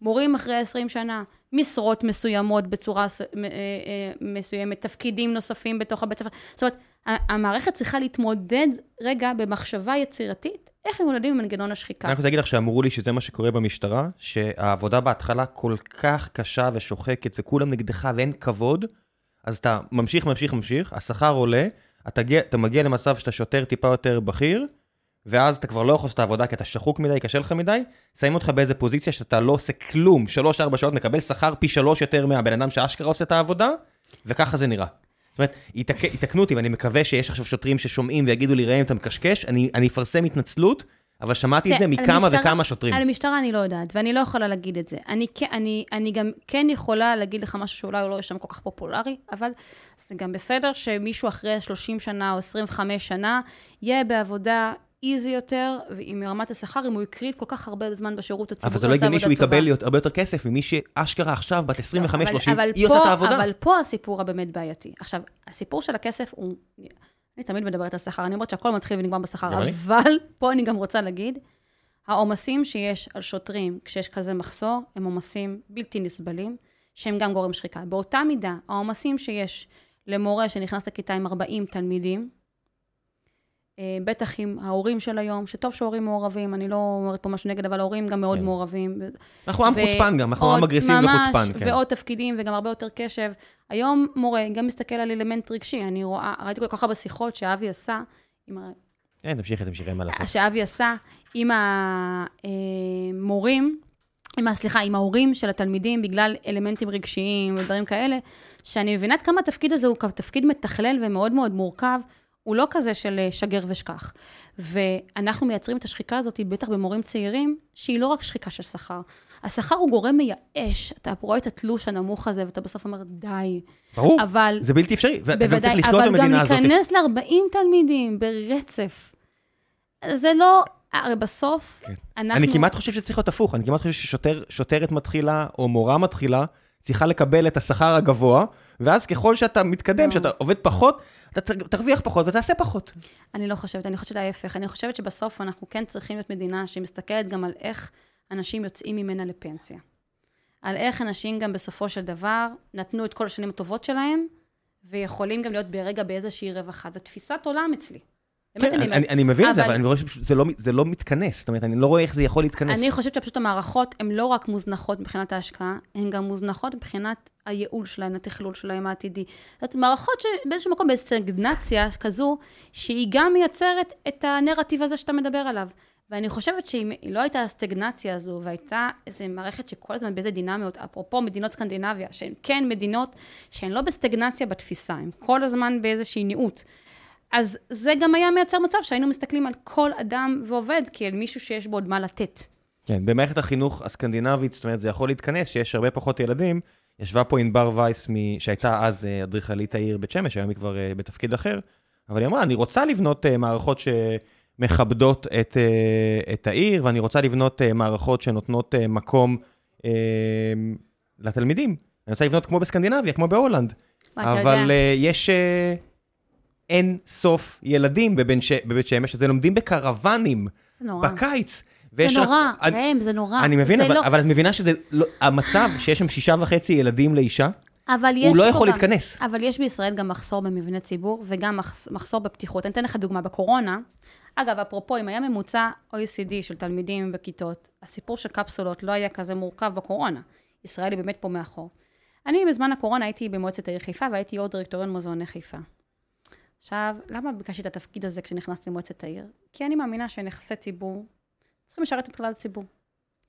מורים אחרי 20 שנה, משרות מסוימות בצורה אה, אה, מסוימת, תפקידים נוספים בתוך הבית ספר. זאת אומרת, המערכת צריכה להתמודד רגע במחשבה יצירתית, איך הם מתמודדים עם מנגנון השחיקה. אני רוצה להגיד לך שאמרו לי שזה מה שקורה במשטרה, שהעבודה בהתחלה כל כך קשה ושוחקת וכולם נגדך ואין כבוד, אז אתה ממשיך, ממשיך, ממשיך, השכר עולה, אתה, גי, אתה מגיע למצב שאתה שוטר טיפה יותר בכיר, ואז אתה כבר לא יכול לעשות את העבודה כי אתה שחוק מדי, קשה לך מדי, שמים אותך באיזה פוזיציה שאתה לא עושה כלום, 3-4 שעות, מקבל שכר פי 3 יותר מהבן אדם שאשכרה עושה את העבודה, וככה זה נראה. זאת אומרת, יתק, יתקנו אותי, ואני מקווה שיש עכשיו שוטרים ששומעים ויגידו לי, ראם, אתה מקשקש, אני, אני אפרסם התנצלות, אבל שמעתי את זה מכמה וכמה שוטרים. על המשטרה אני לא יודעת, ואני לא יכולה להגיד את זה. אני, אני, אני גם כן יכולה להגיד לך משהו שאולי הוא לא שם כל כך פופולרי, אבל זה גם בסדר שמישהו אחרי 30 שנה או 25 שנה יהיה בעבודה איזי יותר, ועם רמת השכר, אם הוא הקריב כל כך הרבה זמן בשירות הציבורי, אבל זה לא הגיוני שהוא יקבל טובה. הרבה יותר כסף ממי שאשכרה עכשיו, בת 25-30, אבל היא פה- עושה את העבודה. אבל פה הסיפור הבאמת בעייתי. עכשיו, הסיפור של הכסף הוא... אני תמיד מדברת על שכר, אני אומרת שהכל מתחיל ונגמר בשכר. אבל פה אני גם רוצה להגיד, העומסים שיש על שוטרים כשיש כזה מחסור, הם עומסים בלתי נסבלים, שהם גם גורם שחיקה. באותה מידה, העומסים שיש למורה שנכנס לכיתה עם 40 תלמידים, בטח עם ההורים של היום, שטוב שההורים מעורבים, אני לא אומרת פה משהו נגד, אבל ההורים גם מאוד כן. מעורבים. אנחנו עם חוצפן גם, אנחנו עם אגרסיבי וחוצפן, ממש, כן. ועוד תפקידים, וגם הרבה יותר קשב. היום מורה גם מסתכל על אלמנט רגשי, אני רואה, ראיתי כל כך הרבה שיחות שאבי עשה, עם ה- כן, תמשיכי, תמשיכי, אין מה לעשות. שאבי עשה עם המורים, עם, סליחה, עם ההורים של התלמידים, בגלל אלמנטים רגשיים ודברים כאלה, שאני מבינה עד כמה התפקיד הזה הוא תפקיד מתכלל ומאוד מאוד מורכב, הוא לא כזה של אה, שגר ושכח. ואנחנו מייצרים את השחיקה הזאת, בטח במורים צעירים, שהיא לא רק שחיקה של שכר. השכר הוא גורם מייאש, אתה רואה את התלוש הנמוך הזה, ואתה בסוף אומר, די. ברור, אבל, זה בלתי אפשרי, ואתה גם צריך בוודאי, אבל גם. להיכנס ל-40 תלמידים ברצף, זה לא, הרי בסוף, כן. אנחנו... אני כמעט חושב שצריך להיות הפוך, אני כמעט חושב ששוטרת מתחילה, או מורה מתחילה, צריכה לקבל את השכר הגבוה, ואז ככל שאתה מתקדם, לא. שאתה עובד פחות, אתה תרוויח פחות ותעשה פחות. אני לא חושבת, אני חושבת ההפך. אני חושבת שבסוף אנחנו כן צריכים להיות מדינה שמסתכלת גם על איך אנשים יוצאים ממנה לפנסיה. על איך אנשים גם בסופו של דבר נתנו את כל השנים הטובות שלהם, ויכולים גם להיות ברגע באיזושהי רווחה. זו תפיסת עולם אצלי. באמת כן, אני אני, אומרת. אני, מבין את זה, אבל- אני רואה שזה לא, זה לא מתכנס, זאת אומרת, אני לא רואה איך זה יכול להתכנס. אני חושבת שפשוט המערכות הן לא רק מוזנחות מבחינת ההשקעה, הן גם מוזנחות מבחינת הייעול שלהן, התכלול שלהן העתידי. זאת מערכות שבאיזשהו מקום, בסטגנציה כזו, שהיא גם מייצרת את הנרטיב הזה שאתה מדבר עליו. ואני חושבת שאם לא הייתה הסטגנציה הזו, והייתה איזו מערכת שכל הזמן באיזה דינמיות, אפרופו מדינות סקנדינביה, שהן כן מדינות שהן לא בסטגנציה בתפיסה, הן כל הזמן באיזושהי ניעות. אז זה גם היה מייצר מצב שהיינו מסתכלים על כל אדם ועובד כאל מישהו שיש בו עוד מה לתת. כן, במערכת החינוך הסקנדינבית, זאת אומרת, זה יכול להתכנס, שיש הרבה פחות ילדים. ישבה פה ענבר וייס, מ... שהייתה אז אה, אדריכלית העיר בית שמש, היום היא כבר אה, בתפקיד אחר, אבל היא אמרה, אני רוצה לבנות אה, מערכות שמכבדות את, את העיר, ואני רוצה לבנות מערכות שנותנות מקום לתלמידים. אני רוצה לבנות כמו בסקנדינביה, כמו בהולנד. אבל יודע. יש אין סוף ילדים בבן ש... בבית שמש, אז הם לומדים בקרוונים, זה נורא. בקיץ. זה נורא, אני- ראם, זה נורא. אני מבין, אבל, לא- אבל את מבינה שזה לא, המצב שיש שם שישה וחצי ילדים לאישה, אבל יש הוא לא יכול גם- להתכנס. אבל יש בישראל גם מחסור במבני ציבור, וגם מחס- מחסור בפתיחות. אני אתן לך דוגמה, בקורונה, אגב, אפרופו, אם היה ממוצע OECD של תלמידים בכיתות, הסיפור של קפסולות לא היה כזה מורכב בקורונה. ישראל היא באמת פה מאחור. אני בזמן הקורונה הייתי במועצת העיר חיפה, והייתי יו"ר דירקטוריון מוזיאוני חיפה. עכשיו, למה ביקשתי את התפקיד הזה כשנכנסתי למועצת העיר? כי אני מאמינה שנכסי ציבור צריכים לשרת את כלל הציבור.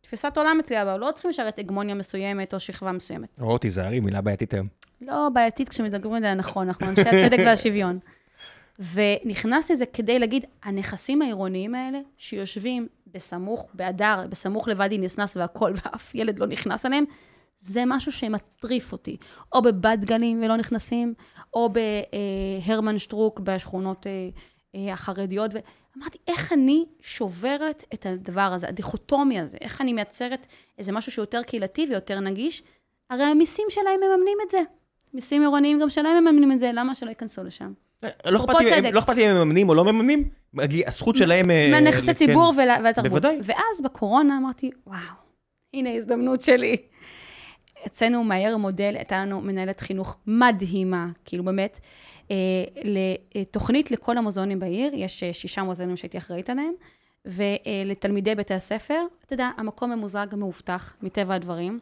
תפיסת עולם אצלי, אבל לא צריכים לשרת הגמוניה מסוימת או שכבה מסוימת. או, תיזהרי, מילה בעייתית היום. לא בעייתית כשמדברים על זה נכון, אנחנו אנשי הצדק והשוויון. ונכנסתי לזה כדי להגיד, הנכסים העירוניים האלה, שיושבים בסמוך, בהדר, בסמוך לוואדי נסנס והכול, ואף ילד לא נכנס אליהם, זה משהו שמטריף אותי. או בבת גלים ולא נכנסים, או בהרמן שטרוק בשכונות אה, אה, החרדיות. ואמרתי, איך אני שוברת את הדבר הזה, הדיכוטומי הזה, איך אני מייצרת איזה משהו שהוא יותר קהילתי ויותר נגיש? הרי המיסים שלהם מממנים את זה. מיסים עירוניים גם שלהם מממנים את זה, למה שלא ייכנסו לשם? לא אכפת לי-. לא אכפת לי אם הם מממנים או לא מממנים, הזכות שלהם... אה, מהנכסי כן. ציבור והתרבות. בוודאי. ואז בקורונה אמרתי, וואו, הנה ההזדמנות שלי. אצלנו מהר מודל, הייתה לנו מנהלת חינוך מדהימה, כאילו באמת, אה, לתוכנית לכל המוזיאונים בעיר, יש אה, שישה מוזיאונים שהייתי אחראית עליהם, ולתלמידי בתי הספר, אתה יודע, המקום ממוזג, מאובטח, מטבע הדברים,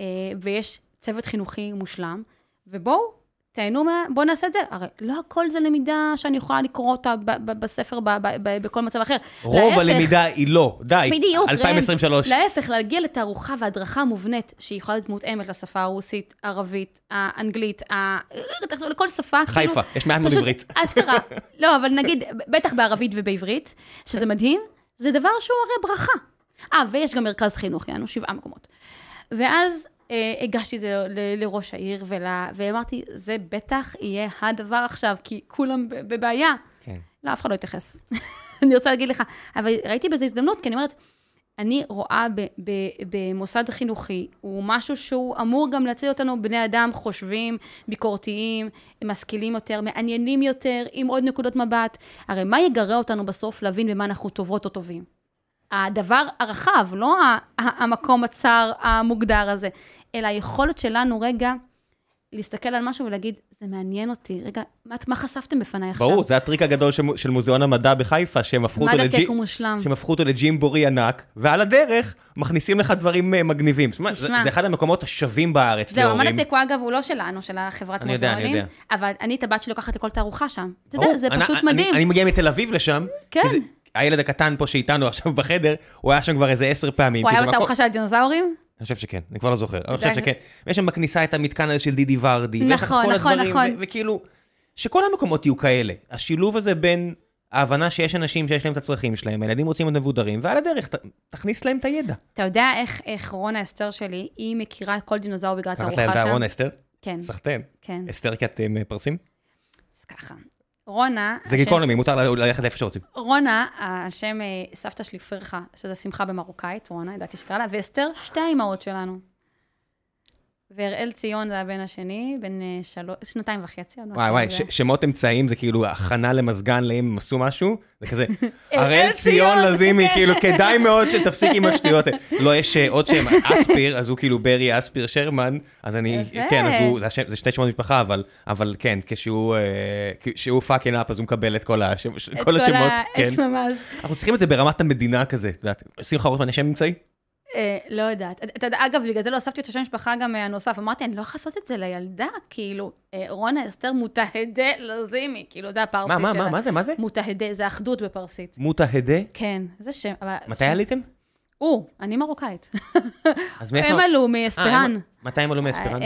אה, ויש צוות חינוכי מושלם, ובואו, תהנו מה... בואו נעשה את זה. הרי לא הכל זה למידה שאני יכולה לקרוא אותה ב- ב- בספר, ב- ב- בכל מצב אחר. רוב להפך, הלמידה היא לא, די. בדיוק, ראם. 2023. להפך, להגיע לתערוכה והדרכה מובנית, שהיא יכולה להיות מותאמת לשפה הרוסית, הערבית, האנגלית, ה... תחזור לכל שפה, כאילו... חיפה, יש מעט מאוד עברית. אשכרה. לא, אבל נגיד, בטח בערבית ובעברית, שזה מדהים, זה דבר שהוא הרי ברכה. אה, ויש גם מרכז חינוך, יענו שבעה מקומות. ואז אה, הגשתי את זה לראש העיר, ול... ואמרתי, זה בטח יהיה הדבר עכשיו, כי כולם בבעיה. כן. לא, אף אחד לא יתייחס. אני רוצה להגיד לך, אבל ראיתי בזה הזדמנות, כי אני אומרת, אני רואה ב- ב- במוסד חינוכי, הוא משהו שהוא אמור גם להציל אותנו בני אדם חושבים, ביקורתיים, משכילים יותר, מעניינים יותר, עם עוד נקודות מבט. הרי מה יגרה אותנו בסוף להבין במה אנחנו טובות או טובים? הדבר הרחב, לא המקום הצר המוגדר הזה, אלא היכולת שלנו רגע להסתכל על משהו ולהגיד, זה מעניין אותי, רגע, מה, מה חשפתם בפניי עכשיו? ברור, זה הטריק הגדול של, של מוזיאון המדע בחיפה, שהם הפכו אותו, לג'י-. שהם הפכו אותו לג'ימבורי ענק, ועל הדרך מכניסים לך דברים אה, מגניבים. אומרת, זה, תשמע. זה אחד המקומות השווים בארץ זהו, להורים. המדע טק הוא אגב, הוא לא שלנו, של החברת אני יודע, אני מוזיאונים, יודע. אבל אני את הבת שלי לוקחת לכל תערוכה שם. אתה. יודע, זה אני- פשוט אני- מדהים. אני מגיע מתל אביב לשם. כן. הילד הקטן פה שאיתנו עכשיו בחדר, הוא היה שם כבר איזה עשר פעמים. הוא היה מקום- בתערוכה של הדינוזאורים? אני חושב שכן, אני כבר לא זוכר, אני חושב שכן. ויש שם בכניסה את המתקן הזה של דידי ורדי. נכון, נכון, נכון. וכאילו, שכל המקומות יהיו כאלה. השילוב הזה בין ההבנה שיש אנשים שיש להם את הצרכים שלהם, הילדים רוצים להיות מבודרים, ועל הדרך, ת- תכניס להם את הידע. אתה יודע איך, איך רונה אסתר שלי, היא מכירה כל דינוזאור בגלל קראת התערוכה לילדה שם? רון אסתר? כן, סחטיין. כן. אסתר כי את אה, מפרסים? אז ככה. רונה, זה גיקונומי, מותר ללכת לאיפה שרוצים. רונה, השם אה, סבתא שלי פרחה, שזה שמחה במרוקאית, רונה, ידעתי שקרא לה, ואסתר, שתי האימהות שלנו. והראל ציון זה הבן השני, בן אה, שלוש, שנתיים וחצי. וואי וואי. ש- שמות אמצעיים זה כאילו הכנה למזגן לאם הם עשו משהו, זה כזה, הראל ציון. לזימי, כאילו כדאי מאוד שתפסיק עם השטויות. לא, יש אה, עוד שם, אספיר, אז הוא כאילו ברי אספיר שרמן, אז אני. כן, אז הוא, זה שתי שמות משפחה, אבל, כן, כשהוא, אה, fucking up, אז הוא מקבל את כל השם- את כל השמות, ה- כן. ממש. אנחנו צריכים את זה ברמת המדינה כזה, את יודעת, שמחה רוטמן יש שם אמצעי? אה, לא יודעת. אגב, בגלל זה לא הוספתי את השם משפחה גם אה, הנוסף. אמרתי, אני לא יכולה לעשות את זה לילדה, כאילו, אה, רונה אסתר מוטהדה לזימי, כאילו, זה הפרסי שלה. מה, מה, מה זה, מה זה? מוטהדה, זה אחדות בפרסית. מוטה הדה? כן, זה שם. מתי עליתם? הוא, אני מרוקאית. אז מאיפה? הם עלו. הם- מתי הם עלו מאספרן?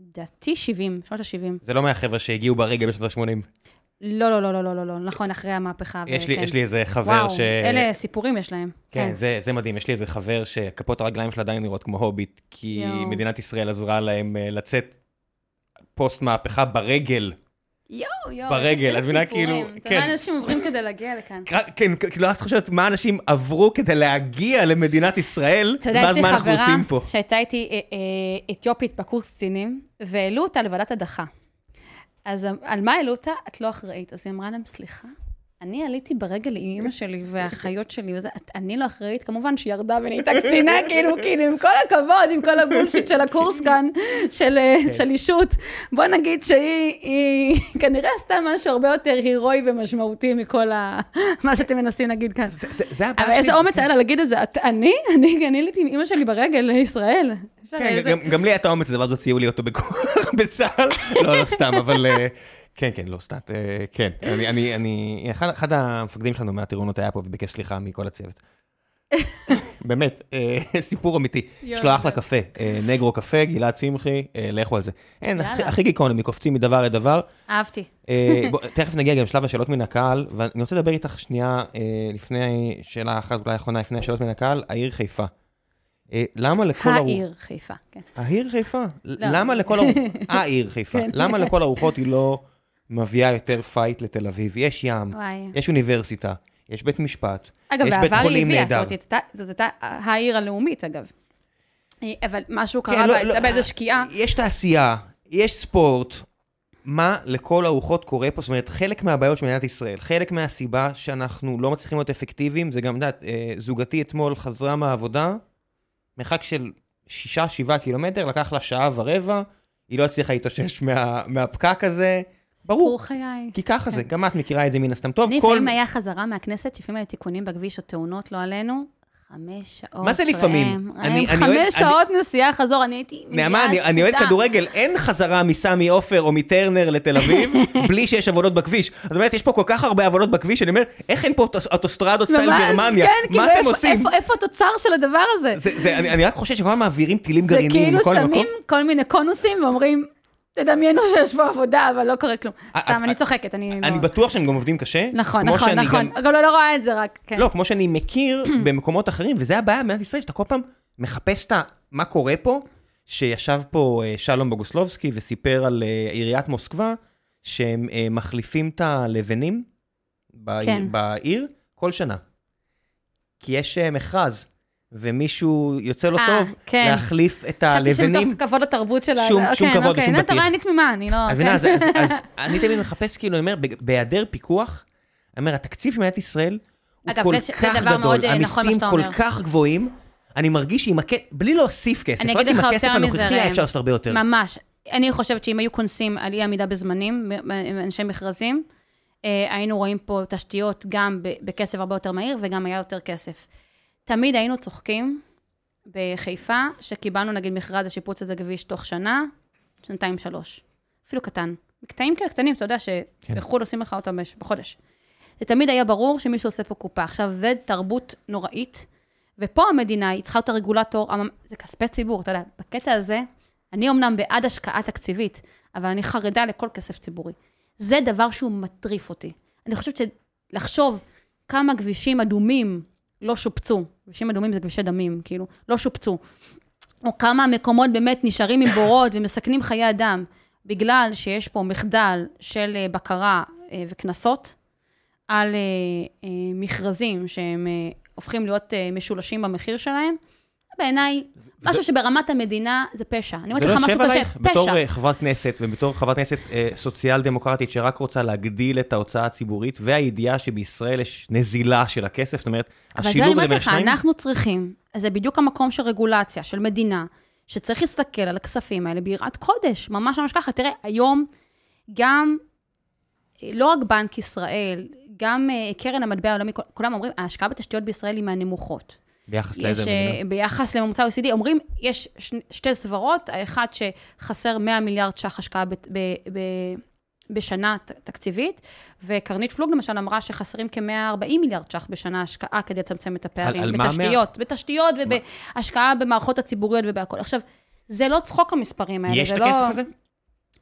לדעתי 70, שנות ה-70. זה לא מהחבר'ה שהגיעו ברגל בשנות ה-80. לא, לא, לא, לא, לא, לא, לא, נכון, אחרי המהפכה. יש לי, וכן. יש לי איזה חבר וואו, ש... אלה סיפורים יש להם. כן, זה, זה מדהים. יש לי איזה חבר שכפות הרגליים שלו עדיין נראות כמו הוביט, כי יואו. מדינת ישראל עזרה להם אה, לצאת פוסט מהפכה ברגל. יואו, יואו. ברגל, את מבינה. כאילו, אתה יודע כן. מה אנשים עוברים כדי להגיע לכאן. כן, כאילו, את חושבת מה אנשים עברו כדי להגיע למדינת ישראל, אתה יודע, יש ואז לי מה אנחנו חברה עושים פה. שהייתה איתי אה, אה, אתיופית בקורס קצינים, והעלו אותה לוועדת הדחה. אז על מה העלו אותה? את לא אחראית. אז היא אמרה להם, סליחה, אני עליתי ברגל עם אימא שלי והאחיות שלי, וזה, "את- אני לא אחראית, כמובן שהיא ירדה ונהייתה קצינה, כאילו, כאילו, עם כל הכבוד, עם כל הבולשיט של הקורס כאן, של, אה, כן. של אישות, בוא נגיד שהיא היא כנראה עשתה משהו הרבה יותר הירואי ומשמעותי מכל ה... מה שאתם מנסים להגיד כאן. זה- זה- זה אבל איזה. אומץ היה לה להגיד את זה, "את- אני? אני עליתי עם אימא שלי ברגל לישראל. כן, גם- לי היה את האומץ הזה, ואז הוציאו לי אותו בכוח בצה"ל. לא, לא סתם, אבל... אה, כן, כן, לא סתם, אה, כן. אני, אני, אחד, המפקדים שלנו מהטירונות היה פה וביקש סליחה מכל הצוות. באמת, אה, סיפור אמיתי. יש לו אחלה קפה, נגרו קפה, גלעד צמחי, לכו על זה. אין. הכי- גיקונומי, קופצים מדבר לדבר. אהבתי. אה, תכף נגיע גם לשלב השאלות מן הקהל, ואני רוצה לדבר איתך שנייה, לפני שאלה אחת, אולי אחרונה, לפני השאלות מן הקהל, העיר חיפה. אה, למה לכל הרוחות... העיר חיפה, כן. העיר חיפה. לא. למה לכל הרוחות... העיר חיפה. כן. למה לכל הרוחות היא לא מביאה יותר fight לתל אביב? יש ים. יש אוניברסיטה, יש בית משפט, אגב, יש בית בעבר היא חולים הביאה, נהדר. זאת אומרת, הייתה- זאת הייתה העיר הלאומית, אגב. אבל משהו כן, קרה לא, לא, באיזו אה, שקיעה. יש תעשייה, יש ספורט. מה לכל הרוחות קורה פה? זאת אומרת, חלק מהבעיות של מדינת ישראל, חלק מהסיבה שאנחנו לא מצליחים להיות אפקטיביים, זה גם, את יודעת, אה, זוגתי אתמול חזרה מהעבודה, מרחק של שישה, שבעה קילומטר, לקח לה שעה ורבע, היא לא הצליחה להתאושש מה, מהפקק הזה. ברור, חיי. כי ככה זה, כן. גם את מכירה את זה מן הסתם טוב. אני כל... לפעמים היה חזרה מהכנסת, שלפעמים היו תיקונים בכביש או תאונות, לא עלינו, חמש שעות. מה זה לפעמים? ראם, אני- ראם, אני אוהד- חמש אני- שעות נסיעה חזור, אני הייתי מגיעה נעמה, אני, אני אוהד. כדורגל, אין חזרה מסמי עופר או מטרנר לתל אביב, בלי שיש עבודות בכביש. זאת אומרת, יש פה כל כך הרבה עבודות בכביש, אני אומר, איך אין פה אוטוס- אוטוסטרדות סטייל גרמניה? כן, מה כאילו, אתם איפה- עושים? איפה- איפה התוצר של הדבר הזה? זה, זה, אני, אני רק חושב שכל הזמן מעבירים טילים זה גרעיניים כאילו מכל מקום. שמים כל מיני קונוסים ואומרים, תדמיינו שיש פה עבודה, אבל לא קורה כלום. אה, סתם, את- אני צוחקת, אני... אני בטוח שהם גם עובדים קשה. נכון, נכון, נכון. גם- לא רואה את זה רק, כן. לא, כמו שאני מכיר במקומות אחרים, וזה הבעיה במדינת ישראל, שאתה כל פעם מחפש את. מה קורה פה, שישב פה אה, שלום בוגוסלובסקי וסיפר על אה, עיריית מוסקבה, שהם אה, מחליפים את הלבנים בעיר, כן. בעיר כל שנה. כי יש אה, מכרז, ומישהו יוצא לו אה, טוב כן. להחליף את חשבתי הלבנים. שמתוך כבוד לתרבות של ה... שום- כן, שום כבוד אוקיי. ושום נו, אתה בטיח. רעיונית ממה, אני לא... כן. מבינה, אז, אז, אז אני תמיד מחפש, כאילו, אני אומר, בהיעדר פיקוח, אני אומר, התקציב של מדינת ישראל הוא אגב, כל זה זה כך דבר מאוד, גדול, אה, נכון המיסים שאתה כל. כך גבוהים, אני מרגיש שעם הכסף, בלי להוסיף כסף, אני רק עם הכסף הנוכחי היה. אפשר לעשות הרבה יותר. ממש. אני חושבת שאם היו כונסים על אי עמידה בזמנים, אנשי מכרזים, אה, היינו רואים פה תשתיות גם בקצב הרבה יותר מהיר וגם היה יותר כסף. תמיד היינו צוחקים בחיפה, שקיבלנו נגיד מכרז לשיפוץ איזה כביש תוך שנה, שנתיים שלוש. אפילו קטן. מקטעים כאלה קטנים, אתה יודע כן. שבחו"ל עושים לך אותם בחודש. זה תמיד היה ברור שמישהו עושה פה קופה. עכשיו, זה תרבות נוראית, ופה המדינה, היא צריכה להיות הרגולטור, זה כספי ציבור, אתה יודע, בקטע הזה, אני אמנם בעד השקעה תקציבית, אבל אני חרדה לכל כסף ציבורי. זה דבר שהוא מטריף אותי. אני חושבת שלחשוב כמה כבישים אדומים לא שופצו, כבישים אדומים זה כבישי דמים, כאילו, לא שופצו, או כמה מקומות באמת נשארים עם בורות ומסכנים חיי אדם, בגלל שיש פה מחדל של אה, בקרה אה, וקנסות על אה, מכרזים שהם הופכים להיות משולשים במחיר שלהם, בעיניי, משהו שברמת המדינה זה פשע. אני אומרת זה לך לא משהו יושב קשה, עלייך? בתור פשע. אה, חברת כנסת ובתור חברת כנסת אה, סוציאל דמוקרטית שרק רוצה להגדיל את ההוצאה הציבורית, והידיעה שבישראל יש נזילה של הכסף, זאת אומרת, אבל זה אני השילוב הזה אומרת בין לך, השניים, אנחנו צריכים, זה בדיוק המקום של רגולציה, של מדינה, שצריך להסתכל על הכספים האלה ביראת קודש, ממש ממש ככה. תראה, היום גם, אה, לא רק בנק ישראל, גם קרן המטבע העולמי, כולם אומרים, ההשקעה בתשתיות בישראל היא מהנמוכות. ביחס יש, לאיזה אה, מדינה. ביחס לממוצע OECD, אומרים, יש ש, שתי סברות, האחד שחסר 100 מיליארד ש"ח השקעה ב, ב, ב, בשנה ת- תקציבית, וקרנית פלוג למשל אמרה שחסרים כ-140 מיליארד ש"ח בשנה השקעה כדי לצמצם את הפערים. על מה בתשתיות, בתשתיות ובהשקעה במערכות הציבוריות ובהכול. עכשיו, זה לא צחוק המספרים האלה, יש את לא... הכסף הזה?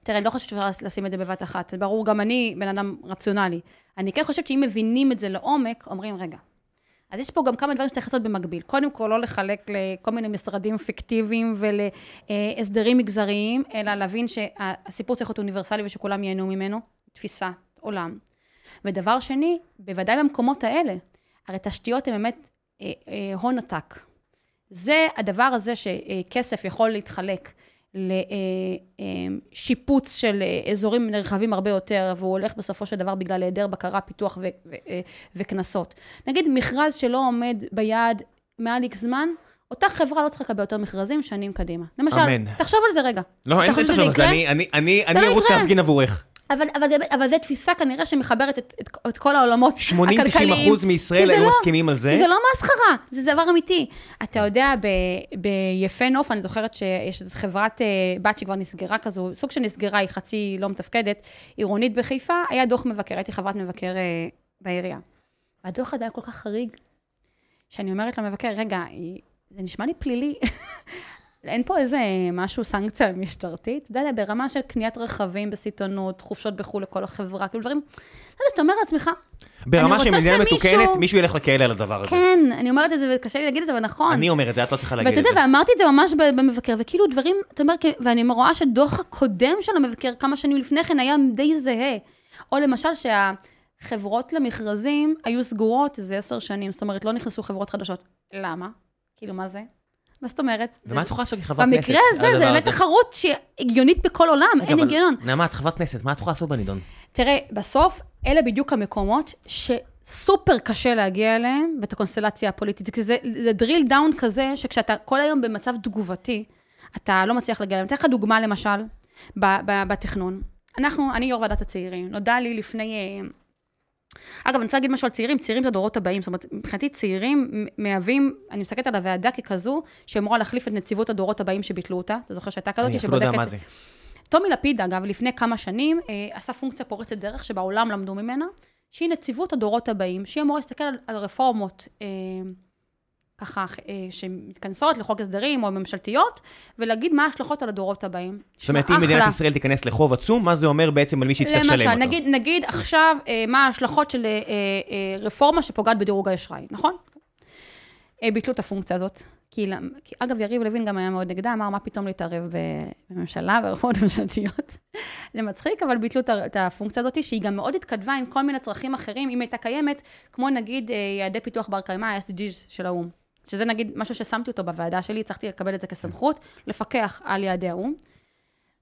תראה, אני לא חושבת שאפשר לשים את זה בבת אחת. ברור, גם אני בן אדם רציונלי. אני כן חושבת שאם מבינים את זה לעומק, אומרים, רגע, אז יש פה גם כמה דברים שצריך לעשות במקביל. קודם כל, לא לחלק לכל מיני משרדים פיקטיביים ולהסדרים מגזריים, אלא להבין שהסיפור צריך להיות אוניברסלי ושכולם ייהנו ממנו, תפיסת עולם. ודבר שני, בוודאי במקומות האלה, הרי תשתיות הן באמת אה, אה, הון עתק. זה הדבר הזה שכסף יכול להתחלק לשיפוץ של אה, אזורים נרחבים הרבה יותר, והוא הולך בסופו של דבר בגלל היעדר בקרה, פיתוח אה, וקנסות. נגיד מכרז שלא עומד ביעד מעל איקס זמן, אותה חברה לא צריכה לקבל יותר מכרזים שנים קדימה. למשל, אמן. תחשוב על זה רגע. לא, אין לי שזה לחשוב על זה? אני- לא ארוץ. להפגין עבורך. אבל, אבל, זה- אבל זו תפיסה כנראה שמחברת את, את, את כל העולמות 80-90 הכלכליים. אחוז מישראל כי היו לא- מסכימים על זה. זה לא מסחרה, זה דבר אמיתי. אתה יודע, ב- ביפה נוף, אני זוכרת שיש איזו חברת אה, בת שכבר נסגרה כזו, סוג של נסגרה, היא חצי לא מתפקדת, עירונית בחיפה, היה דוח מבקר, הייתי חברת מבקר אה, בעירייה. והדוח הזה היה כל כך חריג, שאני אומרת למבקר, רגע, זה נשמע לי פלילי. אין פה איזה משהו, סנקציה משטרתית? אתה יודע, ברמה של קניית רכבים בסיטונות, חופשות בחו"ל לכל החברה, כאילו דברים, אתה יודע, אתה אומר לעצמך, ברמה של מדינה מתוקנת, מישהו ילך לכלא על הדבר הזה. כן, אני אומרת את זה, וקשה לי להגיד את זה, אבל נכון. אני אומר את זה, את לא צריכה להגיד ואתה את יודע, זה. ואמרתי את זה ממש במבקר, וכאילו דברים, אתה אומר, כ- ואני רואה שדוח הקודם של המבקר, כמה שנים לפני כן, היה די זהה. או למשל, שהחברות למכרזים היו סגורות איזה עשר שנים, זאת אומרת, לא נכנסו חברות חדשות. למה? כאילו, מה זה? מה זאת אומרת? ומה את יכולה לעשות כחברת כנסת? במקרה הזה, זה באמת? תחרות שהיא הגיונית בכל עולם, אין הגיון. נעמה, את חברת כנסת, מה את יכולה לעשות בנידון? תראה, בסוף, אלה בדיוק המקומות שסופר קשה להגיע אליהם, ואת הקונסטלציה הפוליטית. כי זה, זה drill down כזה, שכשאתה כל היום במצב תגובתי, אתה לא מצליח להגיע אליהם. אתן לך דוגמה, למשל, בתכנון. אנחנו, אני יו"ר ועדת הצעירים. נודע לי לפני אה, אגב, אני רוצה להגיד משהו על צעירים, צעירים זה הדורות הבאים. זאת אומרת, מבחינתי צעירים מהווים, אני מסתכלת על הוועדה ככזו, שאמורה להחליף את נציבות הדורות הבאים שביטלו אותה. אתה זוכר שהייתה כזאת שבודקת... אני אפילו לא יודע מה זה. טומי לפיד, אגב, לפני כמה שנים, אה, עשה פונקציה פורצת דרך שבעולם למדו ממנה, שהיא נציבות הדורות הבאים, שהיא אמורה להסתכל על, על רפורמות. אה, ככה, אה, שמתכנסות לחוק הסדרים או ממשלתיות, ולהגיד מה ההשלכות על הדורות הבאים. זאת אומרת, אם מדינת ישראל תיכנס לחוב עצום, מה זה אומר בעצם על מי שיצטרך לשלם אותו? למשל, נגיד עכשיו, אה, מה ההשלכות של אה, רפורמה שפוגעת בדירוג האשראי, נכון? ביטלו את הפונקציה הזאת. כי, כי אגב, יריב לוין גם היה מאוד נגדה, אמר, מה פתאום להתערב בממשלה, ברפורמות ממשלתיות. זה מצחיק, אבל ביטלו את הפונקציה הזאת, שהיא גם מאוד התכתבה עם כל מיני צרכים אחרים, אם הייתה קיימת, כמו נגיד יעדי פיתוח בר קיימא, ה-SDGs של האו"ם. שזה נגיד משהו ששמתי אותו בוועדה שלי, הצלחתי לקבל את זה כסמכות, לפקח על יעדי האו"ם.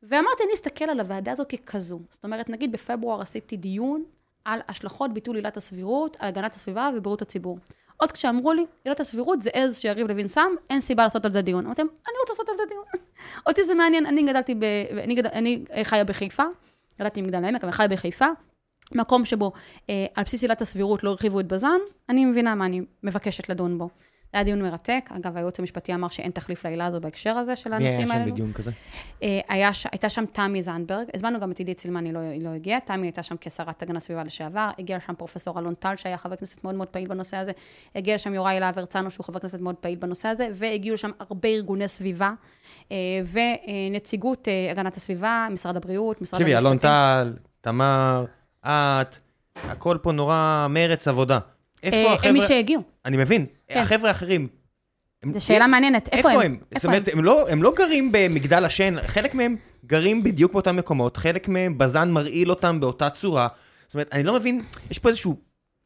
ואמרתי, אני אסתכל על הוועדה הזו ככזו. זאת אומרת, נגיד בפברואר עשיתי דיון על השלכות ביטול עילת הסבירות, על הגנת הסביבה ובריאות הציבור. עוד כשאמרו לי, עילת הסבירות זה עז שיריב לוין שם, אין סיבה לעשות על זה דיון. אמרתי, אני רוצה לעשות על זה דיון. אותי זה מעניין, אני גדלתי ב... אני, גד... אני חיה בחיפה, גדלתי במגדל העמק, אבל חיה בחיפה, מקום שבו אה, על בסיס עילת הסבירות לא הרחיבו את בז"ן, אני מבינה מה אני מבקשת לדון בו. היה דיון מרתק. אגב, הייעוץ המשפטי אמר שאין תחליף לעילה הזו בהקשר הזה של הנושאים האלו. מי היה שם בדיון כזה? אה, היה, הייתה שם תמי זנדברג, הזמנו גם את עידית סילמן, היא לא, לא הגיעה. תמי הייתה שם כשרת הגנת סביבה לשעבר. הגיע שם פרופסור אלון טל, שהיה חבר כנסת מאוד מאוד פעיל בנושא הזה. הגיע לשם יוראי להב הרצנו, שהוא חבר כנסת מאוד פעיל בנושא הזה. והגיעו לשם הרבה ארגוני סביבה, אה, ונציגות אה, הגנת הסביבה, משרד הבריאות, משרד המשפטים. אלון טל, תמר, את, הכל פה נורא מרץ עבודה. איפה החבר'ה... הם מי שהגיעו. אני מבין. כן. החבר'ה האחרים... זו שאלה מעניינת, איפה הם? הם? זאת אומרת, הם לא, הם לא גרים במגדל השן, חלק מהם גרים בדיוק באותם מקומות, חלק מהם בזן מרעיל אותם באותה צורה. זאת אומרת, אני לא מבין, יש פה איזשהו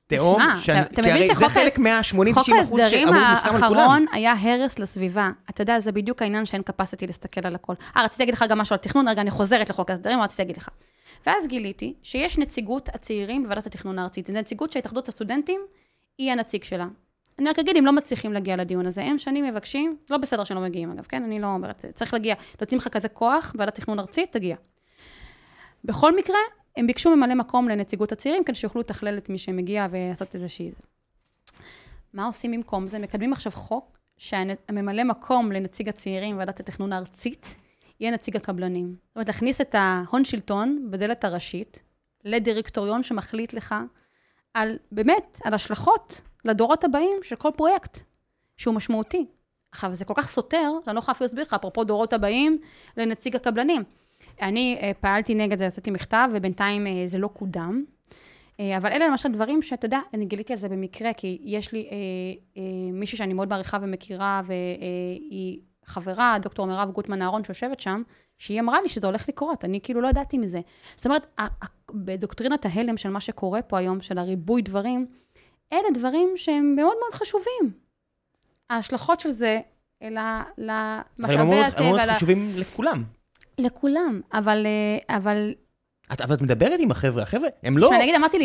תהום, שאני, אתה מבין שחוק זה חלק מה-80-90 אחוז שאמור מוסכם על כולם. חוק ההסדרים האחרון היה הרס לסביבה. אתה יודע, זה בדיוק העניין שאין capacity להסתכל על הכל. אה, רציתי להגיד לך גם משהו על תכנון, רגע, אני חוזרת לחוק ההסדרים, רציתי להגיד לך. ואז גיליתי שיש נציגות הצעירים בוועדת התכנון הארצית. זו נציגות שהתאחדות הסטודנטים היא הנציג שלה. אני רק אגיד, אם לא מצליחים להגיע לדיון הזה, הם שנים מבקשים, לא בסדר שלא מגיעים אגב, כן? אני לא אומרת, צריך להגיע, נותנים לך כזה כוח, ועדת תכנון ארצית, תגיע. בכל מקרה, הם ביקשו ממלא מקום לנציגות הצעירים, כדי שיוכלו לתכלל את מי שמגיע ולעשות איזושהי... מה עושים במקום זה? מקדמים עכשיו חוק שהממלא מקום לנציג הצעירים בוועדת התכנון הארצית, יהיה נציג הקבלנים. זאת אומרת, להכניס את ההון שלטון בדלת הראשית לדירקטוריון שמחליט לך על, באמת, על השלכות לדורות הבאים של כל פרויקט שהוא משמעותי. עכשיו, זה כל כך סותר, שאני לא יכולה אפילו להסביר לך, אפרופו דורות הבאים, לנציג הקבלנים. אני uh, פעלתי נגד זה, יצאתי מכתב, ובינתיים uh, זה לא קודם. Uh, אבל אלה למשל דברים שאתה יודע, אני גיליתי על זה במקרה, כי יש לי uh, uh, מישהי שאני מאוד מעריכה ומכירה, והיא uh, חברה, דוקטור מירב גוטמן אהרון, שיושבת שם, שהיא אמרה לי שזה הולך לקרות, אני כאילו לא ידעתי מזה. זאת אומרת, בדוקטרינת ההלם של מה שקורה פה היום, של הריבוי דברים, אלה דברים שהם מאוד מאוד חשובים. ההשלכות של זה למשאבי הטבע. הם מאוד חשובים לכולם. לכולם, אבל, אה, אבל אבל את מדברת עם החבר'ה, החבר'ה, הם לא...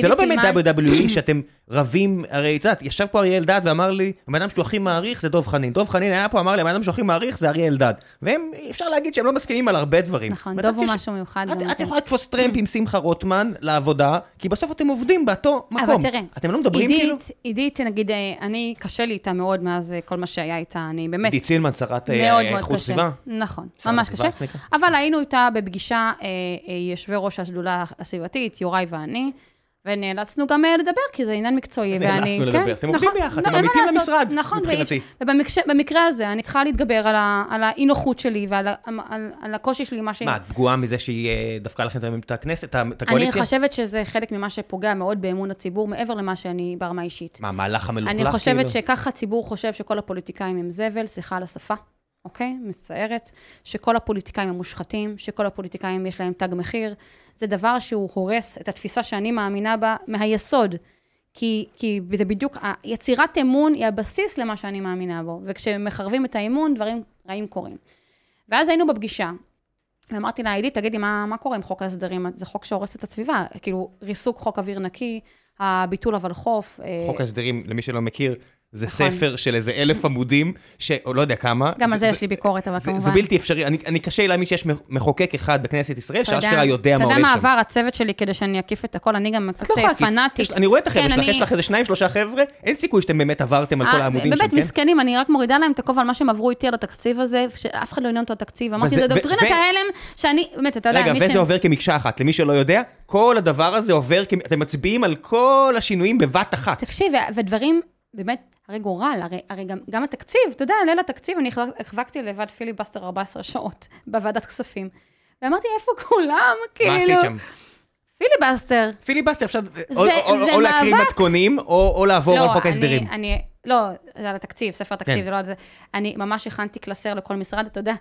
זה לא באמת WWE שאתם רבים, הרי את יודעת, ישב פה אריה אלדד ואמר לי, הבן אדם שהוא הכי מעריך זה דב חנין. דב חנין היה פה, אמר לי, הבן אדם שהוא הכי מעריך זה אריה אלדד. והם, אפשר להגיד שהם לא מסכימים על הרבה דברים. נכון, דב הוא משהו מיוחד. את, את יכולה לתפוס טרמפ עם שמחה רוטמן לעבודה, כי בסוף אתם עובדים באותו מקום. אבל תראה, אתם לא מדברים עידית, כאילו? עידית, נגיד, אה, אני, קשה לי איתה מאוד מאז אה, כל מה שהיה איתה, אני באמת... עידית סילמן, שרת אה, איכות סביבה. נכון, ממש קשה. אבל היינו איתה בפגישה, יושבי ראש השדולה הסביבתית. יוראי ואני, ונאלצנו גם אה, לדבר, כי זה עניין מקצועי, ואני... נאלצנו לדבר, כן, אתם עובדים נכון, ביחד, אתם עמיתים למשרד, נכון, מבחינתי. ובמקרה הזה, אני צריכה להתגבר על, על האי-נוחות שלי ועל על, על, הקושי שלי, מה ש... מה, את פגועה מזה שהיא אה, דווקא לכם את הכנסת, את הקואליציה? אני חושבת שזה חלק ממה שפוגע מאוד באמון הציבור, מעבר למה שאני ברמה אישית. מה, מהלך המלוכלך? אני חושבת כאילו? שככה הציבור חושב שכל הפוליטיקאים הם זבל, סליחה על השפה. אוקיי? מצטערת, שכל הפוליטיקאים הם מושחתים, שכל הפוליטיקאים יש להם תג מחיר. זה דבר שהוא הורס את התפיסה שאני מאמינה בה מהיסוד. כי, כי זה בדיוק, יצירת אמון היא הבסיס למה שאני מאמינה בו, וכשמחרבים את האמון, דברים רעים קורים. ואז היינו בפגישה, ואמרתי לה, עידית, תגידי, מה, מה קורה עם חוק ההסדרים? זה חוק שהורס את הסביבה, כאילו, ריסוק חוק אוויר נקי, הביטול הוולחו"ף. אה, חוק ההסדרים, למי שלא מכיר, זה נכון. ספר של איזה אלף עמודים, או לא יודע כמה. גם על זה זה- יש לי ביקורת, אבל זה, כמובן. זה בלתי אפשרי, אני, אני קשה לי להאמין שיש מחוקק אחד בכנסת ישראל שאשכרה יודע מה הולך אתה יודע מה שם. עבר הצוות שלי כדי שאני אקיף את הכל? אני גם קצת לא. פנאטית. יש- אני רואה את החבר'ה כן, שלך, אני- יש לך איזה שניים, שלושה חבר'ה, אין סיכוי שאתם באמת עברתם על כל אה, העמודים שם, באמת כן? מסכנים, אני רק מורידה להם את הכובע על מה שהם עברו איתי על התקציב הזה, שאף אחד לא עניין אותו התקציב. אמרתי, זה דוקטרינת ההלם, שאני, באמת, אתה יודע, רגע, מי וזה ש... עובר כמקשה אחת, למי שלא יודע, כל הדבר הזה עובר, כ- אתם מצביעים על כל השינויים בבת אחת. תקשיב, ו- ודברים, באמת, הרי גורל, הרי, הרי גם, גם התקציב, אתה יודע, ליל התקציב, אני החזק- החזקתי לבד פיליבסטר 14 שעות בוועדת כספים. ואמרתי, איפה כולם? כאילו... מה עשית שם? פיליבסטר. פיליבסטר אפשר זה- או- או- זה או להקריא מאבק. מתכונים, או או לעבור על חוק ההסדרים. אני, לא, זה על התקציב, ספר תקציב, כן. זה לא על זה. אני ממש הכנתי קלסר לכל משרד, אתה יודע.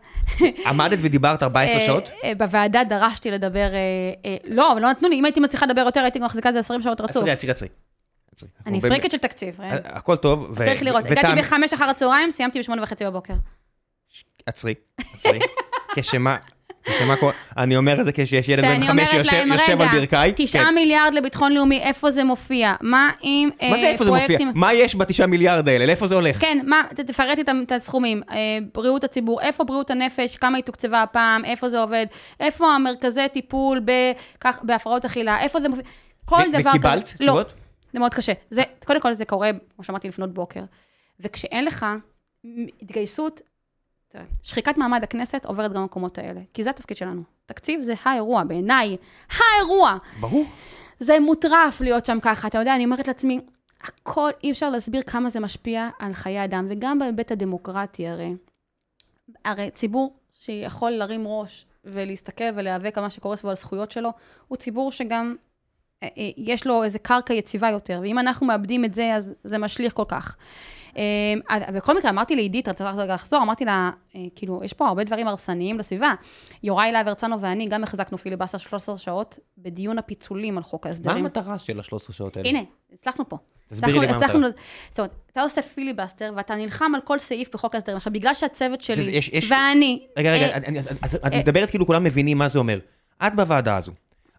עמדת ודיברת 14 אה, שעות? אה, בוועדה דרשתי לדבר, אה, לא, אבל לא נתנו לי, אם הייתי מצליחה לדבר יותר, הייתי גם מחזיקה את זה 20 שעות רצוף. עצרי, עצרי, עצרי. אני פריקת של תקציב, אה. באמת- הכל טוב. צריך לראות. הגעתי בחמש אחר הצהריים, סיימתי בשמונה וחצי בבוקר. עצרי, עצרי. כשמה, כשמה קורה, אני אומר את זה כשיש ילד בן חמש שיושב על ברכיי. תשעה כן. מיליארד לביטחון לאומי, איפה זה מופיע? מה עם אה, מה זה איפה זה מופיע? פרויקטים- מה יש בתשעה מיליארד האלה? לאיפה זה הולך? כן, מה, תפרט את הסכומים. אה, בריאות הציבור, איפה בריאות הנפש, כמה היא תוקצבה הפעם, איפה זה עובד, איפה המרכזי טיפול בהפרעות אכילה, איפה זה מופיע. כל דבר וקיבלת לא, תשובות? זה מאוד קשה. זה, קודם כל זה קורה, כמו שאמרתי, לפנות בוקר. וכשאין לך התגייסות, תראה, שחיקת מעמד הכנסת עוברת גם במקומות האלה. כי זה התפקיד שלנו. תקציב זה האירוע, בעיניי. האירוע! ברור. זה מוטרף להיות שם ככה. אתה יודע, אני אומרת לעצמי, הכל, אי אפשר להסביר כמה זה משפיע על חיי אדם, וגם בהיבט הדמוקרטי הרי. הרי ציבור שיכול להרים ראש ולהסתכל ולהיאבק על מה שקורה סביבו, על הזכויות שלו, הוא ציבור שגם אה, אה, יש לו איזה קרקע יציבה יותר, ואם אנחנו מאבדים את זה, אז זה משליך כל כך. אה, בכל מקרה, אמרתי לעידית, רציתי רגע לחזור, אמרתי לה, אה, כאילו, יש פה הרבה דברים הרסניים לסביבה. יוראי להב הרצנו ואני גם החזקנו פיליבסטר 13 שעות בדיון הפיצולים על חוק מה ההסדרים. המטרה של ה-13 שעות האלה? הנה, הצלחנו פה. תסבירי לי מה המטרה. זאת אומרת, אתה עושה פיליבסטר ואתה נלחם על כל סעיף בחוק ההסדרים. עכשיו, בגלל שהצוות שלי ואני... רגע, רגע, אה, את- אה, מדברת כאילו כולם מבינים מה זה אומר. את בוועדה הזו.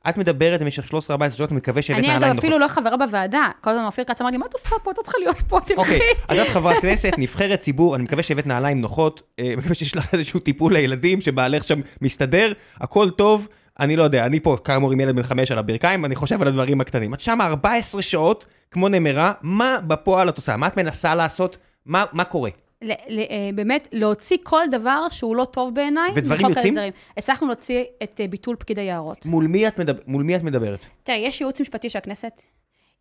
את מדברת במשך 13-14 שעות, אני מקווה שהבאת אני נעליים אגב נוחות. אפילו לא חברה בוועדה. כל הזמן אופיר כץ אמר לי, מה את עושה פה? את לא צריכה להיות פה, תלכי. אוקיי, אז את חברת כנסת, נבחרת ציבור, אני מקווה שהבאת נעליים נוחות, אה, מקווה שיש לך איזשהו טיפול לילדים, שבעלך שם מסתדר, הכל טוב, אני לא יודע, אני פה כאמור עם ילד בן חמש על הברכיים, אני חושב על הדברים הקטנים. את שם 14 שעות, כמו נמרה, מה בפועל את עושה? מה את מנסה לעשות? מה מה קורה? ל- ל- אה, באמת, להוציא כל דבר שהוא לא טוב בעיניי, ודברים יוצאים? ההסדרים. הצלחנו להוציא את אה, ביטול פקיד היערות. מול מי את מדבר- מול מי את מדברת? תראה, יש ייעוץ משפטי של הכנסת,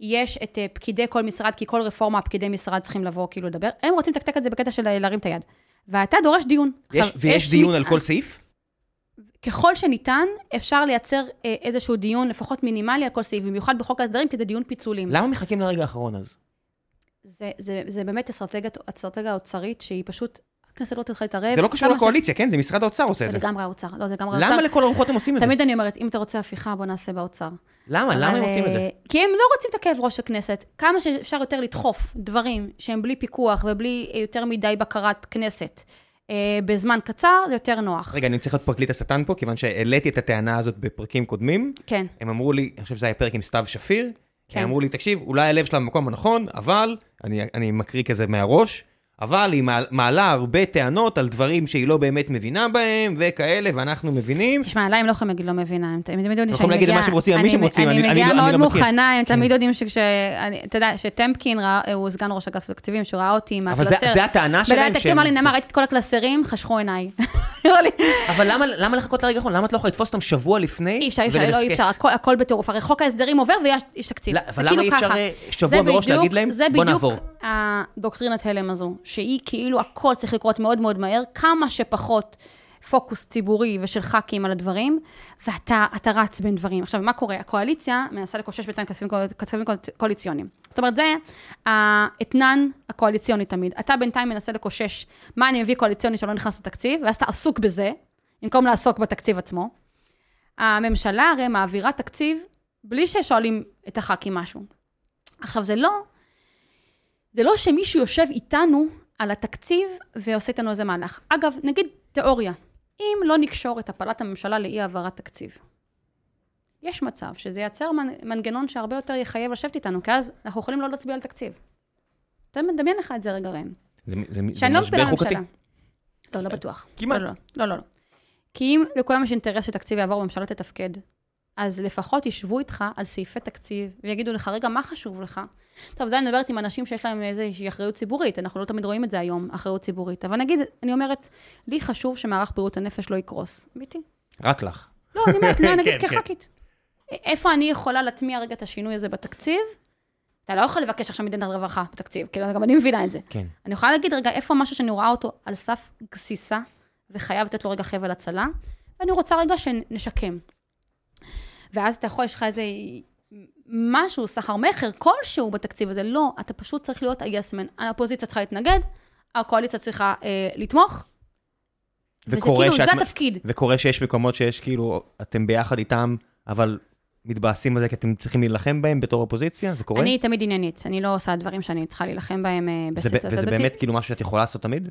יש את אה, פקידי כל משרד, כי כל רפורמה, פקידי משרד צריכים לבוא כאילו לדבר, הם רוצים לתקתק את זה בקטע של להרים את היד. ואתה דורש דיון. יש- עכשיו, ויש יש דיון מי- על כל סעיף? ככל שניתן, אפשר לייצר איזשהו דיון, לפחות מינימלי על כל סעיף, במיוחד בחוק ההסדרים, כי זה דיון פיצולים. למה מחכים לרגע האחרון אז? זה, זה, זה באמת אסטרטגיה, אוצרית שהיא פשוט, הכנסת לא תתחיל להתערב. זה לא קשור כמה ש- לקואליציה, כן? זה משרד האוצר עושה את זה זה. לגמרי האוצר, לא, זה לגמרי האוצר. למה לכל הרוחות הם עושים את זה? תמיד אני אומרת, אם אתה רוצה הפיכה, בוא נעשה באוצר. למה? למה אבל, הם עושים את זה? אה, כי הם לא רוצים את הכאב ראש של כנסת. כמה שאפשר יותר לדחוף דברים שהם בלי פיקוח ובלי יותר מדי בקרת כנסת אה, בזמן קצר, זה יותר נוח. רגע, אני צריך להיות פרקליט השטן פה, כיוון שהעליתי את הטענה הזאת בפרקים קודמים. כן. הם אמרו לי, אני חושב שזה היה פרק עם סתיו שפיר, כן. הם אמרו לי, תקשיב, אולי הלב שלה במקום הנכון, אבל, אני, אני מקריא כזה מהראש, אבל היא מעל- מעלה הרבה טענות על דברים שהיא לא באמת מבינה בהם, וכאלה, ואנחנו מבינים. תשמע, עליי הם לא יכולים להגיד לא מבינה, הם תמיד יודעים יכולים שאני להגיד מגיעה... מה שהם רוצים על מי שהם רוצים, אני- אני אני מגיעה לא- מאוד לא מכיר. מוכנה, הם כן. תמיד יודעים שכש... אתה יודע, שטמפקין ראה- הוא סגן ראש אגף תקציבים, שהוא ראה אותי עם אבל זה- הקלסר. הטענה שלהם בלילה תקציב אמר לי, נעמה, ראיתי את כל הקלסרים, חשכו עיניי. אבל למה, לחכות לרגע האחרון? למה את לא יכולה לתפוס אותם שבוע לפני אי אפשר, אי אפשר, לא, הכל- בטירוף. הרי חוק ההסדרים עובר ויש יש תקציב. לא, אבל למה כאילו אי אפשר. אה, שבוע מראש להגיד להם, "בוא נעבור"? בדיוק הדוקטרינת הלם הזו, שהיא כאילו הכל צריך לקרות מאוד מאוד מהר, כמה שפחות פוקוס ציבורי ושל ח"כים על הדברים, ואתה אתה רץ בין דברים. עכשיו, מה קורה? הקואליציה מנסה לקושש בינתיים כספים, כספים קואל- קואליציוניים. זאת אומרת, זה האתנן הקואליציוני תמיד. אתה בינתיים מנסה לקושש מה אני מביא קואליציוני שלא נכנס לתקציב, ואז אתה עסוק בזה, במקום לעסוק בתקציב עצמו. הממשלה הרי מעבירה תקציב בלי ששואלים את הח"כים משהו. עכשיו, זה לא, זה לא שמישהו יושב איתנו על התקציב ועושה איתנו איזה מהלך. אגב, נגיד תיאוריה, אם לא נקשור את הפלת הממשלה לאי העברת תקציב, יש מצב שזה ייצר מנ- מנגנון שהרבה יותר יחייב לשבת איתנו, כי אז אנחנו יכולים לא להצביע על תקציב. אתה מדמיין לך את זה רגע, ראם. זה, זה, זה שאני לא משבר מפילה חוקתי. ממשלה. לא, לא בטוח. כמעט. לא, לא, לא, לא, לא. כי אם לכולם יש אינטרס שתקציב יעבור והממשלה תתפקד, אז לפחות ישבו איתך על סעיפי תקציב, ויגידו לך, רגע, מה חשוב לך? טוב, זה אני מדברת עם אנשים שיש להם איזושהי אחריות ציבורית, אנחנו לא תמיד רואים את זה היום, אחריות ציבורית. אבל נגיד, אני אומרת, לי חשוב שמערך בריאות הנפש לא יקרוס. אמיתי. רק לך. לא, אני אומרת, לא, נגיד כן, כן. כח"כית. איפה אני יכולה להטמיע רגע את השינוי הזה בתקציב? אתה לא יכול לבקש עכשיו מדינת רווחה בתקציב, כאילו, גם אני מבינה את זה. כן. אני יכולה להגיד, רגע, איפה משהו שאני רואה אותו על סף גסיסה, וחייב לתת לו רגע חבל הצלה, ואני רוצה רגע שנשקם. ואז אתה יכול, יש לך איזה משהו, סחר מכר כלשהו בתקציב הזה. לא, אתה פשוט צריך להיות היסמן. האופוזיציה צריכה להתנגד, הקואליציה צריכה אה, לתמוך, וזה כאילו, שאת- זה התפקיד. וקורה שיש מקומות שיש כאילו, אתם ביחד איתם, אבל מתבאסים על זה כי אתם צריכים להילחם בהם בתור אופוזיציה? זה קורה? אני תמיד עניינית, אני לא עושה דברים שאני צריכה להילחם בהם אה, זה ב- בסצת וזה באמת כאילו משהו שאת יכולה לעשות תמיד?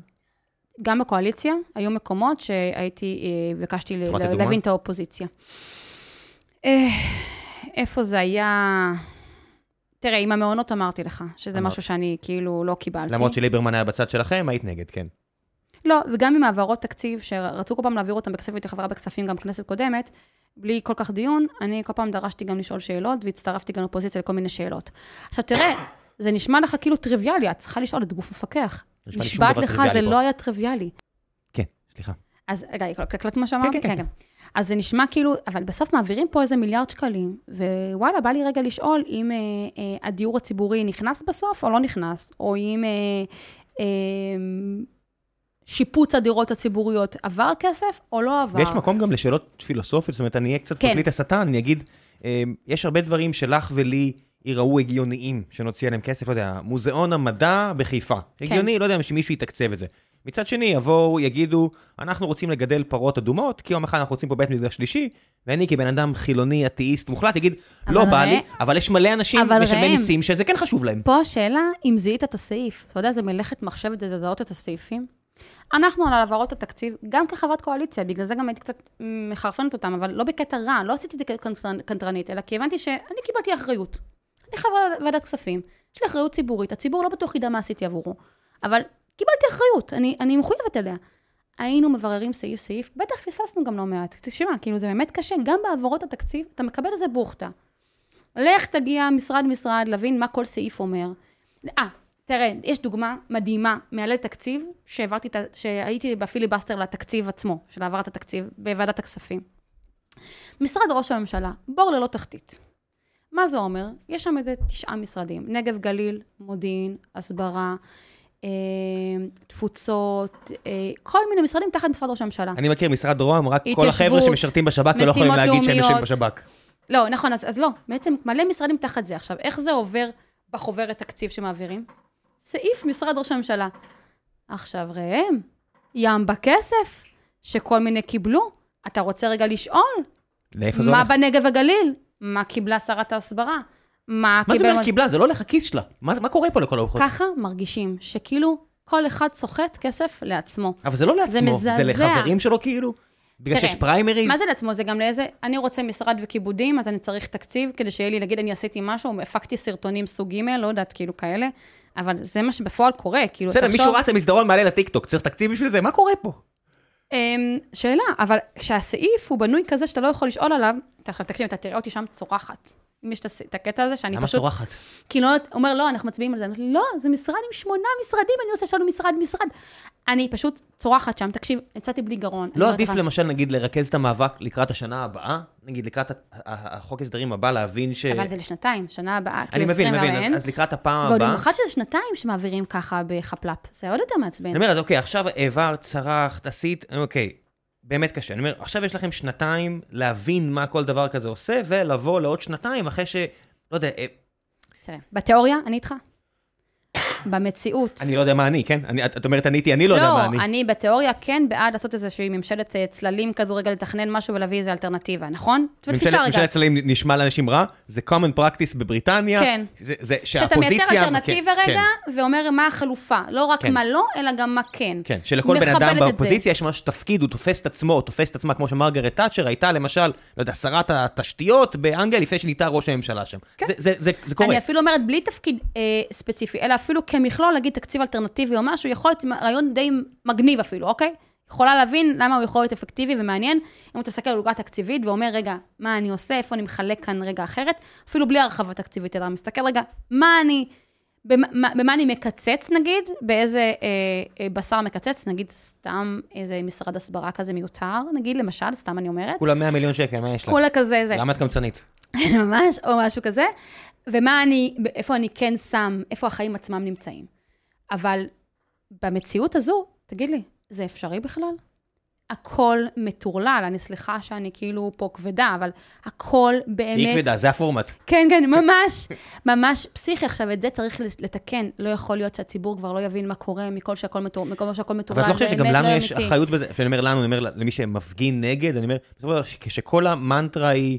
גם בקואליציה, היו מקומות שהייתי, אה, ביקשתי? להבין את האופוזיציה. אה, איפה זה היה... תראה, עם המעונות אמרתי לך, שזה אמרת. משהו שאני כאילו לא קיבלתי. למרות שליברמן היה בצד שלכם, היית נגד, כן. לא, וגם עם העברות תקציב, שרצו כל פעם להעביר אותם בכספים, הייתי חברה בכספים גם בכנסת קודמת, בלי כל כך דיון, אני כל פעם דרשתי גם לשאול שאלות, והצטרפתי גם לאופוזיציה לכל מיני שאלות. עכשיו, תראה, זה נשמע לך כאילו טריוויאלי, את צריכה לשאול את גוף מפקח. נשבעת לך, זה פה. לא היה טריוויאלי. כן, סליחה. אז רגע, הקלטת מה שאמרתי? כן, כן, כן. אז זה נשמע כאילו, אבל בסוף מעבירים פה איזה מיליארד שקלים, ווואלה, בא לי רגע לשאול אם אה, אה, הדיור הציבורי נכנס בסוף או לא נכנס, או אם אה, אה, שיפוץ הדירות הציבוריות עבר כסף או לא עבר. ויש מקום גם לשאלות פילוסופיות, זאת אומרת, אני אהיה קצת כן. פרקליט השטן, אני אגיד, אה, יש הרבה דברים שלך ולי ייראו הגיוניים, שנוציא עליהם כסף, לא יודע, מוזיאון המדע בחיפה. כן. הגיוני, לא יודע, שמישהו יתקצב את זה. מצד שני, יבואו, יגידו, אנחנו רוצים לגדל פרות אדומות, כי יום אחד אנחנו רוצים פה בית מקדש שלישי, ואני כבן אדם חילוני, אתאיסט, מוחלט, אגיד, לא בא לי, אבל יש מלא אנשים משלמי מיסים שזה כן חשוב להם. פה השאלה, אם זיהית את הסעיף. אתה יודע, זה מלאכת מחשבת זה לזהות את הסעיפים. אנחנו על העברות התקציב, גם כחברת קואליציה, בגלל זה גם הייתי קצת מחרפנת אותם, אבל לא בקטע רע, לא עשיתי את זה כקנטרנית, אלא כי הבנתי שאני קיבלתי אחריות. אני חברה ועדת כספים, יש לי אחריות ציבורית, הציבור לא בטוח ידע מה עשיתי עבורו, אבל קיבלתי אחריות, אני, אני מחויבת אליה. היינו מבררים סעיף-סעיף, בטח פספסנו גם לא מעט. תשמע, כאילו זה באמת קשה, גם בהעברות התקציב, אתה מקבל איזה בוכטה. לך תגיע משרד-משרד, להבין מה כל סעיף אומר. אה, תראה, יש דוגמה מדהימה מעלה תקציב, שהעברתי, שהייתי בפיליבסטר לתקציב עצמו, של העברת התקציב בוועדת הכספים. משרד ראש הממשלה, בור ללא תחתית. מה זה אומר? יש שם איזה תשעה משרדים, נגב גליל, מודיעין, הסברה, תפוצות, אה, כל מיני משרדים תחת משרד ראש הממשלה. אני מכיר משרד רוה"מ, רק כל החבר'ה שמשרתים בשב"כ ולא יכולים להגיד שהם יושבים. בשב"כ. לא, נכון, אז, אז לא, בעצם מלא משרדים תחת זה. עכשיו, איך זה עובר בחוברת תקציב שמעבירים? סעיף משרד ראש הממשלה. עכשיו, ראם, ים בכסף שכל מיני קיבלו. אתה רוצה רגע לשאול, לאיפה זה מה הולך? בנגב הגליל? מה קיבלה שרת ההסברה? מה מה זה קיבל... אומר קיבלה? זה לא הולך לכיס שלה. מה מה קורה פה לכל הרוחות? ככה מרגישים, שכאילו כל אחד סוחט כסף לעצמו. אבל זה לא לעצמו, זה מזעזע. לחברים שלו כאילו? בגלל תראה, שיש פריימריז? מה זה לעצמו? זה גם לאיזה, אני רוצה משרד וכיבודים, אז אני צריך תקציב כדי שיהיה לי, נגיד, אני עשיתי משהו, הפקתי סרטונים סוג ג', לא יודעת, כאילו כאלה, אבל זה מה שבפועל קורה, כאילו, בסדר, תחשוב- מישהו רץ למסדרון מעלה לטיקטוק, צריך תקציב בשביל זה? מה קורה פה? אמ, שאלה, אבל כשהסעיף הוא בנוי כזה שאתה לא יכול לשאול עליו, אתה- תקשיב, אתה תראה אותי שם צורחת. אם יש את הקטע הזה, שאני למה פשוט... צורחת? כי לא, אומר, לא, אנחנו מצביעים על זה. אני אומרת, לא, זה משרד עם שמונה משרדים, אני רוצה לנו משרד משרד. אני פשוט צורחת שם, תקשיב, יצאתי בלי גרון. אני לא אומרת עדיף לך, למשל, נגיד, לרכז את המאבק לקראת השנה הבאה? נגיד, לקראת החוק הסדרים הבא, להבין ש... אבל זה לשנתיים, שנה הבאה, אני כאילו מבין, 20 מבין, אין. אז- אז לקראת הפעם ועוד הבאה... במיוחד שזה שנתיים שמעבירים ככה בחפלאפ, זה עוד יותר מעצבן. אני אומר, אז אוקיי, עכשיו העברת, צרחת, עשית, אוקיי, באמת קשה. אני אומר, עכשיו יש לכם שנתיים להבין מה כל דבר כזה עושה, ולבוא לעוד שנתיים אחרי ש... לא יודע, אה, תראה, בתיאוריה, אני איתך. במציאות. אני לא יודע מה אני, כן? אני- את את אומרת אני איתי, אני לא יודע מה אני. לא, אני בתיאוריה כן בעד לעשות איזושהי ממשלת אה, צללים כזו, רגע לתכנן משהו ולהביא איזו אלטרנטיבה, נכון? ממשלת. ממשלת צללים נשמע לאנשים רע, זה common practice בבריטניה. כן. זה- זה שאתה מייצר שהאופוזיציה... אלטרנטיבה כן, רגע, ואומר מה החלופה. לא רק כן. מה לא, אלא גם מה כן. כן, שלכל בן אדם. באופוזיציה יש ממש תפקיד, הוא תופס את עצמו, תופס את עצמה, כמו שמרגרט תאצ'ר הייתה למשל, לא יודע, שרת התשתיות באנגליה לפני שנהייתה ראש הממשלה שם. כן. זה- זה- זה זה קורה. אני אפילו אומרת, בלי תפקיד אה, ספציפי, אלא אפילו כמכלול, להגיד תקציב אלטרנטיבי או משהו, יכול להיות רעיון די מגניב אפילו, אוקיי? יכולה להבין למה הוא יכול להיות אפקטיבי ומעניין, אם אתה מסתכל על עוגה תקציבית ואומר, רגע, מה אני עושה, איפה אני מחלק כאן רגע אחרת, אפילו בלי הרחבה תקציבית, אלא מסתכל רגע, מה אני, במה, במה אני מקצץ נגיד, באיזה אה, אה, בשר מקצץ, נגיד סתם איזה משרד הסברה כזה מיותר, נגיד, למשל, סתם אני אומרת. כולה 100 מיליון שקל, מה יש לך? כולה כזה, זה. למה את קמצנית? ממש, או משהו כזה. ומה אני, איפה אני כן שם, איפה החיים עצמם נמצאים. אבל במציאות הזו, תגיד לי, זה אפשרי בכלל? הכל מטורלל, אני סליחה שאני כאילו פה כבדה, אבל הכל באמת... היא כבדה, זה הפורמט. כן, כן, ממש, ממש פסיכי. עכשיו, את זה צריך לתקן. לא יכול להיות שהציבור כבר לא יבין מה קורה מכל שהכל מטורלל, מכל שהכל מטורלל, אבל את לא חושבת שגם לנו לא יש אחריות בזה? כשאני אומר לנו, אני אומר למי שמפגין נגד, אני אומר, כשכל המנטרה היא...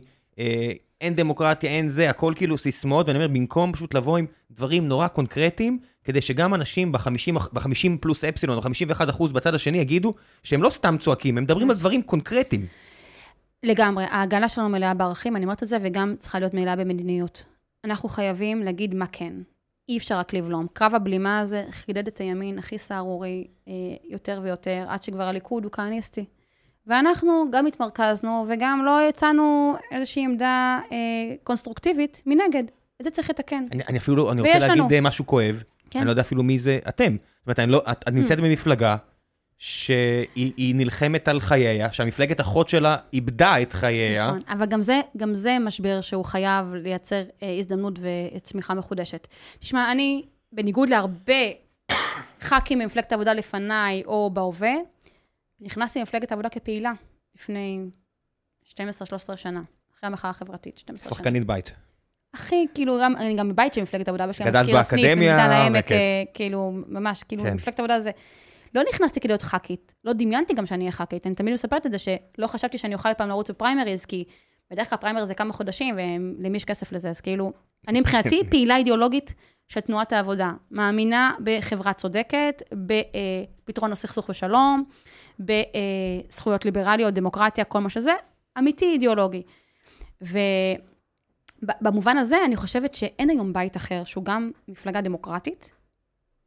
אין דמוקרטיה, אין זה, הכל כאילו סיסמאות, ואני אומר, במקום פשוט לבוא עם דברים נורא קונקרטיים, כדי שגם אנשים ב-50 פלוס אפסילון או 51 אחוז בצד השני יגידו שהם לא סתם צועקים, הם מדברים על דברים קונקרטיים. לגמרי, ההגנה שלנו מלאה בערכים, אני אומרת את זה, וגם צריכה להיות מלאה במדיניות. אנחנו חייבים להגיד מה כן. אי אפשר רק לבלום. קרב הבלימה הזה חידד את הימין הכי סהרורי אה, יותר ויותר, עד שכבר הליכוד הוא כהניסטי. ואנחנו גם התמרכזנו וגם לא הצענו איזושהי עמדה אה, קונסטרוקטיבית מנגד. את זה צריך לתקן. אני, אני אפילו, אני רוצה להגיד לנו. משהו כואב, כן. אני לא יודע אפילו מי זה אתם. זאת אומרת, לא, את, את נמצאת mm. במפלגה שהיא נלחמת על חייה, שהמפלגת אחות שלה איבדה את חייה. נכון, אבל גם זה, גם זה משבר שהוא חייב לייצר אה, הזדמנות וצמיחה מחודשת. תשמע, אני, בניגוד להרבה ח"כים ממפלגת העבודה לפניי או בהווה, נכנסתי למפלגת העבודה כפעילה לפני 12-13 שנה, אחרי המחאה החברתית, 12 שנה. שחקנית בית. הכי, כאילו, גם, אני גם בבית של מפלגת העבודה, יש לי מזכיר הסניף, במגדל העמק, אה, כאילו, ממש, כאילו, כן. מפלגת העבודה זה... לא נכנסתי כדי להיות ח"כית, לא דמיינתי גם שאני אהיה ח"כית, אני תמיד מספרת את זה, שלא חשבתי שאני אוכל פעם לרוץ בפריימריז, כי בדרך כלל פריימריז זה כמה חודשים, ולמי יש כסף לזה, אז כאילו, אני מבחינתי פעילה אידיאולוגית של תנועת העבודה, מאמינה בחברה צודקת, בפתרון הסכסוך ושלום, בזכויות ליברליות, דמוקרטיה, כל מה שזה, אמיתי אידיאולוגי. ובמובן הזה, אני חושבת שאין היום בית אחר שהוא גם מפלגה דמוקרטית,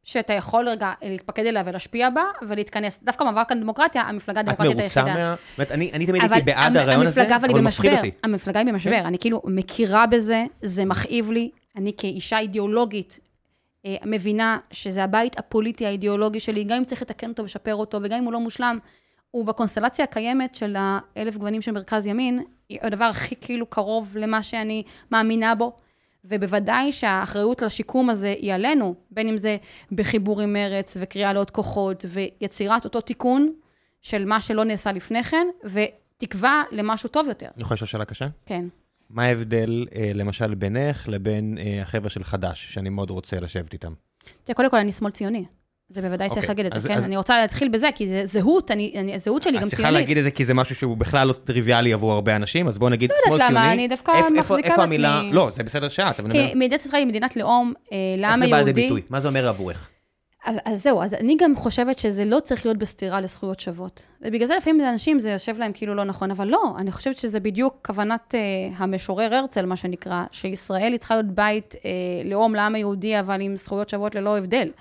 שאתה יכול רגע להתפקד אליה ולהשפיע בה, ולהתכנס. דווקא במאבק על דמוקרטיה, המפלגה הדמוקרטית היחידה. את מרוצה מה... זאת אומרת, אני, אני תמיד הייתי בעד הרעיון הזה, אבל הוא מפחיד אותי. המפלגה היא במשבר, כן. אני כאילו מכירה בזה, זה מכאיב לי. אני כאישה אידיאולוגית מבינה שזה הבית הפוליטי האידיאולוגי שלי, גם אם צריך לתקן אותו ולשפר אותו, וגם אם הוא לא מושלם, הוא בקונסטלציה הקיימת של האלף גוונים של מרכז ימין, הדבר הכי כאילו קרוב למה שאני מאמינה בו. ובוודאי שהאחריות לשיקום הזה היא עלינו, בין אם זה בחיבור עם מרץ וקריאה לעוד כוחות ויצירת אותו תיקון של מה שלא נעשה לפני כן, ותקווה למשהו טוב יותר. אני יכול לשאול שאלה קשה? כן. מה ההבדל, אה, למשל, בינך לבין אה, החבר'ה של חד"ש, שאני מאוד רוצה לשבת איתם? תראה, קודם כל, אני שמאל ציוני. זה בוודאי okay. צריך להגיד את זה, כן? אז... אני רוצה להתחיל בזה, כי זה זהות, אני, אני, הזהות שלי גם ציונית. את צריכה להגיד את זה כי זה משהו שהוא בכלל לא טריוויאלי עבור הרבה אנשים, אז בואו נגיד שמאל ציוני. לא יודעת למה, אני דווקא איפ, מחזיקה בעצמי. איפה המילה, לא, זה בסדר שאת, אבל אני אומר... כי מדינת ישראל היא מדינת לאום אה, לעם היהודי. איך זה בא לידי ביטוי? מה זה אומר עבורך? אז זהו, אז אני גם חושבת שזה לא צריך להיות בסתירה לזכויות שוות. ובגלל זה לפעמים לאנשים זה יושב להם כאילו לא נכון, אבל לא, אני חושבת שזה בדיוק כוונת uh, המשורר הרצל, מה שנקרא, שישראל היא צריכה להיות בית uh, לאום לעם היהודי, אבל עם זכויות שוות ללא הבדל.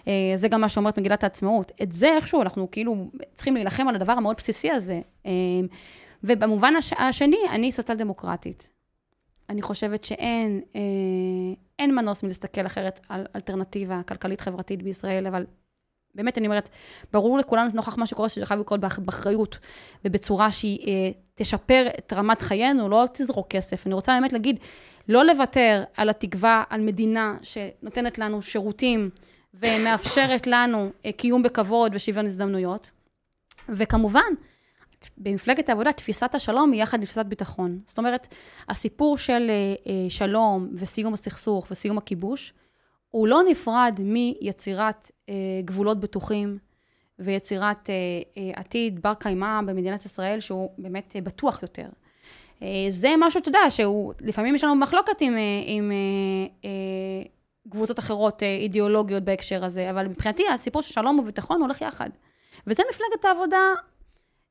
Uh, זה גם מה שאומרת מגילת העצמאות. את זה איכשהו אנחנו כאילו צריכים להילחם על הדבר המאוד בסיסי הזה. Uh, ובמובן הש... השני, אני סוציאל דמוקרטית. אני חושבת שאין אה, אין מנוס מלהסתכל אחרת על אלטרנטיבה כלכלית-חברתית בישראל, אבל באמת, אני אומרת, ברור לכולנו נוכח מה שקורה, שזה חייב לקרות באחריות ובצורה שהיא אה, תשפר את רמת חיינו, לא תזרוק כסף. אני רוצה באמת להגיד, לא לוותר על התקווה, על מדינה שנותנת לנו שירותים ומאפשרת לנו אה, קיום בכבוד ושוויון הזדמנויות. וכמובן, במפלגת העבודה, תפיסת השלום היא יחד עם תפיסת ביטחון. זאת אומרת, הסיפור של אה, אה, שלום וסיום הסכסוך וסיום הכיבוש, הוא לא נפרד מיצירת אה, גבולות בטוחים ויצירת עתיד בר קיימא במדינת ישראל, שהוא באמת בטוח יותר. זה משהו, אתה יודע, שהוא, לפעמים יש לנו מחלוקת עם, עם קבוצות אחרות אידיאולוגיות בהקשר הזה, אבל מבחינתי הסיפור של שלום וביטחון הולך יחד. וזה מפלגת העבודה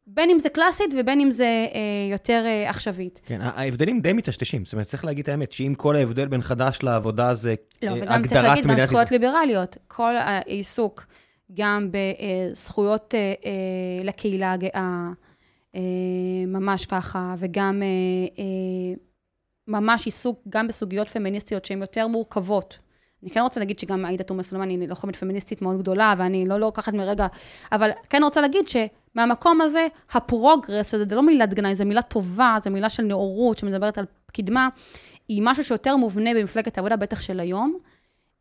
בין אם זה קלאסית ובין אם זה אה, יותר אה, עכשווית. כן, ההבדלים די מטשטשים. זאת אומרת, צריך להגיד את האמת, שאם כל ההבדל בין חד"ש לעבודה זה לא, אה, וגם צריך להגיד גם זכויות ליברליות. כל העיסוק גם בזכויות אה, אה, לקהילה הגאה, אה, ממש ככה, וגם אה, אה, ממש עיסוק גם בסוגיות פמיניסטיות שהן יותר מורכבות. אני כן רוצה להגיד שגם עאידה תומא סלימאן היא לוחמת פמיניסטית מאוד גדולה, ואני לא לוקחת מרגע, אבל כן רוצה להגיד שמהמקום הזה, ה progress, זה לא מילת גנאי, זו מילה טובה, זו מילה של נאורות, שמדברת על קדמה, היא משהו שיותר מובנה במפלגת העבודה, בטח של היום.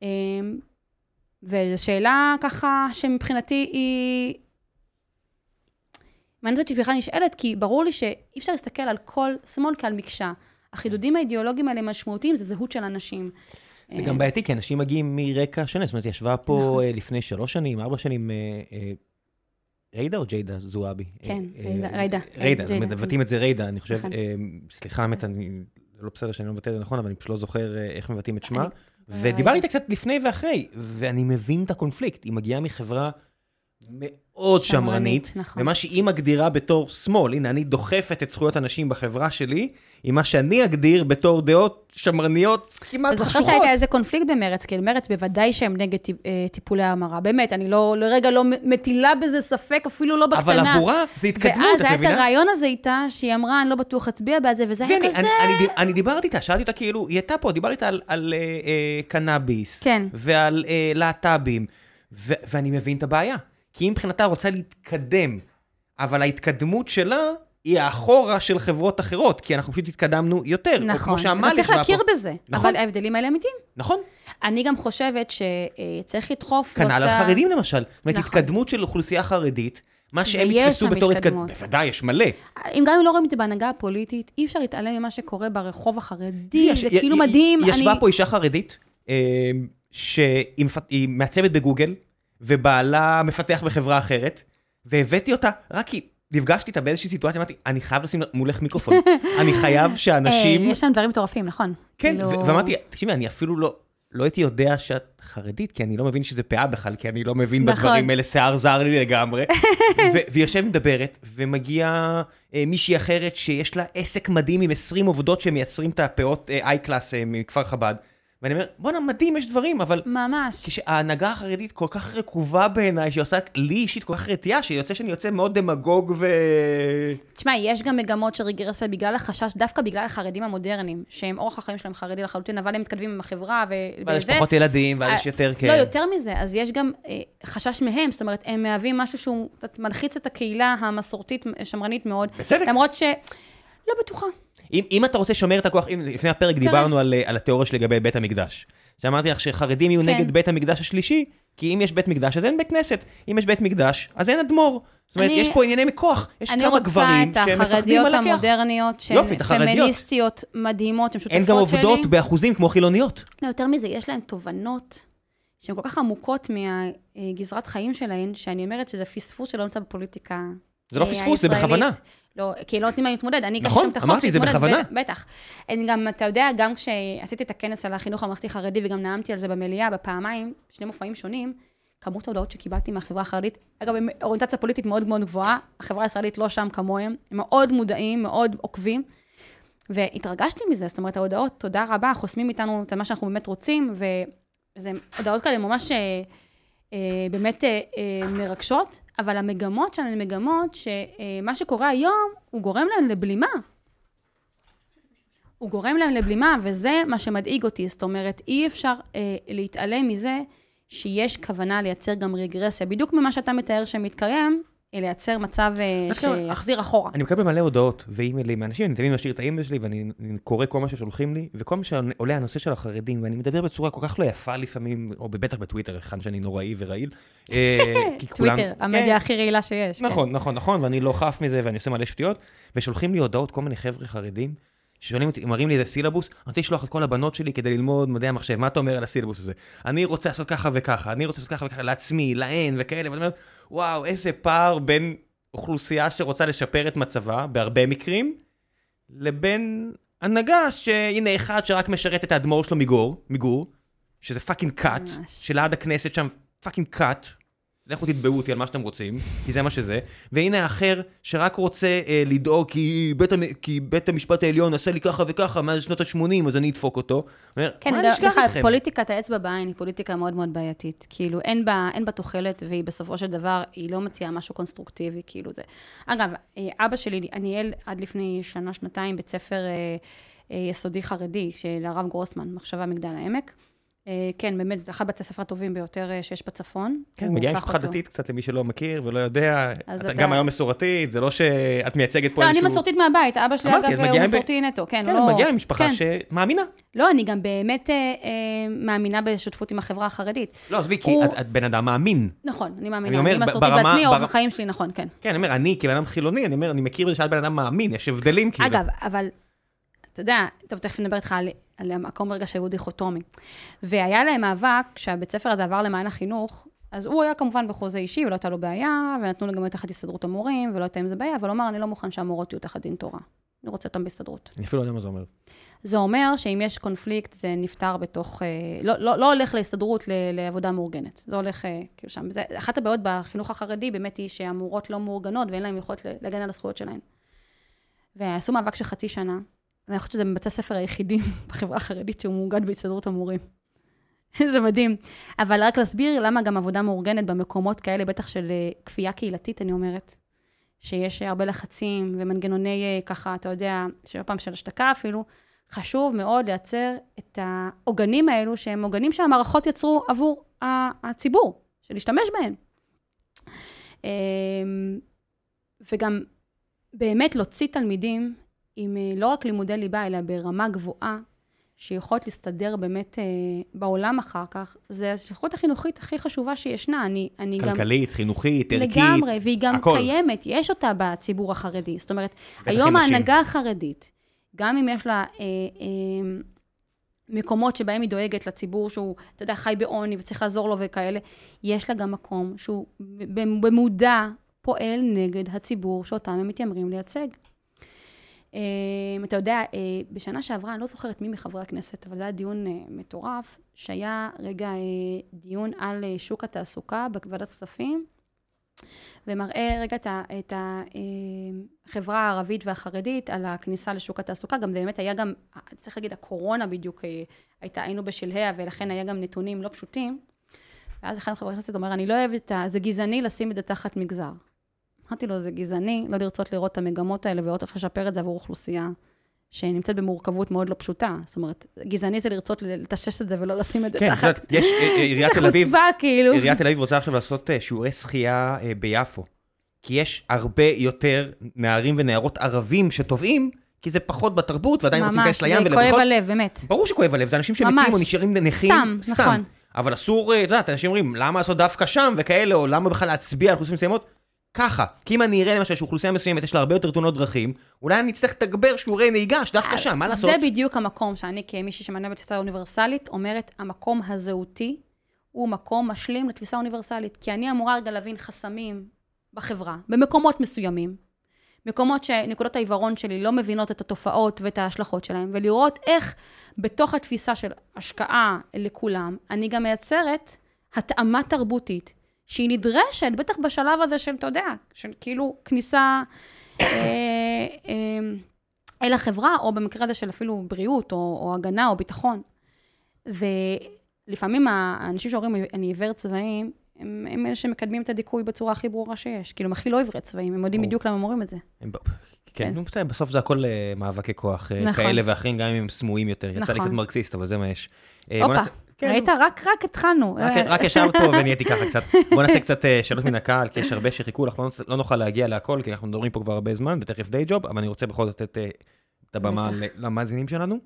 אמ, וזו שאלה ככה שמבחינתי היא... מעניינת אותי שבכלל נשאלת, כי ברור לי שאי אפשר להסתכל על כל שמאל כעל מקשה. החידודים האידיאולוגיים האלה משמעותיים, זה זהות של אנשים. זה גם בעייתי, כי אנשים מגיעים מרקע שונה. זאת אומרת, ישבה פה נכון. אה, לפני שלוש שנים, ארבע שנים, אה, אה, ריידה או ג'יידה זועבי? כן, ריידה. ריידה, מבטאים את זה ריידה, אני חושב. נכון. סליחה, האמת, אני לא בסדר שאני לא מבטא את זה נכון, אבל אני פשוט לא זוכר איך מבטאים את שמה. ודיברתי איתה קצת לפני ואחרי, ואני מבין את הקונפליקט. היא מגיעה מחברה מאוד שמרנית, נכון. ומה שהיא מגדירה בתור שמאל, הנה, אני דוחפת את זכויות הנשים בחברה שלי, עם מה שאני אגדיר בתור דעות שמרניות כמעט חשוכות. אני זוכר שהייתה איזה קונפליקט במרץ, כי מרץ בוודאי שהם נגד אה, טיפולי המרה, באמת, אני לא, לרגע לא מטילה בזה ספק, אפילו לא בקטנה. אבל עבורה זה התקדמות, את מבינה? ואז היה את הרעיון הזה איתה, שהיא אמרה, אני לא בטוח אצביע בעד זה, וזה היה כזה... אני, אני, אני דיברתי איתה, שאלתי אותה כאילו, היא הייתה פה, דיברתי איתה על, על אה, אה, קנאביס, כן. ועל אה, להט"בים, ואני מבין את הבעיה. כי היא מבחינתה רוצה להתקדם, אבל ההתקדמות שלה היא האחורה של חברות אחרות, כי אנחנו פשוט התקדמנו יותר. נכון, אתה צריך להכיר פה. בזה, נכון. אבל ההבדלים האלה אמיתיים. נכון. אני גם חושבת שצריך לדחוף... כנ"ל על חרדים למשל. זאת אומרת, נכון. התקדמות של אוכלוסייה חרדית, מה שהם יתפסו בתור התקדמות. בוודאי, יש מלא. אם גם אם לא רואים את זה בהנהגה הפוליטית, אי אפשר להתעלם ממה שקורה ברחוב החרדי, זה כאילו מדהים. ישבה פה אישה חרדית, אה, שהיא מעצבת בגוגל, ובעלה מפתח בחברה אחרת, והבאתי אותה, רק כי נפגשתי איתה באיזושהי סיטואציה, אמרתי, אני חייב לשים מולך מיקרופון, אני חייב שאנשים... יש שם דברים מטורפים, נכון. כן, כאילו- ואמרתי, תקשיבי, אני אפילו לא... לא הייתי יודע שאת חרדית, כי אני לא מבין שזה פאה בכלל, כי אני לא מבין נכון. בדברים האלה, שיער זר לי לגמרי. והיא יושבת מדברת, ומגיעה אה, מישהי אחרת שיש לה עסק מדהים עם 20 עובדות שמייצרים את הפאות איי-קלאס אה, מכפר חב"ד. ואני אומר, בואנה, מדהים, יש דברים, אבל... ממש. כשההנהגה החרדית כל כך רקובה בעיניי, שהיא עושה לי אישית כל כך רתיעה, שיוצא שאני יוצא מאוד דמגוג ו... תשמע, יש גם מגמות של רגרסיה בגלל החשש, דווקא בגלל החרדים המודרניים, שהם אורח החיים שלהם חרדי לחלוטין, אבל הם מתכתבים עם החברה ו... אבל יש פחות ילדים, ואז יש יותר, כן. לא, יותר מזה, אז יש גם אה, חשש מהם, זאת אומרת, הם מהווים משהו שהוא קצת מלחיץ את הקהילה המסורתית, שמרנית מאוד. בצדק. למרות ש... לא בטוחה. אם, אם אתה רוצה לשמר את הכוח, אם לפני הפרק דיברנו על, על התיאוריה שלגבי בית המקדש. שאמרתי לך שחרדים יהיו כן. נגד בית המקדש השלישי, כי אם יש בית מקדש אז אין בית כנסת, אם יש בית מקדש אז אין אדמו"ר. זאת אומרת, אני, יש פה ענייני מכוח, יש כמה גברים שהם מפחדים על הכיח. אני רוצה את החרדיות המודרניות, שהן פמיניסטיות מדהימות, הן שותפות שלי. הן גם עובדות שלי. באחוזים כמו חילוניות. לא, יותר מזה, יש להן תובנות שהן כל כך עמוקות מהגזרת חיים שלהן, שאני אומרת שזה פספוס שלא נמצא בפוליטיקה זה לא פספוס, זה בכוונה. לא, כי לא נותנים להם להתמודד, אני נכון, את החוק אמרתי, זה בכוונה. בטח. אני גם, אתה יודע, גם כשעשיתי את הכנס על החינוך הממלכתי-חרדי, וגם נאמתי על זה במליאה בפעמיים, שני מופעים שונים, כמות ההודעות שקיבלתי מהחברה החרדית, אגב, עם אוריינטציה פוליטית מאוד מאוד גבוהה, החברה הישראלית לא שם כמוהם, הם מאוד מודעים, מאוד עוקבים, והתרגשתי מזה, זאת אומרת, ההודעות, תודה רבה, חוסמים איתנו את מה שאנחנו באמת רוצים, וזה הודעות כאלה ממש... אה, באמת אה, אה, מרגשות, אבל המגמות שלנו הן מגמות שמה שקורה היום, הוא גורם להן לבלימה. הוא גורם להן לבלימה, וזה מה שמדאיג אותי. זאת אומרת, אי אפשר אה, להתעלם מזה שיש כוונה לייצר גם רגרסיה. בדיוק ממה שאתה מתאר שמתקיים, לייצר מצב אה, שיחזיר אחורה. אני מקבל מלא הודעות ואימיילים מאנשים, אני תמיד משאיר את האימייל שלי ואני קורא כל מה ששולחים לי, וכל מה שעולה הנושא של החרדים, ואני מדבר בצורה כל כך לא יפה לפעמים, או בטח בטוויטר, היכן שאני נוראי ורעיל. אה, טוויטר, המדיה כן. הכי רעילה שיש. כן. נכון, נכון, נכון, ואני לא חף מזה ואני עושה מלא שטויות, ושולחים לי הודעות כל מיני חבר'ה חרדים. שואלים אותי, מראים לי איזה סילבוס, אני רוצה לשלוח את כל הבנות שלי כדי ללמוד מדעי המחשב, מה אתה אומר על הסילבוס הזה? אני רוצה לעשות ככה וככה, אני רוצה לעשות ככה וככה לעצמי, להן וכאלה, ואני אומר, וואו, איזה פער בין אוכלוסייה שרוצה לשפר את מצבה, בהרבה מקרים, לבין הנהגה שהנה אחד שרק משרת את האדמו"ר שלו מגור, מגור, שזה fucking cut, שליד הכנסת שם fucking cut, לכו תתבעו אותי על מה שאתם רוצים, כי זה מה שזה, והנה האחר שרק רוצה אה, לדאוג כי בית, המ... כי בית המשפט העליון עשה לי ככה וככה מאז שנות ה-80, אז אני אדפוק אותו. אומר, כן, מה נשכח אגב, איתכם? פוליטיקת האצבע בעין היא פוליטיקה מאוד מאוד בעייתית. כאילו, אין בה, אין בה תוחלת, והיא בסופו של דבר, היא לא מציעה משהו קונסטרוקטיבי, כאילו זה. אגב, אה, אבא שלי ניהל עד לפני שנה, שנתיים, בית ספר אה, אה, יסודי חרדי של הרב גרוסמן, מחשבה מגדל העמק. אה, כן, באמת, אחד בתי הספר הטובים ביותר אה, שיש בצפון. כן, מגיעה משפחה דתית קצת למי שלא מכיר ולא יודע, אז אתה גם היום מסורתית, זה לא שאת מייצגת פה לא, איזשהו... אני מסורתית מהבית, אבא שלי, אמרתי, אגב, את הוא מסורתי נטו, כן, כן, לא... את מגיעה ממשפחה כן. שמאמינה. לא, אני גם באמת אה, אה, מאמינה בשותפות עם החברה החרדית. לא, עזבי, כי הוא- את את בן אדם מאמין. נכון, אני אני מאמינה. אומר, אני ב- מסורתית ברמה- בעצמי, בר- אורח החיים שלי, נכון, כן. כן, אני אומר, אני כבן אדם חילוני, אני אומר, אני מכיר שאת בן אדם מאמין, יש הבדלים כאילו. אגב, אבל, אתה יודע, טוב, תכף נדבר איתך על, על המקום רגע שהיו דיכוטומי. והיה להם מאבק, כשהבית ספר הזה עבר למען החינוך, אז הוא היה כמובן בחוזה אישי, ולא הייתה לו בעיה, ונתנו לו גם להיות תחת הסתדרות המורים, ולא הייתה עם זה בעיה, אבל הוא אמר, אני לא מוכן שהמורות יהיו תחת דין תורה. אני רוצה אותם בהסתדרות. אני אפילו לא יודע מה זה אומר. זה אומר שאם יש קונפליקט, זה נפתר בתוך... אה, לא, לא, לא הולך להסתדרות ל, לעבודה מאורגנת. זה הולך אה, כאילו שם. זה, אחת הבעיות בחינוך החרדי באמת היא שהמורות לא מאורגנות ואין להן יכולת להגן על הזכויות שלהן. ועשו מאבק של חצי שנה, ואני חושבת שזה מבתי הספר היחידים בחברה החרדית שהוא מאוגד בהסתדרות המורים. זה מדהים. אבל רק להסביר למה גם עבודה מאורגנת במקומות כאלה, בטח של אה, כפייה קהילתית, אני אומרת, שיש הרבה לחצים ומנגנוני אה, ככה, אתה יודע, של פעם של השתקה אפילו, חשוב מאוד לייצר את העוגנים האלו, שהם עוגנים שהמערכות יצרו עבור הציבור, שלהשתמש בהם. אמ, וגם באמת להוציא תלמידים עם אה, לא רק לימודי ליבה, אלא ברמה גבוהה, שיכולת להסתדר באמת אה, בעולם אחר כך, זה השליחות החינוכית הכי חשובה שישנה. אני, אני גם... כלכלית, חינוכית, ערכית, לגמרי, והיא גם הכל. קיימת, יש אותה בציבור החרדי. זאת אומרת, היום נשים. ההנהגה החרדית, גם אם יש לה אה, אה, מקומות שבהם היא דואגת לציבור שהוא, אתה יודע, חי בעוני וצריך לעזור לו וכאלה, יש לה גם מקום שהוא במודע פועל נגד הציבור שאותם הם מתיימרים לייצג. אה, אתה יודע, אה, בשנה שעברה, אני לא זוכרת מי מחברי הכנסת, אבל זה היה דיון אה, מטורף, שהיה רגע אה, דיון על שוק התעסוקה בוועדת כספים, ומראה רגע את את החברה הערבית והחרדית על הכניסה לשוק התעסוקה. גם באמת היה גם, צריך להגיד, הקורונה בדיוק הייתה, היינו בשלהיה, ולכן היה גם נתונים לא פשוטים. ואז אחד מחברי הכנסת אומר, אני לא אוהב את ה... זה גזעני לשים את זה תחת מגזר. אמרתי לו, זה גזעני, לא לרצות לראות את המגמות האלה ולראות איך לשפר את זה עבור אוכלוסייה שנמצאת במורכבות מאוד לא פשוטה. זאת אומרת, גזעני זה לרצות לטשטש את זה ולא לשים את זה כן, תחת... יודעת, יש אה, אה, עיריית תל אביב, חוצפה, כאילו. עיריית תל אביב רוצה עכשיו לעשות אה, שיעורי שחייה ביפו. כי יש הרבה יותר נערים ונערות ערבים שטובעים, כי זה פחות בתרבות, ועדיין רוצים להיכנס לים ממש, זה כואב ולבריכות. הלב, באמת. ברור שכואב הלב, זה אנשים שמתים. או נשארים נכים, סתם, נכון. אבל אסור, את יודעת, אנשים אומרים, למה לעשות דווקא שם וכאלה, או למה בכלל להצביע על אוכלוסיות מסוימות? ככה, כי אם אני אראה למשל שאוכלוסייה מסוימת יש לה הרבה יותר תאונות דרכים, אולי אני אצטרך לתגבר שיעורי נהיגה שדווקא שם, מה לעשות? זה בדיוק המקום שאני כמישהי שמענה בתפיסה אוניברסלית, אומרת, המקום הזהותי הוא מקום משלים לתפיסה אוניברסלית. כי אני אמורה רגע להבין חסמים בחברה, במקומות מסוימים, מקומות שנקודות העיוורון שלי לא מבינות את התופעות ואת ההשלכות שלהם, ולראות איך בתוך התפיסה של השקעה לכולם, אני גם מייצרת התאמה תרבותית, שהיא נדרשת, בטח בשלב הזה של, אתה יודע, של כאילו כניסה אה, אה, אל החברה, או במקרה הזה של אפילו בריאות, או, או הגנה, או ביטחון. ולפעמים האנשים שאומרים, אני עיוור צבעים, הם, הם אלה שמקדמים את הדיכוי בצורה הכי ברורה שיש. כאילו, הם הכי לא עיוורי צבעים, הם יודעים. בדיוק למה הם אומרים את זה. כן. כן, בסוף זה הכל אה, מאבקי כוח, אה, נכון. כאלה ואחרים, גם אם הם סמויים יותר. יצא לי נכון. קצת מרקסיסט, אבל זה מה יש. אה, הופה, כן, ראית? רק, רק התחלנו. רק- אה, רק ישבת פה ונהייתי ככה קצת. בוא נעשה קצת אה, שאלות מן הקהל, כי יש הרבה שחיכו לך, לא לא נוכל להגיע להכל, כי אנחנו מדברים פה כבר הרבה זמן, ותכף די ג'וב, אבל אני רוצה בכל זאת לתת אה, את הבמה למאזינים שלנו.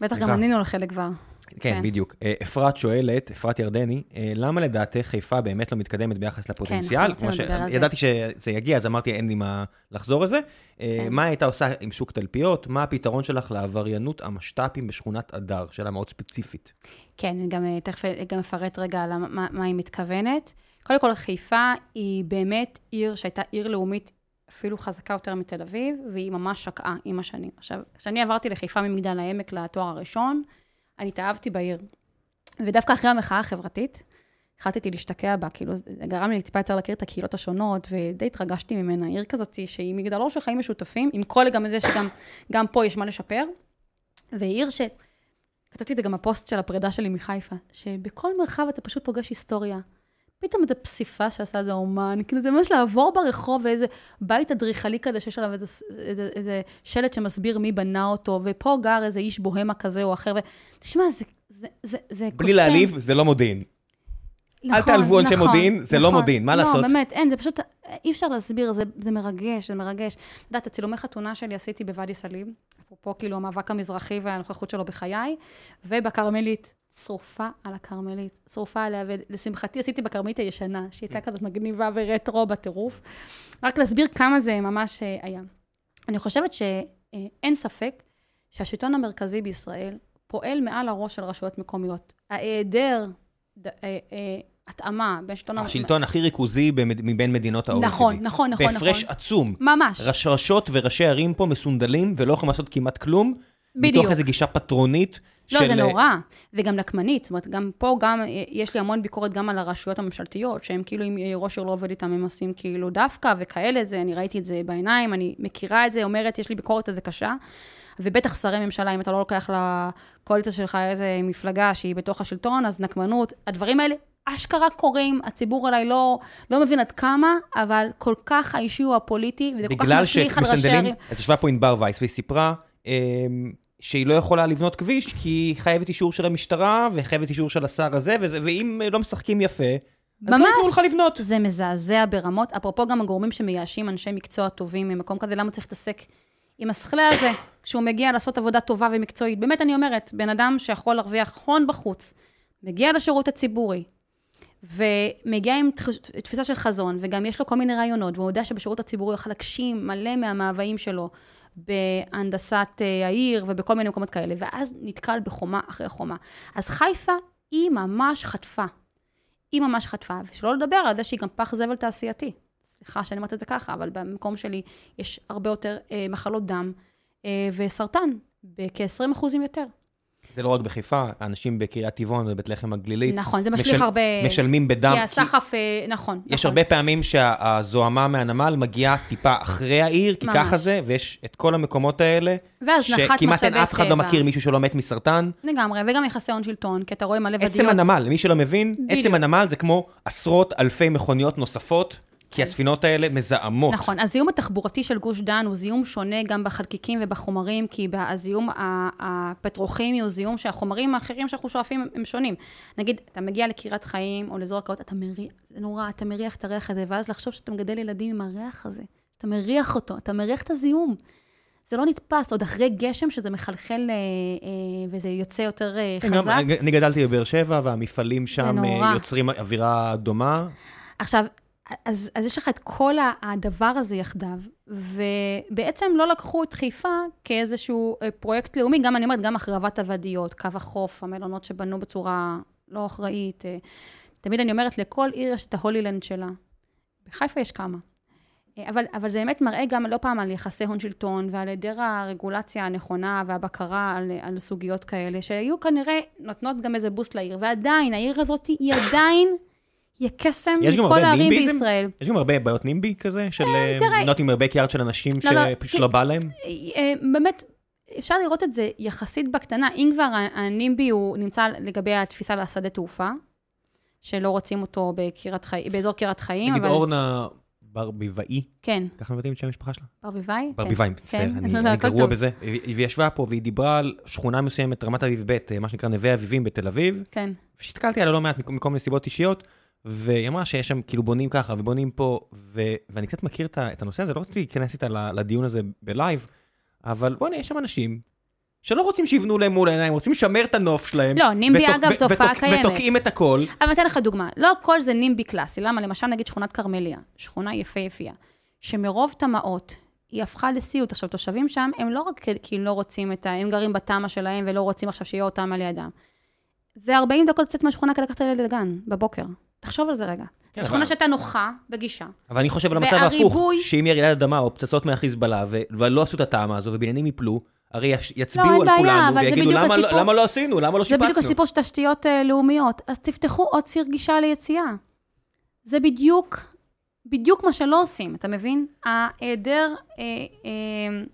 בטח גם. ענינו לחלק כבר. כן, כן. בדיוק. אה, אפרת שואלת, אפרת ירדני, אה, למה לדעתך חיפה באמת לא מתקדמת ביחס לפוטנציאל? אנחנו רצינו כמו ש- לדבר על זה. ידעתי שזה יגיע, אז אמרתי, אין לי מה לחזור על זה. אה, כן. מה הייתה עושה עם שוק תלפיות? מה הפתרון שלך לעבריינות המשת"פים בשכונת הדר? שאלה מאוד ספציפית. כן, גם תכף גם אפרט רגע על מה- מה היא מתכוונת. קודם כל, חיפה היא באמת עיר שהייתה עיר לאומית אפילו חזקה יותר מתל אביב, והיא ממש שקעה עם השנים. עכשיו, כשאני עברתי לחיפה ממגדל העמק לתואר הראשון, אני התאהבתי בעיר. ודווקא אחרי המחאה החברתית, החלטתי להשתקע בה, כאילו, זה גרם לי טיפה יותר להכיר את הקהילות השונות, ודי התרגשתי ממנה. עיר כזאת שהיא מגדלור של חיים משותפים, עם כל גם זה שגם גם פה יש מה לשפר. ועיר ש... כתבתי את זה גם בפוסט של הפרידה שלי מחיפה, שבכל מרחב אתה פשוט פוגש היסטוריה. פתאום איזה פסיפס שעשה איזה אומן, כאילו זה ממש לעבור ברחוב ואיזה בית אדריכלי כזה שיש עליו איזה, איזה, איזה שלט שמסביר מי בנה אותו, ופה גר איזה איש בוהמה כזה או אחר, ותשמע, זה, זה, זה, זה קוסם. בלי להעליב, זה לא מודיעין. נכון, אל תעלבו אנשי נכון, מודיעין, זה לא נכון, לא מודיעין, מה לא, לעשות? לא, באמת, אין, זה פשוט, אי אפשר להסביר, זה, זה מרגש, זה מרגש. את יודעת, הצילומי חתונה שלי עשיתי בוואדי סאליב, אפרופו כאילו המאבק המזרחי והנוכחות שלו בחיי, ובכרמלית, שרופה על הכרמלית, שרופה עליה, ולשמחתי עשיתי בכרמלית הישנה, שהייתה כזאת מגניבה ורטרו בטירוף. רק להסביר כמה זה ממש אה, היה. אני חושבת שאין ספק שהשלטון המרכזי בישראל פועל מעל הראש של רשויות מקומיות. ההיעדר אה, אה, התאמה בין שלטון... השלטון הכי ריכוזי מבין מדינות ה-OECD. נכון, נכון, נכון. בהפרש נכון. עצום. ממש. רשרשות וראשי ערים פה מסונדלים ולא יכולים לעשות כמעט כלום. בדיוק. מתוך איזו גישה פטרונית. לא, של... זה נורא. וגם נקמנית. זאת אומרת, גם פה, גם, יש לי המון ביקורת גם על הרשויות הממשלתיות, שהם כאילו, אם ראש עיר לא עובד איתם, הם עושים כאילו דווקא וכאלה, זה, אני ראיתי את זה בעיניים, אני מכירה את זה, אומרת, יש לי ביקורת על זה קשה. ובטח שרי ממשלה, אם אתה לא לוקח לקואליציה שלך איזה מפלגה שהיא בתוך השלטון, אז נקמנות. הדברים האלה אשכרה קורים, הציבור אולי לא, לא מבין עד כמה, אבל כל כך האישי הוא הפוליטי, וזה כל כך משליך על ראשי ערים. אז ישבה פה ענבר וייס והיא סיפרה אה, שהיא לא יכולה לבנות כביש, כי היא חייבת אישור של המשטרה, וחייבת אישור של השר הזה, וזה, ואם לא משחקים יפה, אז לא ממש, לא ייתנו לך לבנות. זה מזעזע ברמות. אפרופו גם הגורמים שמייאשים אנשי מקצוע טובים ממקום כזה, למה צריך להתעסק עם השכלה הזה, כשהוא מגיע לעשות עבודה טובה ומקצועית? באמת, אני אומרת, בן אדם שיכול להרוויח הון בחוץ, מגיע לשירות הציבורי, ומגיע עם תפיסה של חזון, וגם יש לו כל מיני רעיונות, והוא יודע שבשירות הציבורי הוא יכול להגשים מלא מהמאוויים שלו בהנדסת אה, העיר ובכל מיני מקומות כאלה, ואז נתקל בחומה אחרי חומה. אז חיפה, היא ממש חטפה. היא ממש חטפה, ושלא לדבר על זה שהיא גם פח זבל תעשייתי. סליחה שאני אומרת את זה ככה, אבל במקום שלי יש הרבה יותר אה, מחלות דם אה, וסרטן, בכ-20 אחוזים יותר. זה לא רק בחיפה, אנשים בקריית טבעון ובית לחם הגלילית. נכון, זה משליך משל, הרבה... משלמים בדם. כי הסחף, כי... נכון. יש נכון. הרבה פעמים שהזוהמה מהנמל מגיעה טיפה אחרי העיר, כי ממש. ככה זה, ויש את כל המקומות האלה. שכמעט אין אף אחד לא מכיר מישהו שלא מת מסרטן. לגמרי, וגם יחסי הון שלטון, כי אתה רואה מלא ודיות. עצם הנמל, למי שלא מבין, בדיוק. עצם הנמל זה כמו עשרות אלפי מכוניות נוספות. כי הספינות האלה מזהמות. נכון, הזיהום התחבורתי של גוש דן הוא זיהום שונה גם בחלקיקים ובחומרים, כי הזיהום הפטרוכימי הוא זיהום שהחומרים האחרים שאנחנו שואפים הם שונים. נגיד, אתה מגיע לקריית חיים או לאזור הקראות, אתה מריח, זה נורא, אתה מריח את הריח הזה, ואז לחשוב שאתה מגדל ילדים עם הריח הזה, אתה מריח אותו, אתה מריח את הזיהום. זה לא נתפס, עוד אחרי גשם שזה מחלחל אה, אה, וזה יוצא יותר אה, חזק. אני גדלתי בבאר שבע, והמפעלים שם יוצרים אווירה דומה. עכשיו, אז, אז יש לך את כל הדבר הזה יחדיו, ובעצם לא לקחו את חיפה כאיזשהו אה, פרויקט לאומי, גם אני אומרת, גם החרבת הוואדיות, קו החוף, המלונות שבנו בצורה לא אחראית. אה, תמיד אני אומרת, לכל עיר יש את ההולילנד שלה. בחיפה יש כמה. אה, אבל, אבל זה באמת מראה גם לא פעם על יחסי הון שלטון ועל היעדר הרגולציה הנכונה והבקרה על, על סוגיות כאלה, שהיו כנראה נותנות גם איזה בוסט לעיר. ועדיין, העיר הזאת היא עדיין יהיה קסם מכל הערים בישראל. יש גם הרבה בעיות נימבי כזה, של מדינות עם הרבה קיארד של אנשים לא, לא, שפשוט לא בא להם? אה, באמת, אפשר לראות את זה יחסית בקטנה. אם כבר הנימבי הוא נמצא לגבי התפיסה לשדה תעופה, שלא רוצים אותו באזור קירת חיים, נגיד אורנה ברביבאי. כן. ככה מבטאים את שם המשפחה שלה? ברביבאי? ברביבאי, מצטער, כן. אני לא, גרוע בזה. והיא ישבה פה והיא דיברה על שכונה מסוימת, רמת אביב ב', מה שנקרא נווה אביבים בתל אביב. כן. שהסתכלתי עליה לא מעט מכל מיני סיבות אישיות. והיא אמרה שיש שם, כאילו בונים ככה ובונים פה, ו... ואני קצת מכיר את הנושא הזה, לא רציתי להיכנס איתה לדיון הזה בלייב, אבל בוא'נה, יש שם אנשים שלא רוצים שיבנו להם מול העיניים, רוצים לשמר את הנוף שלהם. לא, נימבי ותוק, אגב ו- תופעה ותוק, קיימת. ותוקעים את הכל. אבל אתן לך דוגמה, לא הכל זה נימבי קלאסי, למה? למשל נגיד שכונת כרמליה, שכונה יפהפייה, שמרוב תמ"אות היא הפכה לסיוט. עכשיו, תושבים שם, הם לא רק כי לא רוצים את ה... הם גרים בתמ"א שלהם ולא רוצים עכשיו שיהיה אותם על ידם. זה 40 דקות לצאת מהשכונה כדי לקחת את הילד לגן, בבוקר. תחשוב על זה רגע. כן, שכונה אבל... שהייתה נוחה בגישה. אבל אני חושב על המצב ההפוך, שאם יהיה רעידת אדמה או פצצות מהחיזבאללה, ולא עשו את הטעמה הזו ובניינים יפלו, הרי יש- יצביעו לא, על בעיה, כולנו ויגידו "למה לא- הסיפור- למה לא עשינו, למה לא זה בדיוק שיפצנו. הסיפור של תשתיות אה, לאומיות. אז תפתחו עוד ציר גישה ליציאה. זה בדיוק, בדיוק מה שלא עושים, אתה מבין? ההיעדר אה, אה,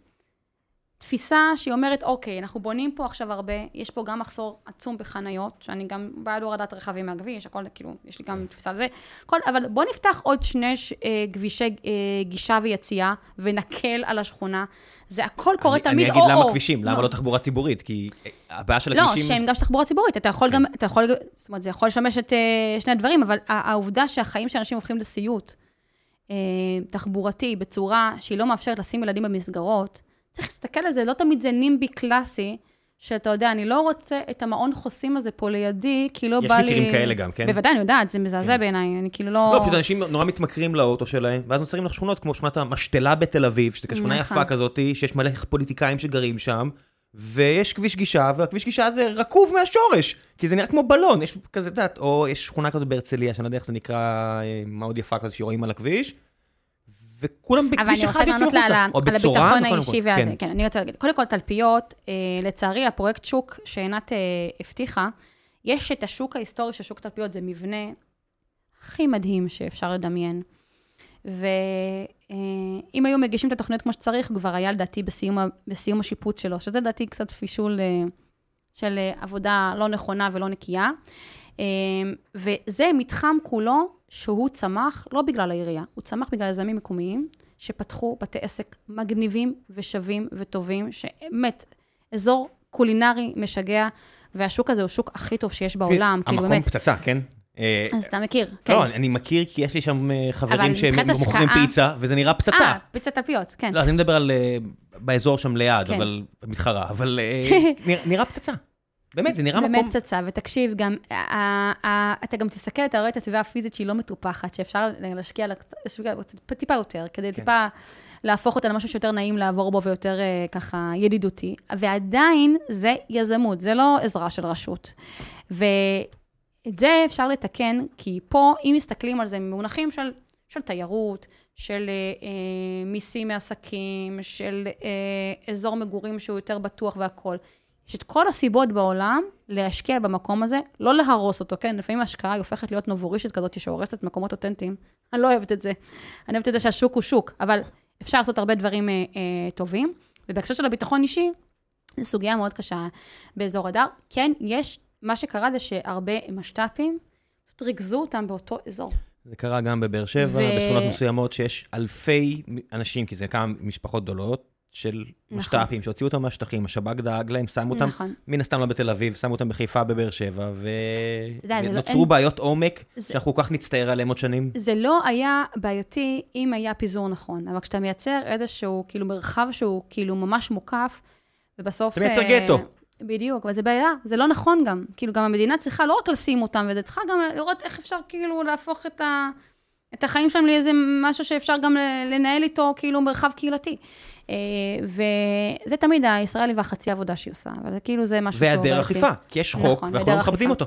תפיסה שהיא אומרת, אוקיי, אנחנו בונים פה עכשיו הרבה, יש פה גם מחסור עצום בחניות, שאני גם בעד הורדת רכבים מהכביש, הכל, כאילו, יש לי גם תפיסה על זה, כל, אבל בוא נפתח עוד שני ש- אה, כבישי אה, גישה ויציאה, ונקל על השכונה. זה הכל קורה אני- תמיד אני אגיד או-או. למה כבישים, למה לא תחבורה ציבורית? כי הבעיה של לא, הכבישים... שהם גם של תחבורה ציבורית, אתה יכול כן. גם, אתה יכול, זאת אומרת, זה יכול לשמש את אה, שני הדברים, אבל העובדה שהחיים של אנשים הופכים לסיוט אה, תחבורתי בצורה שהיא לא מאפשרת לשים ילדים במסגרות, צריך להסתכל על זה, לא תמיד זה נימבי קלאסי, שאתה יודע, אני לא רוצה את המעון חוסים הזה פה לידי, כי לא יש בא לי... מקרים כאלה גם, כן? בוודאי, אני יודעת, זה מזעזע כן. בעיניי, אני כאילו לא... לא, פשוט אנשים נורא מתמכרים לאוטו שלהם, ואז נוצרים לך שכונות כמו שכונת המשתלה בתל אביב, שזו שכונה נכון. יפה כזאת, שיש מלא פוליטיקאים שגרים שם, ויש כביש גישה, והכביש גישה הזה רקוב מהשורש, כי זה נראה כמו בלון, יש כזה, את יודעת, או יש שכונה כזאת בהרצליה, שאני לא יודע איך זה נקרא, אה, מאוד יפה כזאת שרואים על הכביש, וכולם אבל בכביש אני אחד רוצה לענות לה החוצה, על ה- או על בצורה, הביטחון קודם האישי כל. והזה. כן. כן, אני רוצה להגיד. קודם כל, תלפיות, אה, לצערי, הפרויקט שוק שעינת אה, הבטיחה, יש את השוק ההיסטורי של שוק תלפיות, זה מבנה הכי מדהים שאפשר לדמיין. ואם היו מגישים את התוכנית כמו שצריך, כבר היה לדעתי בסיום, בסיום השיפוץ שלו, שזה לדעתי קצת פישול אה, של אה, עבודה לא נכונה ולא נקייה. אה, וזה מתחם כולו שהוא צמח לא בגלל העירייה, הוא צמח בגלל יזמים מקומיים שפתחו בתי עסק מגניבים ושווים וטובים, שבאמת, אזור קולינרי משגע, והשוק הזה הוא השוק הכי טוב שיש בעולם, כאילו המקום באמת. פצצה, כן? אה, אז אתה מכיר, כן. לא, אני מכיר כי יש לי שם אה, חברים אבל שהם מבחינת מוכרים השקעה- פיצה, וזה נראה פצצה. אה, פיצת תלפיות, כן. לא, אני מדבר על אה, באזור שם ליד, כן. אבל מתחרה, אבל אה, נראה פצצה. באמת, זה נראה באמת מקום... פצצה, ותקשיב, גם, ה- ה- אתה גם תסתכל, אתה רואה את הסביבה הפיזית שהיא לא מטופחת, שאפשר להשקיע טיפה יותר, כדי כן. טיפה להפוך אותה למשהו שיותר נעים לעבור בו ויותר אה, ככה ידידותי. ועדיין זה יזמות, זה לא עזרה של רשות. ואת זה אפשר לתקן, כי פה, אם מסתכלים על זה ממונחים של, של תיירות, של אה, אה, מיסים מעסקים, של אה, אזור מגורים שהוא יותר בטוח והכול. יש את כל הסיבות בעולם להשקיע במקום הזה, לא להרוס אותו, כן? לפעמים ההשקעה היא הופכת להיות נובורישית כזאת שהורסת מקומות אותנטיים. אני לא אוהבת את זה. אני אוהבת את זה שהשוק הוא שוק, אבל אפשר לעשות הרבה דברים אה, אה, טובים. ובהקשר של הביטחון אישי, זו סוגיה מאוד קשה באזור הדר. כן, יש, מה שקרה זה שהרבה משת"פים, פשוט ריכזו אותם באותו אזור. זה קרה גם בבאר שבע, ו- בשכונות מסוימות שיש אלפי אנשים, כי זה כמה משפחות גדולות, של נכון. משת"פים שהוציאו אותם מהשטחים, השב"כ דאג להם, שמו אותם, נכון. מן הסתם לא בתל אביב, שמו אותם בחיפה, בבאר שבע, יודע, זה לא- ונוצרו אין- בעיות עומק, זה- שאנחנו כל כך נצטער עליהם עוד שנים. זה לא היה בעייתי אם היה פיזור נכון, אבל כשאתה מייצר איזשהו כאילו מרחב שהוא כאילו ממש מוקף, ובסוף... אתה מייצר אה, גטו. בדיוק, אבל זה בעיה, זה לא נכון גם. כאילו, גם המדינה צריכה לא רק לשים אותם, וזה צריכה גם לראות איך אפשר כאילו להפוך את, ה, את החיים שלהם לאיזה משהו שאפשר גם לנהל איתו כאילו מרחב קהילתי. אה, וזה תמיד הישראלי והחצי עבודה שהיא עושה, אבל זה כאילו זה משהו שהוא והיעדר. אכיפה, כי יש חוק, נכון, ואנחנו לא מכבדים. אותו.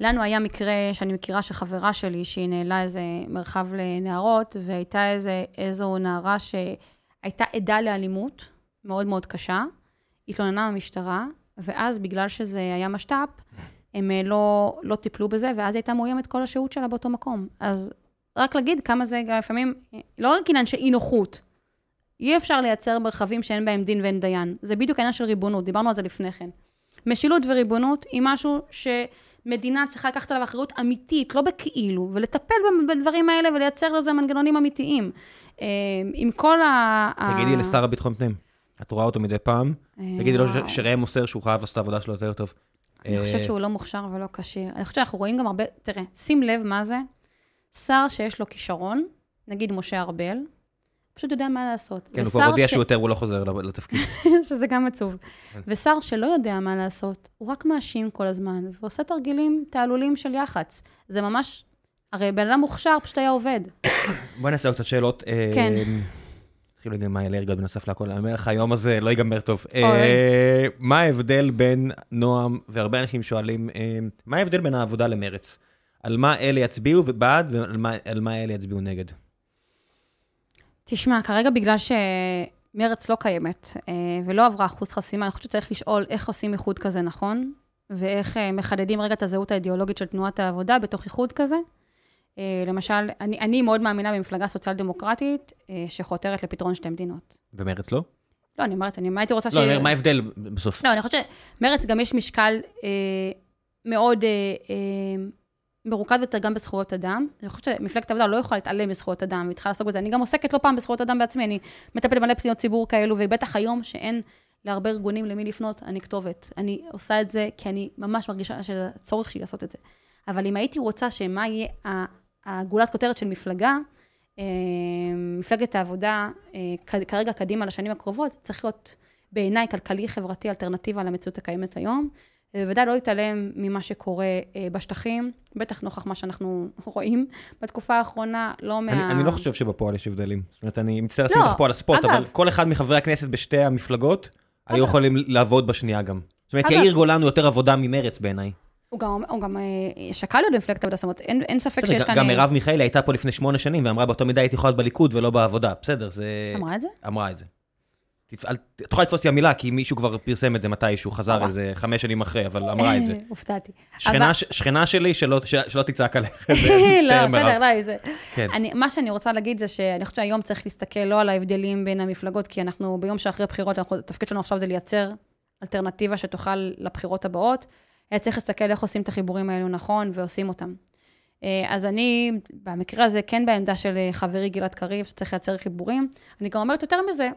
לנו היה מקרה שאני מכירה של חברה שלי, שהיא נעלה איזה מרחב לנערות, והייתה איזה, איזו נערה שהייתה עדה לאלימות מאוד מאוד קשה, התלוננה במשטרה, ואז בגלל שזה היה משת"פ, הם אה, לא, לא טיפלו בזה, ואז היא הייתה מאוימת כל השהות שלה באותו מקום. אז רק להגיד כמה זה לפעמים, אה, לא רק עניין של אי נוחות, אי אפשר לייצר מרחבים שאין בהם דין ואין דיין. זה בדיוק העניין של ריבונות, דיברנו על זה לפני כן. משילות וריבונות היא משהו שמדינה צריכה לקחת עליו אחריות אמיתית, לא בכאילו, ולטפל בדברים האלה ולייצר לזה מנגנונים אמיתיים. אה, עם כל ה... תגידי לשר הביטחון פנים, את רואה אותו מדי פעם, אה, תגידי לו שראם מוסר שהוא חייב לעשות את העבודה שלו יותר טוב. אני אה, חושבת שהוא לא מוכשר ולא כשיר. אני חושבת שאנחנו רואים גם הרבה, תראה, שים לב מה זה, שר שיש לו כישרון, נגיד משה ארבל, פשוט יודע מה לעשות. כן, הוא כבר הודיע ש- שהוא יותר, הוא לא חוזר לתפקיד. שזה גם עצוב. כן. ושר שלא יודע מה לעשות, הוא רק מאשים כל הזמן, ועושה תרגילים תעלולים של יח"צ. זה ממש, הרי בן אדם מוכשר פשוט היה עובד. בוא נעשה עוד קצת שאלות. אה, כן. התחילו להגיד מה אלרגיות בנוסף לכל, אני אומר לך, היום הזה לא ייגמר טוב. אה, מה ההבדל בין נועם, והרבה אנשים שואלים, אה, מה ההבדל בין העבודה למרץ? על מה אלה יצביעו בעד, ועל מה- מה אלה יצביעו נגד? תשמע, כרגע בגלל ש... מרץ לא קיימת אה, ולא עברה אחוז חסימה, אני חושבת שצריך לשאול איך עושים איחוד כזה נכון, ואיך אה, מחדדים רגע את הזהות האידיאולוגית של תנועת העבודה בתוך איחוד כזה. אה, למשל, אני, אני מאוד מאמינה במפלגה סוציאל-דמוקרטית אה, שחותרת לפתרון שתי מדינות. ומרץ לא? לא, אני אומרת, אני מה הייתי רוצה ש... לא, אני אומר, מה ההבדל בסוף? לא, אני חושבת שמרץ גם יש משקל אה, מאוד אה, אה, מרוכז יותר גם בזכויות אדם. אני חושבת שמפלגת העבודה לא יכולה להתעלם מזכויות אדם, היא צריכה לעסוק בזה. אני גם עוסקת לא פעם בזכויות אדם בעצמי, אני מטפלת במלא פניות ציבור כאלו, ובטח היום שאין להרבה ארגונים למי לפנות, אני כתובת. אני עושה את זה כי אני ממש מרגישה שזה הצורך שלי לעשות את זה. אבל אם הייתי רוצה שמה יהיה הגולת כותרת של מפלגה, אה, מפלגת העבודה, אה, כרגע קדימה לשנים הקרובות, צריך להיות בעיניי כלכלי-חברתי אלטרנטיבה למציאות הקיימת היום. ובוודאי לא להתעלם ממה שקורה אה, בשטחים, בטח נוכח מה שאנחנו רואים בתקופה האחרונה, לא מה... אני, אני לא חושב שבפועל יש הבדלים. זאת אומרת, אני מצטער לשים לא, אותך פה על הספוט, אבל כל אחד מחברי הכנסת בשתי המפלגות אגב. היו יכולים לעבוד בשנייה גם. זאת אומרת, יאיר גולן הוא יותר עבודה ממרץ בעיניי. הוא גם, הוא גם שקל להיות במפלגת העבודה, זאת אומרת, אין, אין ספק שיש כאן... גם מרב מיכאלי הייתה פה לפני שמונה שנים, ואמרה באותו מידה הייתי יכולה להיות בליכוד ולא בעבודה. בסדר, זה... אמרה את זה? אמרה את זה. את יכולה לתפוס לי המילה, כי מישהו כבר פרסם את זה מתישהו, חזר איזה חמש שנים אחרי, אבל אמרה את זה. הופתעתי. שכנה שלי, שלא תצעק עליך. לא, בסדר, לא, זה... כן. מה שאני רוצה להגיד זה שאני חושבת שהיום צריך להסתכל לא על ההבדלים בין המפלגות, כי אנחנו ביום שאחרי בחירות, התפקיד שלנו עכשיו זה לייצר אלטרנטיבה שתוכל לבחירות הבאות. צריך להסתכל איך עושים את החיבורים האלו נכון, ועושים אותם. אה, אז אני, במקרה הזה, כן בעמדה של חברי גלעד קריב, שצריך לייצר חיבורים. אני גם אומרת יותר מזה,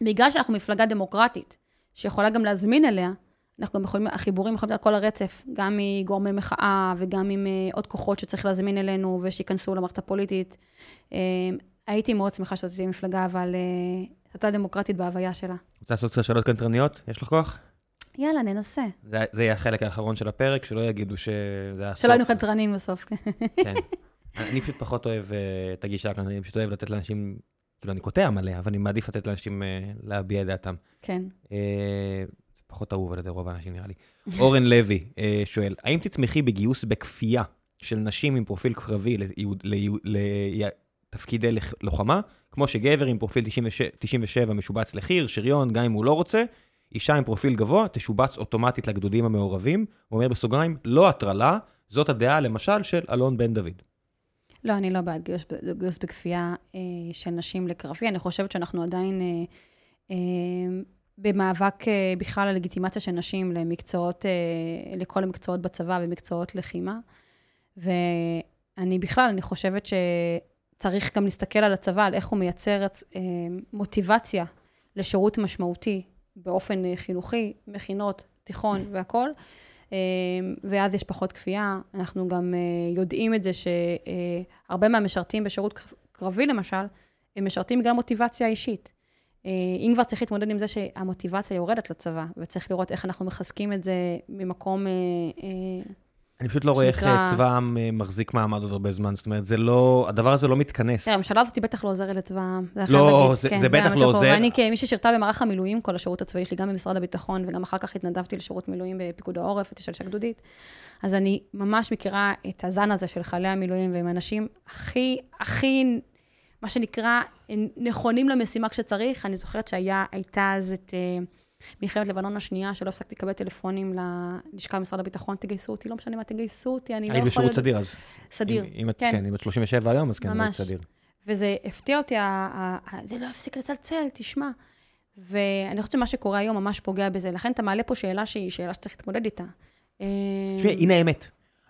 בגלל שאנחנו מפלגה דמוקרטית, שיכולה גם להזמין אליה, אנחנו גם יכולים, החיבורים יכולים להיות על כל הרצף, גם מגורמי מחאה וגם עם uh, עוד כוחות שצריך להזמין אלינו ושייכנסו למערכת הפוליטית. Uh, הייתי מאוד שמחה שזאת תהיה מפלגה, אבל זאת uh, דמוקרטית בהוויה שלה. רוצה לעשות קצת שאלות קנטרניות? יש לך כוח? יאללה, ננסה. זה, זה יהיה החלק האחרון של הפרק, שלא יגידו שזה הסוף. שלא היינו קנטרנים בסוף. כן. אני פשוט פחות אוהב את הגישה כאן, אני פשוט אוהב לתת לאנשים כאילו, אני קוטע מלא, אבל אני מעדיף לתת לאנשים uh, להביע את דעתם. כן. Uh, זה פחות אהוב על ידי רוב האנשים, נראה לי. אורן לוי uh, שואל, האם תתמכי בגיוס בכפייה של נשים עם פרופיל קרבי לתפקידי לוחמה, כמו שגבר עם פרופיל 97, 97 משובץ לחי"ר, שריון, גם אם הוא לא רוצה, אישה עם פרופיל גבוה תשובץ אוטומטית לגדודים המעורבים, הוא אומר בסוגריים, לא הטרלה, זאת הדעה למשל של אלון בן דוד. לא, אני לא בעד גיוס, גיוס בכפייה אה, של נשים לקרבי. אני חושבת שאנחנו עדיין אה, אה, במאבק אה, בכלל על לגיטימציה של נשים למקצועות, אה, לכל המקצועות בצבא ומקצועות לחימה. ואני בכלל, אני חושבת שצריך גם להסתכל על הצבא, על איך הוא מייצר אה, מוטיבציה לשירות משמעותי באופן אה, חינוכי, מכינות, תיכון והכול. אמ, ואז יש פחות כפייה. אנחנו גם אה, יודעים את זה שהרבה מהמשרתים בשירות קרבי, למשל, הם משרתים בגלל מוטיבציה אישית. אה, אם כבר צריך להתמודד עם זה שהמוטיבציה יורדת לצבא, וצריך לראות איך אנחנו מחזקים את זה ממקום אה, אני פשוט לא רואה איך צבא העם אה, מחזיק מעמד עוד הרבה זמן, זאת אומרת, זה לא, הדבר הזה לא מתכנס. תראה, הממשלה הזאת בטח לא עוזרת לצבא העם. לא, זה כן, בטח לא עוזר. ואני כמי ששירתה במערך המילואים כל השירות הצבאי שלי, גם במשרד הביטחון, וגם אחר כך התנדבתי לשירות מילואים בפיקוד העורף, הייתי שלשה גדודית. אז אני ממש מכירה את הזן הזה של חיילי המילואים, והם אנשים הכי, הכי, מה שנקרא, נכונים למשימה כשצריך. אני זוכרת שהייתה אז את... אה, מלחמת לבנון השנייה, שלא הפסקתי לקבל טלפונים ללשכה במשרד הביטחון, תגייסו אותי, לא משנה מה, תגייסו אותי, אני לא יכולה... היית בשירות סדיר אז. סדיר, אם, כן. כן, אם את 37 היום, אז כן, היית סדיר. וזה הפתיע אותי, זה לא הפסיק לצלצל, תשמע. ואני חושבת שמה שקורה היום ממש פוגע בזה, לכן אתה מעלה פה שאלה שהיא שאלה שצריך להתמודד איתה. תשמעי, הנה האמת.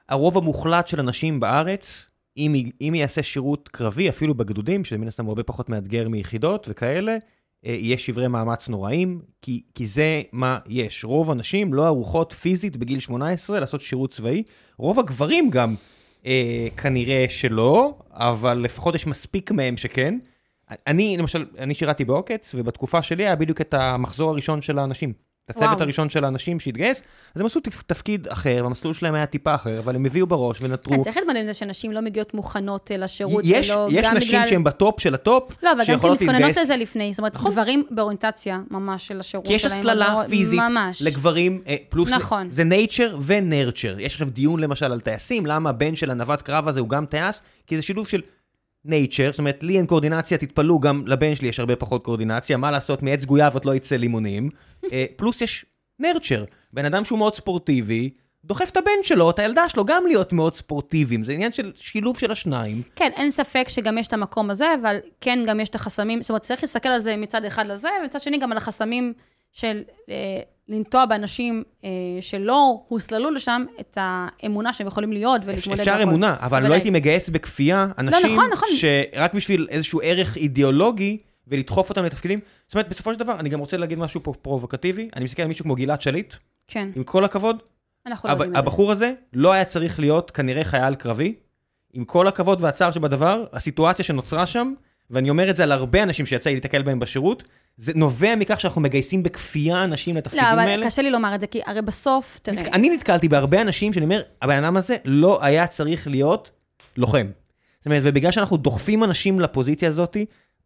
הרוב המוחלט של אנשים בארץ, אם, אם יעשה שירות קרבי, אפילו בגדודים, שזה מן הסתם הרבה פחות מאתגר מיחידות וכאלה, אה, יש שברי מאמץ נוראים, כי, כי זה מה יש. רוב הנשים לא ערוכות פיזית בגיל 18 לעשות שירות צבאי. רוב הגברים גם אה, כנראה שלא, אבל לפחות יש מספיק מהם שכן. אני, למשל, אני שירתי בעוקץ, ובתקופה שלי היה בדיוק את המחזור הראשון של האנשים. את הצוות וואו. הראשון של האנשים שהתגייס, אז הם עשו תפקיד אחר, והמסלול שלהם היה טיפה אחר, אבל הם הביאו בראש ונטרו. כן, צריך להתמודד עם זה שנשים לא מגיעות מוכנות לשירות, יש, ולא, יש נשים בגלל... שהן ב top של ה top, לא, אבל גם כי מתכוננות לזה לפני, זאת אומרת, נכון. גברים באוריינטציה ממש של השירות שלהם. כי יש הסללה לא... פיזית ממש. לגברים, אה, פלוס, נכון. זה nature ו-nurture. יש עכשיו דיון למשל על טייסים, למה הבן של הנווט קרב הזה הוא גם טייס, כי זה שילוב של nature, זאת אומרת, לי אין קואורדינציה, תתפלאו, גם לבן שלי יש הרבה פחות קואורדינציה, מה לעשות, מעץ גויאבות לא יצא לימונים. אה, פלוס יש nurture, בן אדם שהוא מאוד ספורטיבי, דוחף את הבן שלו, את הילדה שלו, גם להיות מאוד ספורטיביים. זה עניין של שילוב של השניים. כן, אין ספק שגם יש את המקום הזה, אבל כן, גם יש את החסמים, זאת אומרת, צריך להסתכל על זה מצד אחד לזה, ומצד שני גם על החסמים של אה, לנטוע באנשים אה, שלא הוסללו לשם את האמונה שהם יכולים להיות ולהתמודד. אפשר בכל. אמונה, אבל לא בוודאי. הייתי מגייס בכפייה אנשים נכון, נכון. שרק בשביל איזשהו ערך אידיאולוגי ולדחוף אותם לתפקידים. זאת אומרת, בסופו של דבר, אני גם רוצה להגיד משהו פה פרובוקטיבי, אני מסתכל על מישהו כמו גלעד שליט, כן, עם כל הכבוד, אנחנו לא הב- יודעים את זה. הבחור הזה לא היה צריך להיות כנראה חייל קרבי. עם כל הכבוד והצער שבדבר, הסיטואציה שנוצרה שם, ואני אומר את זה על הרבה אנשים שיצא לי להתקל בהם בשירות, זה נובע מכך שאנחנו מגייסים בכפייה אנשים לתפקידים לא, אבל האלה. קשה לי לומר את זה, כי הרי בסוף, תראה, אני נתקלתי בהרבה אנשים שאני אומר, הבן אדם הזה לא היה צריך להיות לוחם. זאת אומרת, ובגלל שאנחנו דוחפים אנשים לפוזיציה הזאת,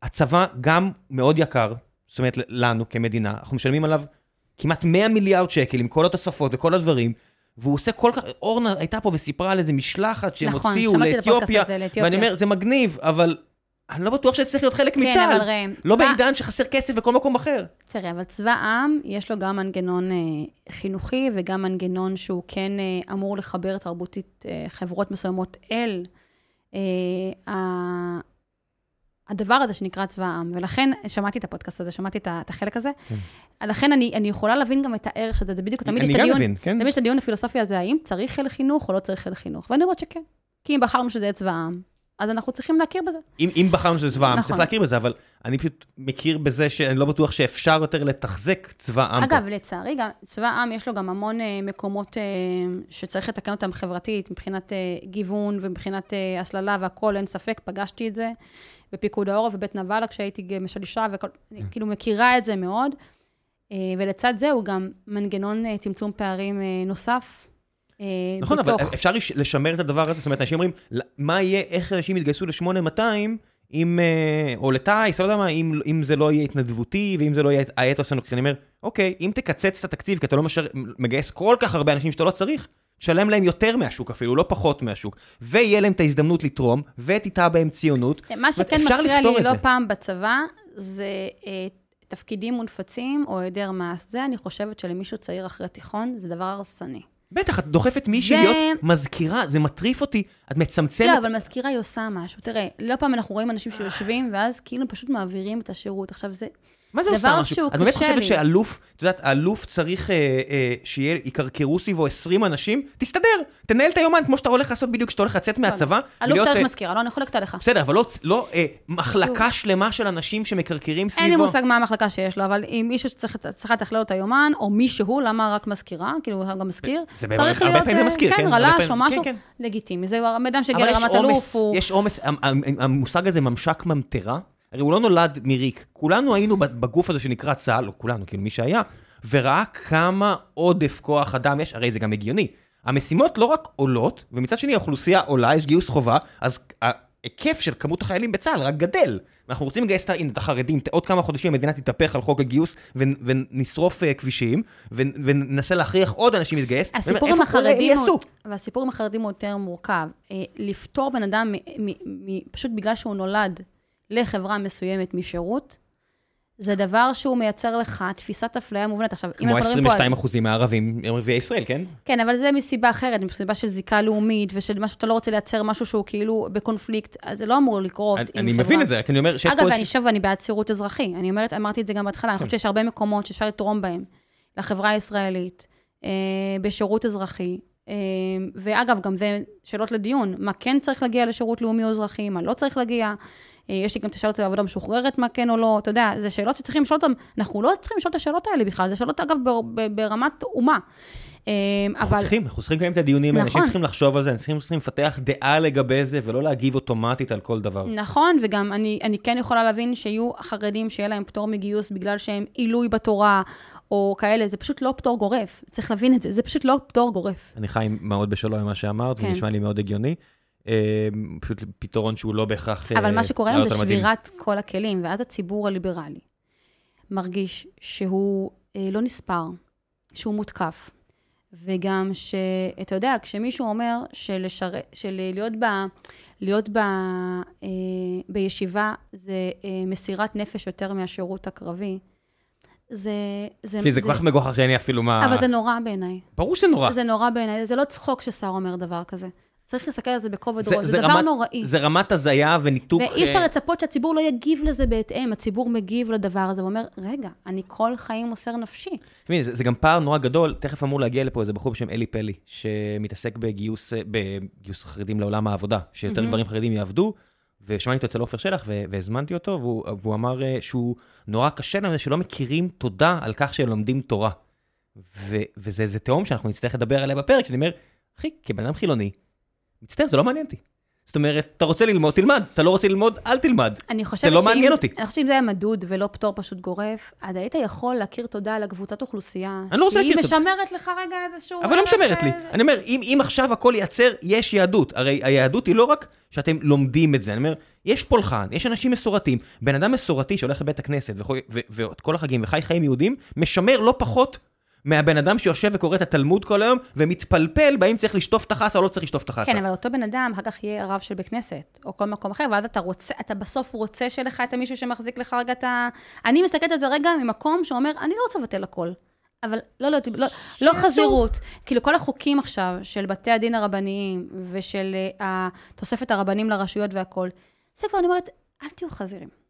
הצבא גם מאוד יקר, זאת אומרת, לנו כמדינה, אנחנו משלמים עליו כמעט 100 מיליארד שקל עם כל התוספות וכל הדברים, והוא עושה כל כך, אורנה הייתה פה וסיפרה על איזה משלחת שהם נכון, הוציאו לאתיופיה, לאתיופיה. ואני אומר, זה מגניב, אבל אני לא בטוח שזה צריך להיות חלק כן, מצה"ל. אבל ראם, לא צבא- בעידן שחסר כסף בכל מקום אחר. תראה, אבל צבא העם, יש לו גם מנגנון אה, חינוכי וגם מנגנון שהוא כן אה, אמור לחבר תרבותית אה, חברות מסוימות אל אה, ה- הדבר הזה שנקרא צבא העם. ולכן, שמעתי את הפודקאסט הזה, שמעתי את את החלק הזה. לכן אני, אני יכולה להבין גם את הערך של זה, זה בדיוק, תמיד יש אני את גם הדיון, מבין, כן? תמיד יש את הדיון הפילוסופי הזה, האם צריך חיל חינוך או לא צריך חיל חינוך? ואני אומרת שכן. כי אם בחרנו שזה יהיה צבא העם, אז אנחנו צריכים להכיר בזה. אם, אם בחרנו שזה צבא העם, נכון. צריך להכיר בזה, אבל אני פשוט מכיר בזה שאני לא בטוח שאפשר יותר לתחזק צבא עם אגב, לצערי, גם, צבא העם יש לו גם המון אה, מקומות אה, שצריך לתקן אותם חברתית, מבחינת אה, גיוון ומבחינת אה, הסללה והכול, אין ספק, פגשתי את זה בפיקוד העורף, בבית נבלה, כשהייתי משלישה, וכל, אני כן. כאילו מכירה את זה מאוד. אה, ולצד זה הוא גם מנגנון אה, צמצום פערים אה, נוסף. אה, נכון. אבל אפשר לש- לשמר את הדבר הזה, זאת אומרת, אנשים אומרים, "ל- מה יהיה, איך אנשים יתגייסו ל-8200, אם, אה, או לטיס, לא יודע מה, אם, אם זה לא יהיה התנדבותי, ואם זה לא יהיה האתוס הנוכחי, אני אומר, אוקיי, אם תקצץ את התקציב, כי אתה לא משר, מגייס כל כך הרבה אנשים שאתה לא צריך, תשלם להם יותר מהשוק אפילו, לא פחות מהשוק, ויהיה להם את ההזדמנות לתרום, ותיטע בהם ציונות. מה זאת אומרת, שכן מפריע לי לא. פעם בצבא, זה אה, תפקידים מונפצים או היעדר מעש. זה, אני חושבת שלמישהו צעיר אחרי תיכון, זה דבר הרסני. בטח, את דוחפת מישהי זה- להיות מזכירה, זה מטריף אותי, את מצמצמת. לא, אבל מזכירה היא עושה משהו. תראה, לא פעם אנחנו רואים אנשים שיושבים, ואז כאילו פשוט מעבירים את השירות. עכשיו, זה... מה זה דבר עושה משהו? שהוא את באמת קשה חושבת לי. שאלוף, את יודעת, האלוף צריך אה, אה, שיהיה, יקרקרו סביבו 20 אנשים? תסתדר, תנהל את היומן כמו שאתה הולך לעשות בדיוק כשאתה הולך לצאת מהצבא. אלוף צריך אה, מזכירה, לא, אני חולקת עליך. בסדר, אבל לא, לא אה, מחלקה שלמה של אנשים שמקרקרים סביבו. אין לי מושג מה המחלקה שיש לו, אבל אם מישהו שצריך לתכלל את היומן, או מישהו, למה רק מזכירה? כאילו, הוא גם מזכיר. זה צריך הרבה להיות, פעמים אה, מזכיר, כן, כן, רל"ש או משהו, כן, לגיטימי. זה אדם שהגיע לרמת אלוף, הוא... יש עומס, המ- המ- המושג הזה ממשק ממטרה, הרי הוא לא נולד מריק, כולנו היינו בגוף הזה שנקרא צה"ל, או כולנו, כאילו מי שהיה, וראה כמה עודף כוח אדם יש, הרי זה גם הגיוני. המשימות לא רק עולות, ומצד שני האוכלוסייה עולה, יש גיוס חובה, אז ההיקף של כמות החיילים בצה"ל רק גדל. ואנחנו רוצים לגייס את החרדים, עוד כמה חודשים המדינה תתהפך על חוק הגיוס, ו- ונשרוף אה, כבישים, ו- וננסה להכריח עוד אנשים להתגייס. הסיפור עם החרדים, הוא-? והסיפור עם החרדים הוא יותר מורכב. אה, לפטור בן אדם, מ- מ- מ- פשוט בגלל שהוא נולד לחברה מסוימת משירות, זה דבר שהוא מייצר לך תפיסת אפליה מובנית. עכשיו, אם כמו אנחנו מדברים פה על... 22 אחוזים מהערבים הם ערביי ישראל, כן? כן, אבל זה מסיבה אחרת, מסיבה של זיקה לאומית, ושל משהו שאתה לא רוצה לייצר משהו שהוא כאילו בקונפליקט, אז זה לא אמור לקרות אני- עם אני חברה. מבין את זה, רק אני אומר שיש אגב, פה... ואני איזושהי- שוב, אני בעד שירות אזרחי. אני אומרת, אמרתי את זה גם בהתחלה, אני כן. חושבת שיש הרבה מקומות שאפשר לתרום בהם לחברה הישראלית, אה, בשירות אזרחי. אה, ואגב, גם זה שאלות לדיון, מה כן צריך להגיע לשירות לאומי או אזרחי, מה לא צריך להגיע. אה, יש לי גם את השאלות על עבודה משוחררת, מה כן או לא, אתה יודע, זה שאלות שצריכים לשאול אותן, אנחנו לא צריכים לשאול את השאלות האלה בכלל, זה שאלות, אגב, ברמת אומה. אה, אנחנו אבל... צריכים, אנחנו צריכים לקיים את הדיונים האלה, נכון. אנשים צריכים לחשוב על זה, אנשים צריכים לפתח דעה לגבי זה, ולא להגיב אוטומטית על כל דבר. נכון, וגם אני, אני כן יכולה להבין שיהיו חרדים שיהיה להם פטור מגיוס בגלל שהם עילוי בתורה, או כאלה, זה פשוט לא פטור גורף. צריך להבין את זה, זה פשוט לא פטור גורף. אני חי מאוד בשלום עם מה שאמרת, כן. זה נשמע לי מאוד הגיוני. אה, פשוט פתרון שהוא לא בהכרח... אה, אבל מה שקורה היום זה. שבירת כל הכלים, ואז הציבור הליברלי מרגיש שהוא אה, לא נספר, שהוא מותקף. וגם שאתה יודע, כשמישהו אומר שלשר... של להיות, ב... להיות ב... אה, בישיבה זה אה, מסירת נפש יותר מהשירות הקרבי, זה... זה, זה, זה כל כך מגוחך שאין לי אפילו מה... אבל זה נורא בעיניי. ברור שזה נורא. זה נורא בעיניי, זה לא צחוק ששר אומר דבר כזה. צריך להסתכל על זה בכובד ראש, זה, זה דבר רמת, נוראי. זה רמת הזיה וניתוק... ואי אפשר אה, לצפות שהציבור לא יגיב לזה בהתאם, הציבור מגיב לדבר הזה ואומר, רגע, אני כל חיים מוסר נפשי. תשמעי, זה, זה גם פער נורא גדול, תכף אמור להגיע לפה איזה בחור בשם אלי פלי, שמתעסק בגיוס, אה, בגיוס חרדים לעולם העבודה, שיותר mm-hmm. גברים חרדים יעבדו, ושמעתי אותו אצל עופר שלח, והזמנתי אותו, והוא, והוא אמר אה, שהוא נורא קשה להם שלא מכירים תודה על כך שהם לומדים תורה. ו, וזה תהום שאנחנו נצטרך לדבר עליה בפרק, שאני אומר, אחי, כבן אדם חילוני, מצטער, זה לא מעניין אותי. זאת אומרת, אתה רוצה ללמוד, תלמד, אתה לא רוצה ללמוד, אל תלמד. אני חושבת זה לא מעניין אותי. אני חושבת שאם זה היה מדוד ולא פטור פשוט גורף, אז היית יכול להכיר תודה לקבוצת אוכלוסייה, אני לא רוצה להכיר תודה. שהיא משמרת לך רגע איזשהו... אבל לא משמרת לי. אני אומר, אם, אם עכשיו הכל ייעצר, יש יהדות. הרי היהדות היא לא רק שאתם לומדים את זה, אני אומר, יש פולחן, יש אנשים מסורתיים. בן אדם מסורתי שהולך לבית הכנסת ואת כל החגים וחי חיים יהודים, משמר לא פחות מהבן אדם שיושב וקורא את התלמוד כל היום, ומתפלפל באם צריך לשטוף את החסה או לא צריך לשטוף את החסה. כן, אבל אותו בן אדם אחר כך יהיה רב של בית כנסת, או כל מקום אחר, ואז אתה רוצה, אתה בסוף רוצה שלך את המישהו שמחזיק לך רגע את ה... אני מסתכלת על זה רגע ממקום שאומר, אני לא רוצה לבטל הכל. אבל לא, לא, לא, לא חזירות. כאילו, כל החוקים עכשיו של בתי הדין הרבניים ושל uh, תוספת הרבנים לרשויות והכול, זה כבר, אני אומרת, אל תהיו חזירים.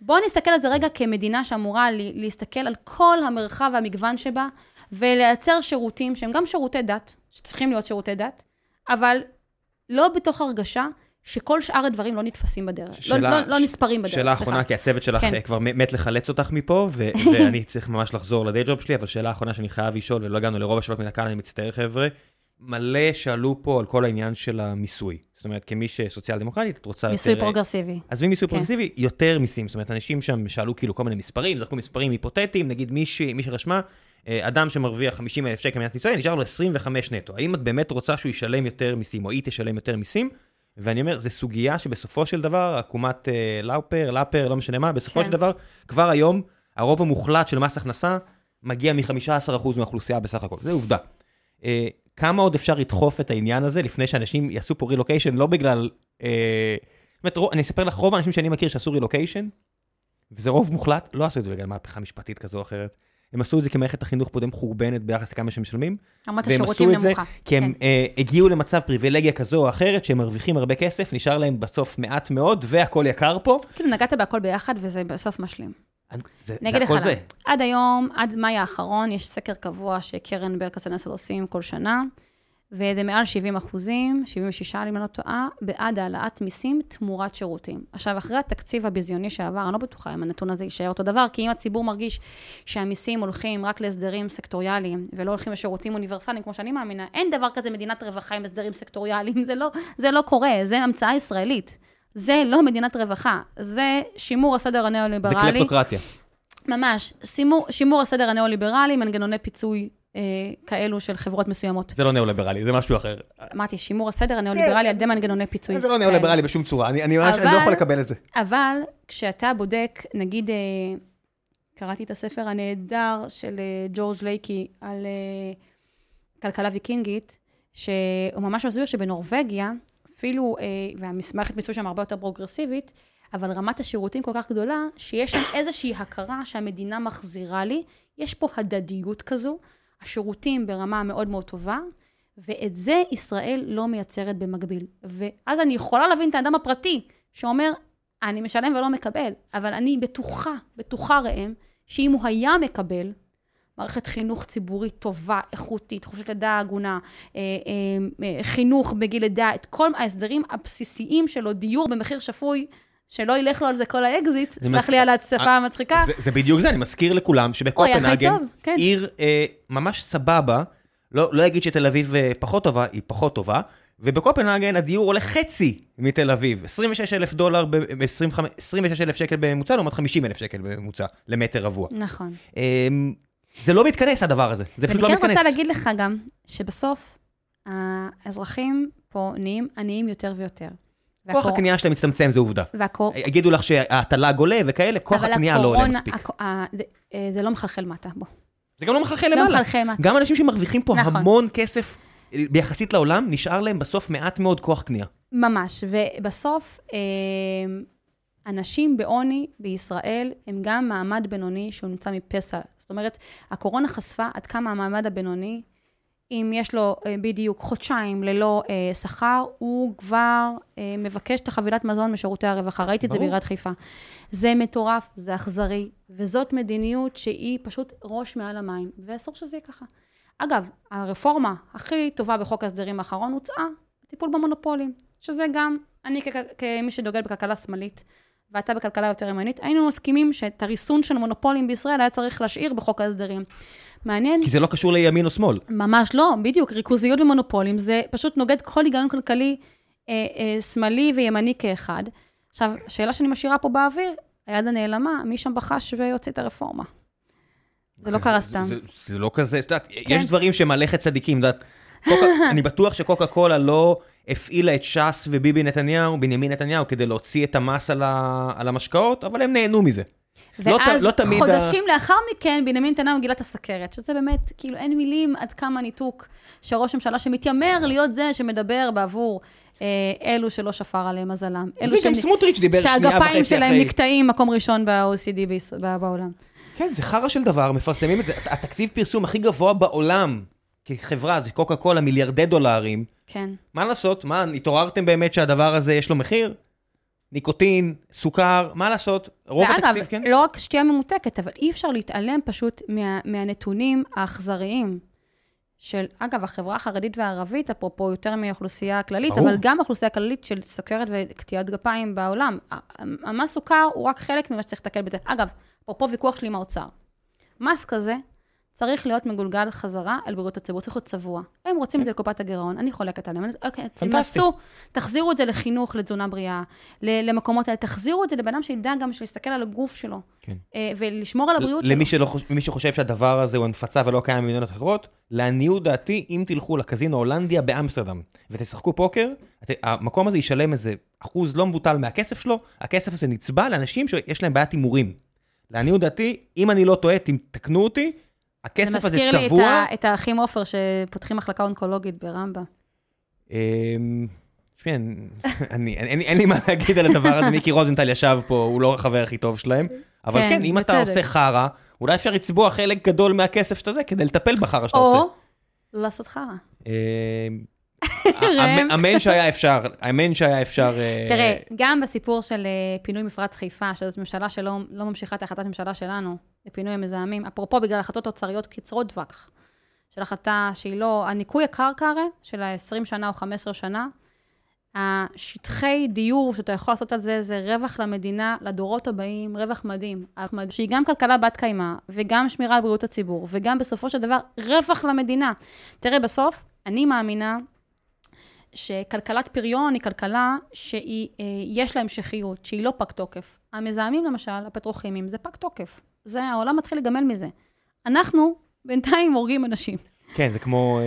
בואו נסתכל על זה רגע כמדינה שאמורה להסתכל על כל המרחב והמגוון שבה, ולייצר שירותים שהם גם שירותי דת, שצריכים להיות שירותי דת, אבל לא בתוך הרגשה שכל שאר הדברים לא נתפסים בדרך, לא- שאלה, לא, לא, לא נספרים בדרך, שאלה אחרונה, כי הצוות שלך כן. כבר מת לחלץ אותך מפה, ו- ואני צריך ממש לחזור לדיי ג'וב שלי, אבל שאלה אחרונה שאני חייב לשאול, ולא הגענו לרוב השבט מן הקהל, אני מצטער חבר'ה, מלא שאלו פה על כל העניין של המיסוי. אומרת, כמי שסוציאל דמוקרטית, את רוצה מיסוי יותר... מיסוי פרוגרסיבי. עזבי מיסוי כן. פרוגרסיבי, יותר מיסים. זאת אומרת, אנשים שם שאלו כאילו כל מיני מספרים, זרקו מספרים היפותטיים, נגיד מי, ש... מי שרשמה, אה, אדם שמרוויח 50 אלף שקל במדינת ישראל, נשאר לו 25 נטו. האם את באמת רוצה שהוא ישלם יותר מיסים, או היא תשלם יותר מיסים? ואני אומר, זו סוגיה שבסופו של דבר, עקומת אה, לאופר, לאפר, לא משנה מה, בסופו כן. של דבר, כבר היום, הרוב המוחלט של מס הכנסה מגיע מ-15% מהאוכלוסייה בסך הכל. זו עובדה. אה, כמה עוד אפשר לדחוף את העניין הזה לפני שאנשים יעשו פה רילוקיישן, לא בגלל... אה, זאת אומרת, אני אספר לך, רוב האנשים שאני מכיר שעשו רילוקיישן, וזה רוב מוחלט, לא עשו את זה בגלל מהפכה משפטית כזו או אחרת. הם עשו את זה כי מערכת החינוך פה די מחורבנת ביחס לכמה שהם משלמים. רמת השירותים נמוכה. והם עשו את זה כי הם כן. אה, הגיעו למצב פריבילגיה כזו או אחרת, שהם מרוויחים הרבה כסף, נשאר להם בסוף מעט מאוד, והכל יקר פה. כאילו נגעת בהכל ביחד וזה בסוף משלים. זה, זה הכל זה. עד היום, עד מאי האחרון, יש סקר קבוע שקרן ברל כצנלסון עושים כל שנה, וזה מעל 70 אחוזים, 76 אם אני לא טועה, בעד העלאת מיסים תמורת שירותים. עכשיו, אחרי התקציב הביזיוני שעבר, אני לא בטוחה אם הנתון הזה יישאר אותו דבר, כי אם הציבור מרגיש שהמיסים הולכים רק להסדרים סקטוריאליים, ולא הולכים לשירותים אוניברסליים, כמו שאני מאמינה, אין דבר כזה מדינת רווחה עם הסדרים סקטוריאליים, זה לא, זה לא קורה, זה המצאה ישראלית. זה לא מדינת רווחה, זה שימור הסדר הניאו-ליברלי. זה קלפטוקרטיה. ממש, שימור, שימור הסדר הניאו-ליברלי, מנגנוני פיצוי אה, כאלו של חברות מסוימות. זה לא ניאו-ליברלי, זה משהו אחר. אמרתי, שימור הסדר הניאו-ליברלי כן. על ידי מנגנוני פיצוי. זה לא ניאו-ליברלי בשום צורה, אני, אני לא יכול לקבל את זה. אבל כשאתה בודק, נגיד, אה, קראתי את הספר הנהדר של אה, ג'ורג' לייקי על אה, כלכלה ויקינגית, שהוא ממש מסביר שבנורבגיה, אפילו, אה, והמערכת מיסוי שם הרבה יותר פרוגרסיבית, אבל רמת השירותים כל כך גדולה, שיש שם איזושהי הכרה שהמדינה מחזירה לי, יש פה הדדיות כזו, השירותים ברמה מאוד מאוד טובה, ואת זה ישראל לא מייצרת במקביל. ואז אני יכולה להבין את האדם הפרטי, שאומר, אני משלם ולא מקבל, אבל אני בטוחה, בטוחה ראם, שאם הוא היה מקבל, מערכת חינוך ציבורית טובה, איכותית, חופשת לידה הגונה, אה, אה, אה, חינוך בגיל לידה, את כל ההסדרים הבסיסיים שלו, דיור במחיר שפוי, שלא ילך לו על זה כל האקזיט, סלח לי על ההצפה המצחיקה. זה בדיוק זה, אני מזכיר לכולם שבקופנהגן, כן. עיר ממש סבבה, לא, לא אגיד שתל אביב פחות טובה, היא פחות טובה, ובקופנהגן הדיור עולה חצי מתל אביב, 26 אלף דולר, 26 אלף שקל בממוצע, לעומת 50 אלף שקל בממוצע למטר רבוע. נכון. זה לא מתכנס הדבר הזה, זה פשוט לא מתכנס. ואני כן רוצה להגיד לך גם, שבסוף האזרחים פה נהיים עניים יותר ויותר. כוח והקור... הקנייה שלהם מצטמצם, זה עובדה. והקור... יגידו לך שהתל"ג עולה וכאלה, כוח הקנייה לא עולה מספיק. הק... ה... זה, אה, זה לא מחלחל מטה, בוא. זה גם לא מחלחל לא למעלה. מחלחל מטה. גם אנשים שמרוויחים פה נכון. המון כסף אה, ביחסית לעולם, נשאר להם בסוף מעט מאוד כוח קנייה. ממש, ובסוף, אה, אנשים בעוני בישראל הם גם מעמד בינוני שהוא נמצא מפסע. זאת אומרת, הקורונה חשפה עד כמה המעמד הבינוני, אם יש לו אה, בדיוק חודשיים ללא אה, שכר, הוא כבר אה, מבקש את החבילת מזון משירותי הרווחה. ראיתי את זה ברור. בעיריית חיפה. זה מטורף, זה אכזרי, וזאת מדיניות שהיא פשוט ראש מעל המים, ואסור שזה יהיה ככה. אגב, הרפורמה הכי טובה בחוק ההסדרים האחרון הוצאה, טיפול במונופולים, שזה גם, אני כ- כמי שדוגל בכלכלה שמאלית, ואתה בכלכלה יותר ימנית, היינו מסכימים שאת הריסון של מונופולים בישראל היה צריך להשאיר בחוק ההסדרים. מעניין, כי זה לא קשור לימין או שמאל. ממש לא, בדיוק, ריכוזיות ומונופולים, זה פשוט נוגד כל היגיון כלכלי אה, אה, שמאלי וימני כאחד. עכשיו, השאלה שאני משאירה פה באוויר, היד הנעלמה, מי שם בחש ויוציא את הרפורמה? זה לא קרה סתם. זה, לא כזה, את יודעת, יש דברים שהם מלאכת צדיקים, את יודעת, אני בטוח שקוקה קולה לא הפעילה את ש"ס וביבי נתניהו, בנימין נתניהו, כדי להוציא את המס על, ה, על המשקאות, אבל הם נהנו מזה. לא ואז לא תמיד ה- חודשים לאחר מכן, בנימין נתניהו גילה את הסכרת, שזה באמת, כאילו, אין מילים עד כמה ניתוק של ראש ממשלה שמתיימר להיות זה שמדבר בעבור אה, אלו שלא שפר עליהם מזלם. אלו וגם סמוטריץ' דיבר שנייה וחצי שהגפיים שלהם אחרי. נקטעים מקום ראשון ב-OECD בעולם. כן, זה חרא של דבר, מפרסמים את זה. התקציב פרסום הכי גבוה בעולם, כחברה, זה קוקה קולה, מיליארדי דולרים. כן. מה לעשות? מה, התעוררתם באמת שהדבר הזה יש לו מחיר? ניקוטין, סוכר, מה לעשות? רוב ואגב, התקציב, כן? לא רק שתייה ממותקת, אבל אי אפשר להתעלם פשוט מה, מהנתונים האכזריים של, אגב, החברה החרדית והערבית, אפרופו יותר מהאוכלוסייה הכללית, ברור. אבל גם האוכלוסייה הכללית של סוכרת וקטיעת גפיים בעולם. המס סוכר הוא רק חלק ממה שצריך לטפל בזה. אגב, אפרופו ויכוח שלי עם האוצר, מס כזה צריך להיות מגולגל חזרה על בריאות הציבור, צריך להיות צבוע. הם רוצים את זה לקופת הגירעון, אני חולקת עליהם. אוקיי. תמסו, תחזירו את זה לחינוך, לתזונה בריאה, למקומות האלה, תחזירו את זה לבן אדם שידע גם להסתכל על הגוף שלו, כן. אה, ולשמור על הבריאות שלו. למי שחושב שהדבר הזה הוא הנפצה ולא קיים במדינות אחרות, לעניות דעתי, אם תלכו לקזינו הולנדיה באמסטרדם ותשחקו פוקר, המקום הזה ישלם איזה אחוז לא מבוטל מהכסף שלו, הכסף הזה נצבע לאנשים שיש להם בעיית הימורים. לעניות דעתי, אם אני לא טועה, תתקנו אותי, הכסף זה הזה מזכיר לי את צבוע. ה- את האחים עופר שפותחים מחלקה אונקולוגית ברמב"ם. אמ, תשמעי, אני- אני- אין לי- מה להגיד על הדבר הזה, מיקי רוזנטל ישב פה, הוא לא החבר הכי טוב שלהם, אבל כן, כן, אם אתה. עושה חרא, אולי אפשר לצבוע חלק גדול מהכסף שאתה זה, כדי לטפל בחרא שאתה עושה. או לא לעשות חרא. אמ, אמן- שהיה אפשר, אמן שהיה אפשר... אה, תראה, גם בסיפור של אה, פינוי מפרץ חיפה, שזאת ממשלה שלא לא ממשיכה את החלטת ממשלה שלנו, לפינוי המזהמים, אפרופו בגלל החלטות אוצריות קצרות טווח, של החלטה שהיא לא, הניקוי הקרקע הרי, של ה-20 שנה או 15 שנה, השטחי דיור שאתה יכול לעשות על זה, זה רווח למדינה, לדורות הבאים, רווח מדהים. שהיא גם כלכלה בת קיימא, וגם שמירה על בריאות הציבור, וגם בסופו של דבר רווח למדינה. תראה, בסוף, אני מאמינה שכלכלת פריון היא כלכלה שיש לה המשכיות, שהיא לא פג תוקף. המזהמים למשל, הפטרוכימיים, זה פג תוקף. זה, העולם מתחיל לגמל מזה. אנחנו בינתיים הורגים אנשים. כן, זה כמו... אה,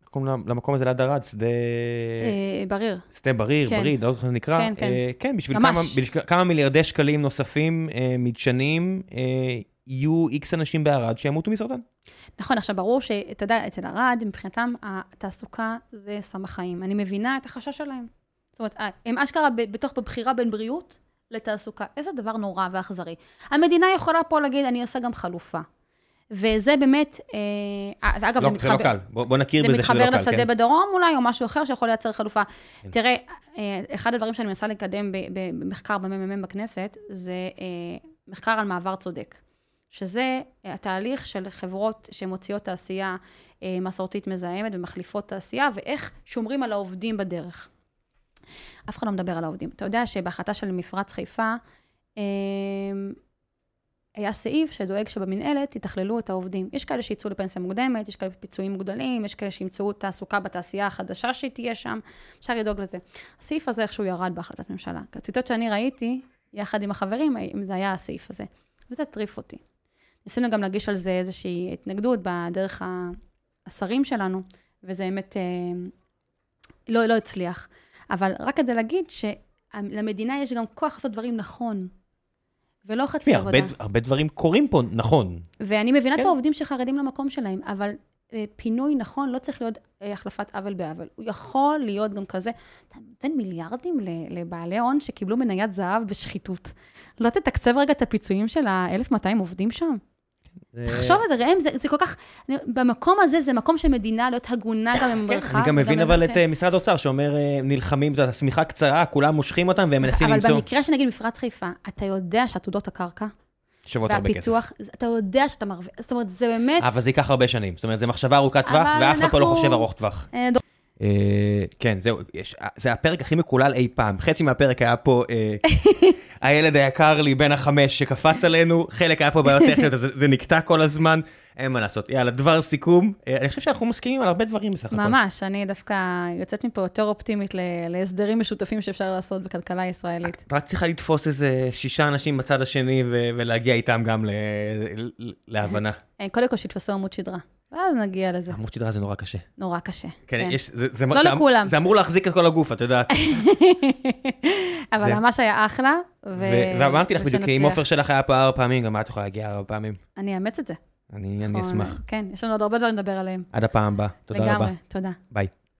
איך קוראים למקום הזה ליד ערד? שדה... אה, בריר. שדה בריר, כן. בריר, לא זוכר איך זה נקרא. כן, כן. אה, כן, בשביל. כמה, בשביל כמה מיליארדי שקלים נוספים, אה, מדשנים, אה, יהיו איקס אנשים בערד שימותו מסרטן. נכון, עכשיו ברור שאתה יודע, אצל ערד, מבחינתם, התעסוקה זה סם החיים. אני מבינה את החשש שלהם. זאת אומרת, הם אשכרה בתוך בבחירה בין בריאות לתעסוקה. איזה דבר נורא ואכזרי. המדינה יכולה פה להגיד, אני עושה גם חלופה. וזה באמת, אה, אגב, לא, זה זה לא מתחבר... קל, בוא בוא נכיר זה בזה שזה לא מתחבר קל, לשדה כן. בדרום אולי, או משהו אחר שיכול לייצר חלופה. כן. תראה, אה, אחד הדברים שאני מנסה לקדם במחקר בממ"מ בכנסת, זה אה, מחקר על מעבר צודק. שזה אה, התהליך של חברות שמוציאות תעשייה אה, מסורתית מזהמת ומחליפות תעשייה, ואיך שומרים על העובדים בדרך. אף אחד לא מדבר על העובדים. אתה יודע שבהחלטה של מפרץ חיפה, אה, היה סעיף שדואג שבמנהלת יתכללו את העובדים. יש כאלה שיצאו לפנסיה מוקדמת, יש כאלה פיצויים מוגדלים, יש כאלה שימצאו תעסוקה בתעשייה החדשה שתהיה שם, אפשר לדאוג לזה. הסעיף הזה איכשהו ירד בהחלטת ממשלה. הטיוטות שאני ראיתי, יחד עם החברים, זה היה הסעיף הזה. וזה הטריף אותי. ניסינו גם להגיש על זה איזושהי התנגדות בדרך השרים שלנו, וזה באמת אה, לא, לא הצליח. אבל רק כדי להגיד שלמדינה יש גם כוח לעשות דברים נכון. ולא חצי עבודה. הרבה- הרבה דברים קורים פה, נכון. ואני מבינה כן. את העובדים שחרדים למקום שלהם, אבל אה, פינוי נכון לא צריך להיות אה, החלפת עוול בעוול. הוא יכול להיות גם כזה, אתה נותן מיליארדים לבעלי הון שקיבלו מניית זהב בשחיתות. לא תתקצב רגע את הפיצויים של ה-1,200 עובדים שם? זה- תחשוב על זה, ראם, זה, זה כל כך... אני, במקום הזה, זה מקום של מדינה להיות הגונה גם עם כן, מרחב. אני גם מבין אבל את. אה, משרד האוצר שאומר, אה, נלחמים, השמיכה קצרה, כולם מושכים אותם והם מנסים אבל למצוא במקרה שנגיד מפרץ חיפה, אתה יודע שעתודות הקרקע, שוות הרבה כסף. והפיתוח, אתה יודע שאתה מרוויח, זאת אומרת, זה באמת... אבל זה ייקח הרבה שנים. זאת אומרת, זו מחשבה ארוכת טווח, אבל ואף אחד פה לא חושב ארוך טווח. אה, כן, זהו, זה הפרק הכי מקולל אי פעם. חצי מהפרק היה פה הילד היקר לי בן החמש שקפץ עלינו, חלק היה פה בעיות טכניות, אז זה- נקטע כל הזמן, אין מה לעשות. יאללה, דבר סיכום. אני חושב שאנחנו מסכימים על הרבה דברים בסך הכל. ממש, אני דווקא יוצאת מפה יותר אופטימית להסדרים משותפים שאפשר לעשות בכלכלה הישראלית. את רק צריכה לתפוס איזה שישה אנשים בצד השני ולהגיע איתם גם להבנה. אה, קודם כל שיתפסו עמוד שדרה, ואז נגיע לזה. עמוד שדרה זה נורא קשה. נורא קשה. כן, יש, זה, זה, לא זה, לכולם. זה אמור להחזיק את כל הגוף, את יודעת. אבל זה- ממש היה אחלה. ו- ו- ואמרתי לך בדיוק, אם. עופר שלך היה פה ארבע פעמים, גם את יכולה להגיע ארבע פעמים. אני אאמץ את זה. אני אני נכון, אשמח. כן, יש לנו עוד הרבה דברים לדבר עליהם. עד הפעם הבאה. תודה רבה. לגמרי, תודה. ביי.